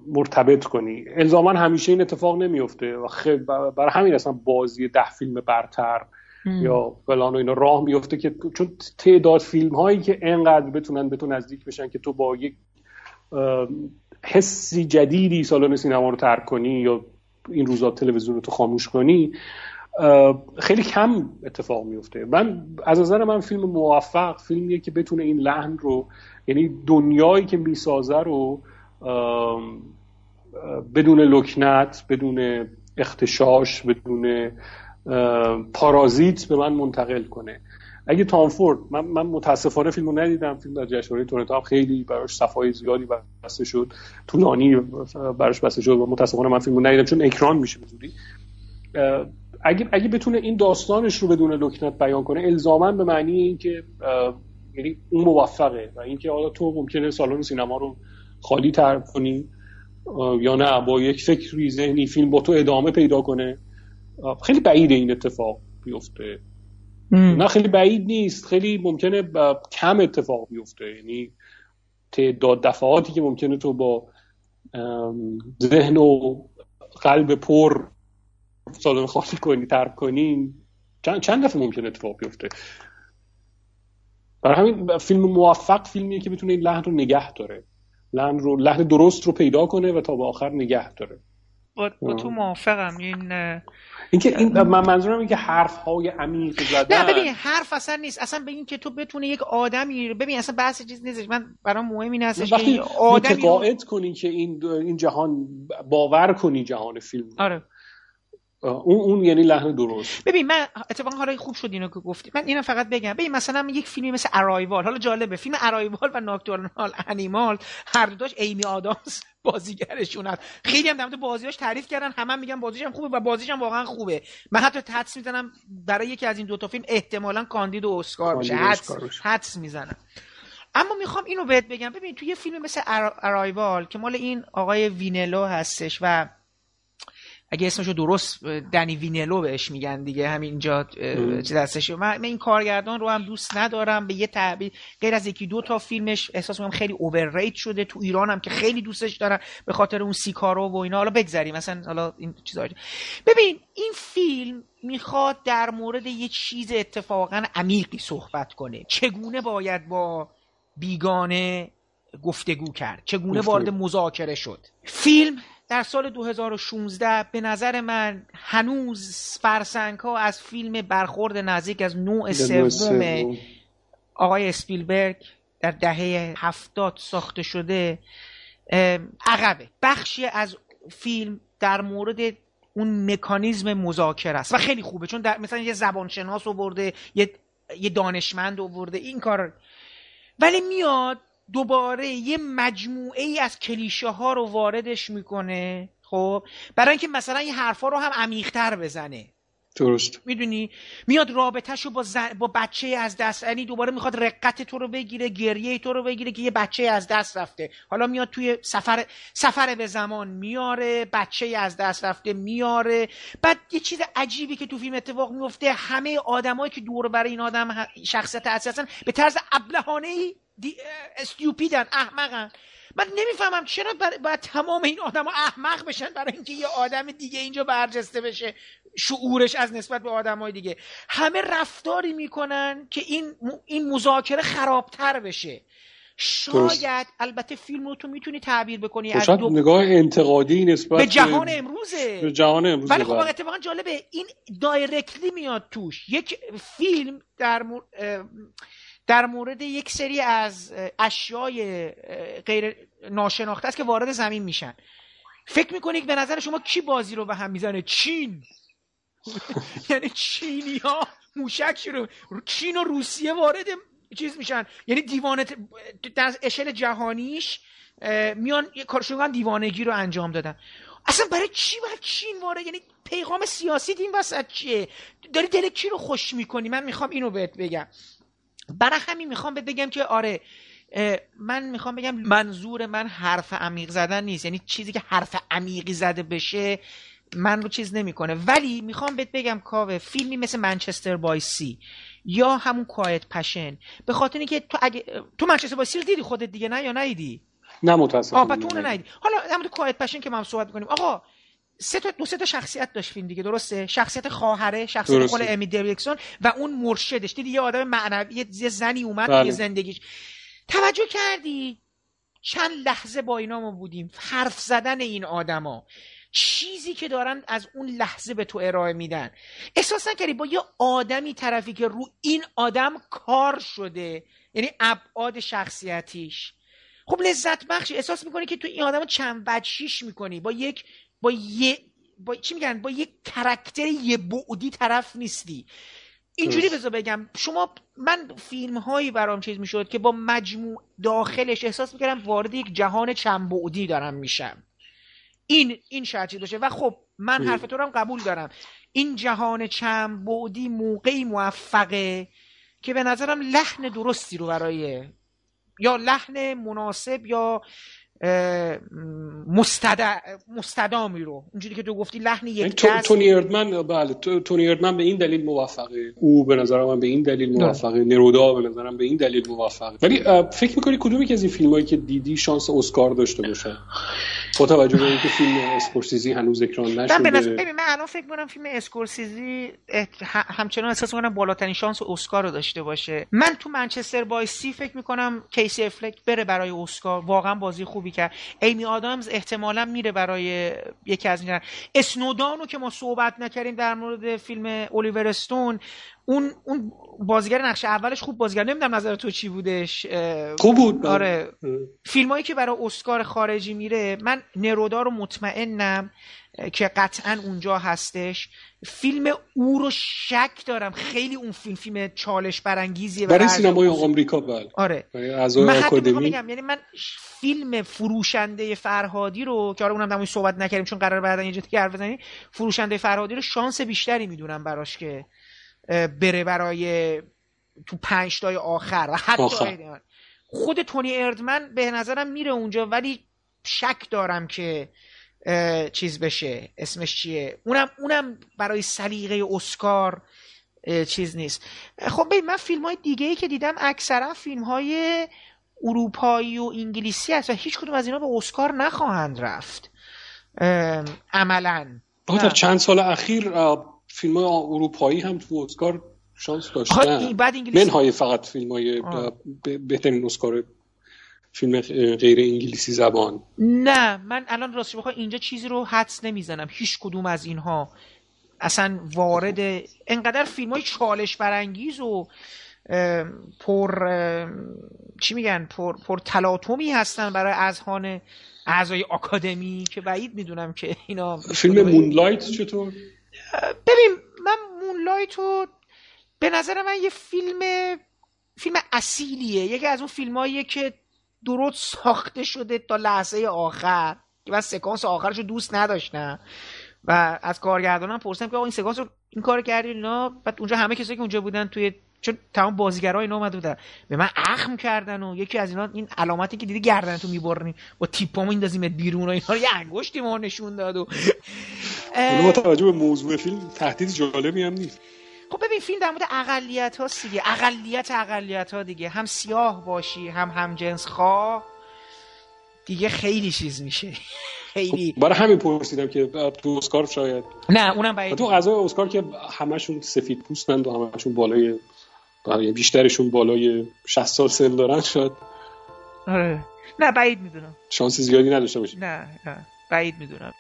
مرتبط کنی. الزاما همیشه این اتفاق نمیفته. و برای همین اصلا بازی ده فیلم برتر یا فلان و اینا راه میفته که چون تعداد فیلم هایی که انقدر بتونن به تو نزدیک بشن که تو با یک حسی جدیدی سالن سینما رو ترک کنی یا این روزا تلویزیون رو تو خاموش کنی خیلی کم اتفاق میفته. من از نظر من فیلم موفق فیلمیه که بتونه این لحن رو یعنی دنیایی که می‌سازه رو بدون لکنت بدون اختشاش بدون پارازیت به من منتقل کنه. اگه تامفورد من, من متاسفانه فیلمو ندیدم. فیلم در جشنواره تورنتو هم خیلی براش صفای زیادی بسته شد. طولانی براش بسته شد و متاسفانه من فیلمو ندیدم چون اکران میشه به اگه اگه بتونه این داستانش رو بدون لکنت بیان کنه الزاما به معنی اینکه یعنی اون موفقه و اینکه حالا تو ممکنه سالن سینما رو خالی تر کنی یا نه با یک فکری ذهنی فیلم با تو ادامه پیدا کنه. خیلی بعید این اتفاق بیفته. نه خیلی بعید نیست. خیلی ممکنه کم اتفاق بیفته. یعنی تعداد دفعاتی که ممکنه تو با ذهن و قلب پر سالن خالی کنی ترک کنی چند, چند دفعه ممکنه اتفاق بیفته. برای همین فیلم موفق فیلمیه که می‌تونه این لحن رو نگه داره. لحن رو لحن درست رو پیدا کنه و تا به آخر نگه داره. با, با تو موافقم. این اینکه این من منظورم اینکه حرف های عمیق زدن. نه ببین حرف اصلا نیست. اصلا به این که تو بتونه یک آدمی ببین اصلا بحث چیز نیست. من برام مهم این هستش که آدمی متقاعد کنی که این این جهان باور کنی جهان فیلم آره. اون اون یعنی لحن درست. ببین من اتفاقا حالا خوب شد اینو که گفتی. من اینو فقط بگم. ببین مثلا یک فیلمی مثل ارایوال حالا جالبه. فیلم ارایوال و Nocturnal Animal هر دوش ایمی آدامز بازیگرشون هست. خیلی هم در بازیاش تعریف کردن. همه هم میگن بازیش هم خوبه و بازیش هم واقعا خوبه. من حتی حدس می‌زنم برای یکی از این دوتا فیلم احتمالا کاندید اسکار بشه حدس حدس می‌زنم. اما می‌خوام اینو بهت بگم. ببین تو یه فیلم مثل ارایوال که مال این آقای ویلنوو هستش و اگه اسمشو درست دنی وینلو بهش میگن دیگه همینجا چه دستش من این کارگردان رو هم دوست ندارم به یه تعبیر غیر از یکی دو تا فیلمش احساس می‌کنم خیلی اوورریت شده تو ایران هم که خیلی دوستش دارن به خاطر اون سیکارو و اینا. حالا بگذریم مثلا حالا این چیزا ببین این فیلم می‌خواد در مورد یه چیز اتفاقا عمیقی صحبت کنه. چگونه باید با بیگانه گفتگو کرد؟ چگونه وارد مذاکره شد؟ فیلم در سال 2016 به نظر من هنوز فرسنگ ها از فیلم برخورد نزدیک از نوع سوم آقای اسپیلبرگ در دهه هفتاد ساخته شده عقبه. بخشی از فیلم در مورد اون مکانیزم مذاکره است و خیلی خوبه چون در مثلا یه زبانشناس آورده یه یه دانشمند آورده این کار ولی میاد دوباره یه مجموعه ای از کلیشه ها رو واردش می‌کنه خب؟ برای اینکه مثلا این حرفا رو هم عمیقتر بزنه. درست. می‌دونی؟ میاد رابطهشو با, زن... با بچه از دست یعنی دوباره می‌خواد رقت تو رو بگیره گریه تو رو بگیره که یه بچه از دست رفته. حالا میاد توی سفر سفر به زمان میاره بچه از دست رفته میاره. بعد یه چیز عجیبی که تو فیلم اتفاق میفته همه آدمایی که دور برای این آدم شخصیت هستن به طرز ابلهانه ای دی... استیوپیدن احمقن. من نمی‌فهمم چرا باید تمام این آدم احمق بشن برای اینکه یه آدم دیگه اینجا برجسته بشه. شعورش از نسبت به آدمای دیگه. همه رفتاری می‌کنن که این این مذاکره خرابتر بشه. شاید البته فیلم رو تو می‌تونی تعبیر بکنی از دو... نگاه انتقادی نسبت به جهان امروزه. به جهان امروزه ولی خب بله. اتفاقا جالبه این دایرکتلی میاد توش. یک فیلم در مور... در مورد یک سری از اشیای غیر ناشناخته است که وارد زمین میشن. فکر می‌کنید به نظر شما کی بازی رو به هم می‌زنه؟ چین. یعنی چینی ها موشک شروع چین و روسیه وارد چیز میشن. یعنی دیوانه در اشل جهانیش میان کارشون دیوانگی رو انجام دادن. اصلا برای چی باید چین وارد یعنی پیغام سیاسی این وسط چیه؟ داری دل کی رو خوش می‌کنی؟ من می‌خوام اینو بهت بگم. برای همین می‌خوام بهت بگم که آره من می‌خوام بگم منظور من حرف عمیق زدن نیست. یعنی چیزی که حرف عمیقی زده بشه من رو چیز نمی‌کنه. ولی می‌خوام بهت بگم کاوه فیلمی مثل منچستر بای سی یا همون کوایت پشن به خاطر اینکه تو اگه تو منچستر بای سی رو دیدی خودت دیگه نه یا ندیدی؟ نه متاسفانه تو اون ندیدی. حالا در کوایت پشن که ما هم صحبت می‌کنیم. آقا سه تا دو سه تا شخصیت داشت فیلم دیگه درسته؟ شخصیت خواهره شخصیت خود امی دیویکسون و اون مرشدش. دیدی یه آدم معنوی یه زنی اومد بله. توی زندگیش. توجه کردی؟ چند لحظه با اینا ما بودیم. حرف زدن این آدما. چیزی که دارن از اون لحظه به تو ارائه میدن. احساس نکردی با یه آدمی طرفی که رو این آدم کار شده یعنی ابعاد شخصیتیش. خب لذت بخشی. احساس می‌کنی که تو این آدم چند بچیش می‌کنی. با یک با یه با چی میگن؟ با یک کرکتر یه بعدی طرف نیستی. اینجوری بذار بگم شما من فیلم هایی برام چیز می‌شد که با مجموع داخلش احساس می‌کردم وارد یک جهان چند بعدی دارم میشم. این این چیز باشه. و خب من حرف تو هم قبول دارم. این جهان چند بعدی موقعی موفقه که به نظرم لحن درستی رو برای یا لحن مناسب یا مستد... مستدامی رو. اونجوری که تو گفتی لحن یک تو... تونی اردمن بله تونی اردمن به این دلیل موفقه. او به نظر من به این دلیل موفقه. نرودا به نظرم به این دلیل موفقه. ولی فکر می‌کنی کدومی که از این فیلم هایی که دیدی شانس اسکار داشته باشه؟ با توجه به اینکه فیلم اسکورسیزی هنوز اکران نشده. من ببین من الان فکر می‌کنم فیلم اسکورسیزی همچنان احساس می‌کنم بالاترین شانس اسکار رو داشته باشه. من تو منچستر بای سی فکر می‌کنم کیسی افلک بره برای اسکار. واقعا بازی خوبی کرد. ایمی آدامز احتمالا میره برای یکی از این اسنودانو که ما صحبت نکردیم در مورد فیلم الیور استون اون اون بازیگر نقش اولش خوب بازیگر نمی‌دونم نظر تو چی بودش خوب بود آره. فیلمایی که برای اسکار خارجی میره من نرودا رو مطمئنم که قطعا اونجا هستش. فیلم او رو شک دارم. خیلی اون فیلم فیلم چالش برانگیزیه برای سینمای آمریکا بله. آره. من آکادمی. یعنی من فیلم فروشنده فرهادی رو که آره اونم در صحبت نکردیم چون قرار بعدا یه جایی حرف بزنیم فروشنده فرهادی رو شانس بیشتری می‌دونم براش که بره برای تو پنج تای آخر و حتی آخر. خود تونی اردمن به نظرم میره اونجا ولی شک دارم که چیز بشه. اسمش چیه؟ اونم اونم برای سلیقه اسکار چیز نیست. خب ببین من فیلم های دیگه ای که دیدم اکثرا فیلم های اروپایی و انگلیسی هست و هیچ کدوم از اینا به اسکار نخواهند رفت. عملا. در چند سال اخیر فیلم های اروپایی هم تو اسکار شانس داشتن. منهای فقط فیلم های بهترین اسکار فیلم غیر انگلیسی زبان. نه من الان راستش بخوام اینجا چیزی رو حدس نمی‌زنم. هیچ کدوم از اینها اصلا وارد انقدر فیلم های چالش برانگیز و پر چی میگن؟ پر, پر تلاطمی هستن برای اذهان اعضای آکادمی که بعید می‌دونم که اینا فیلم مونلایت چطور؟ ببین من مونلایت رو به نظر من یه فیلم فیلم اصیلیه. یکی از اون فیلماییه که درست ساخته شده تا لحظه آخر. که من سکانس آخرش رو دوست نداشتم. و از کارگردانم پرسیدم که آقا این سکانس رو این کار کردی؟ اینا بعد اونجا همه کسایی که اونجا بودن توی چون تمام بازیگرای اینا اومده بودن. به من اخم کردن و یکی از اینا این علامتی که دیدی گردن تو میبرنی. با تیپامو میندازیمت بیرون و اینا رو یه انگشتی ما نشون داد و با توجه به موضوع فیلم تهدید جالبی هم نیست. خب ببین فیلم در مورد اقلیت ها دیگه. اقلیت اقلیت ها دیگه. هم سیاه باشی هم هم جنس خواه دیگه خیلی چیز میشه. خیلی خب برای همین پرسیدم که تو اسکار شاید نه اونم بعید تو غذای اسکار که همشون سفید پوستند و همشون بالای بیشترشون بالای 60 سال سن دارن شاید. آره. نه بعید می‌دونم. شانس زیادی نداشته باشی نه نه. بعید می‌دونم.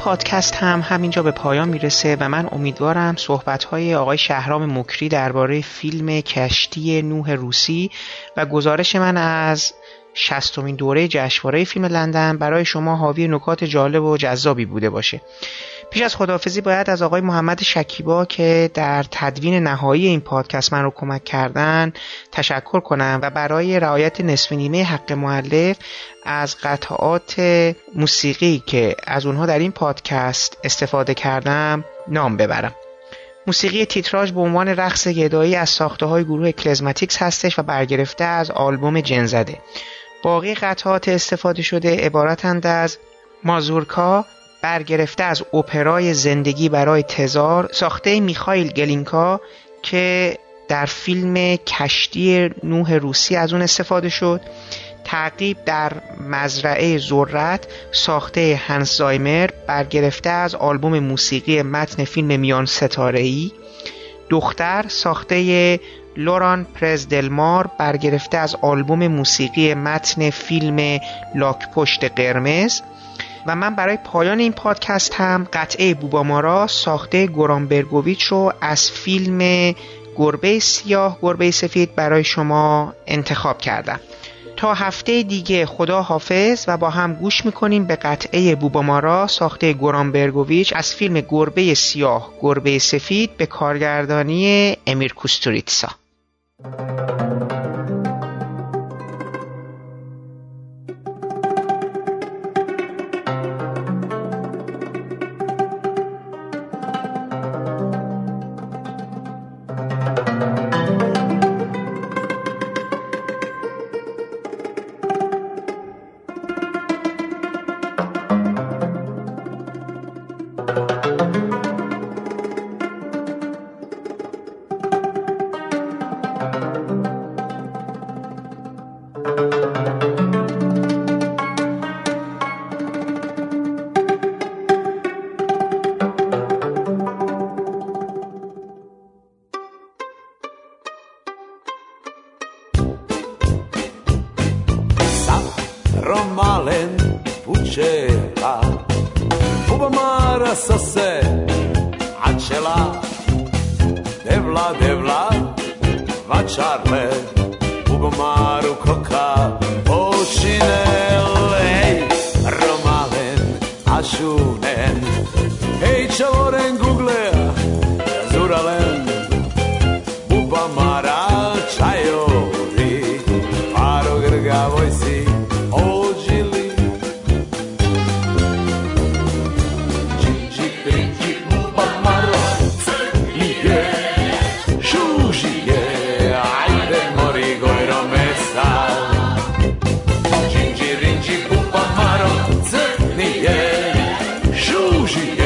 پادکست هم همینجا به پایان می‌رسه و من امیدوارم صحبتهای آقای شهرام مکری درباره فیلم کشتی نوح روسی و گزارش من از شستمین دوره جشنواره فیلم لندن برای شما حاوی نکات جالب و جذابی بوده باشه. پیش از خداحافظی باید از آقای محمد شکیبا که در تدوین نهایی این پادکست من رو کمک کردن تشکر کنم و برای رعایت نصف نیمه حق معلف از قطعات موسیقی که از اونها در این پادکست استفاده کردم نام ببرم. موسیقی تیتراژ به عنوان رقص گدایی از ساخته های گروه کلزماتیکس هستش و برگرفته از آلبوم جنزده. باقی قطعات استفاده شده عبارتند از مازورکا برگرفته از اپرای زندگی برای تزار ساخته میخایل گلینکا که در فیلم کشتی نوح روسی از اون استفاده شد. تعقیب در مزرعه ذرت ساخته هنس زایمر برگرفته از آلبوم موسیقی متن فیلم میان ستاره ای دختر ساخته لوران پرز دلمار برگرفته از آلبوم موسیقی متن فیلم لاک پشت قرمز. و من برای پایان این پادکست هم قطعه بوبامارا ساخته گوران برگوویچ رو از فیلم گربه سیاه گربه سفید برای شما انتخاب کردم. تا هفته دیگه خدا حافظ و با هم گوش می‌کنیم به قطعه بوبامارا ساخته گوران برگوویچ از فیلم گربه سیاه گربه سفید به کارگردانی امیر کوستوریتسا. bougie.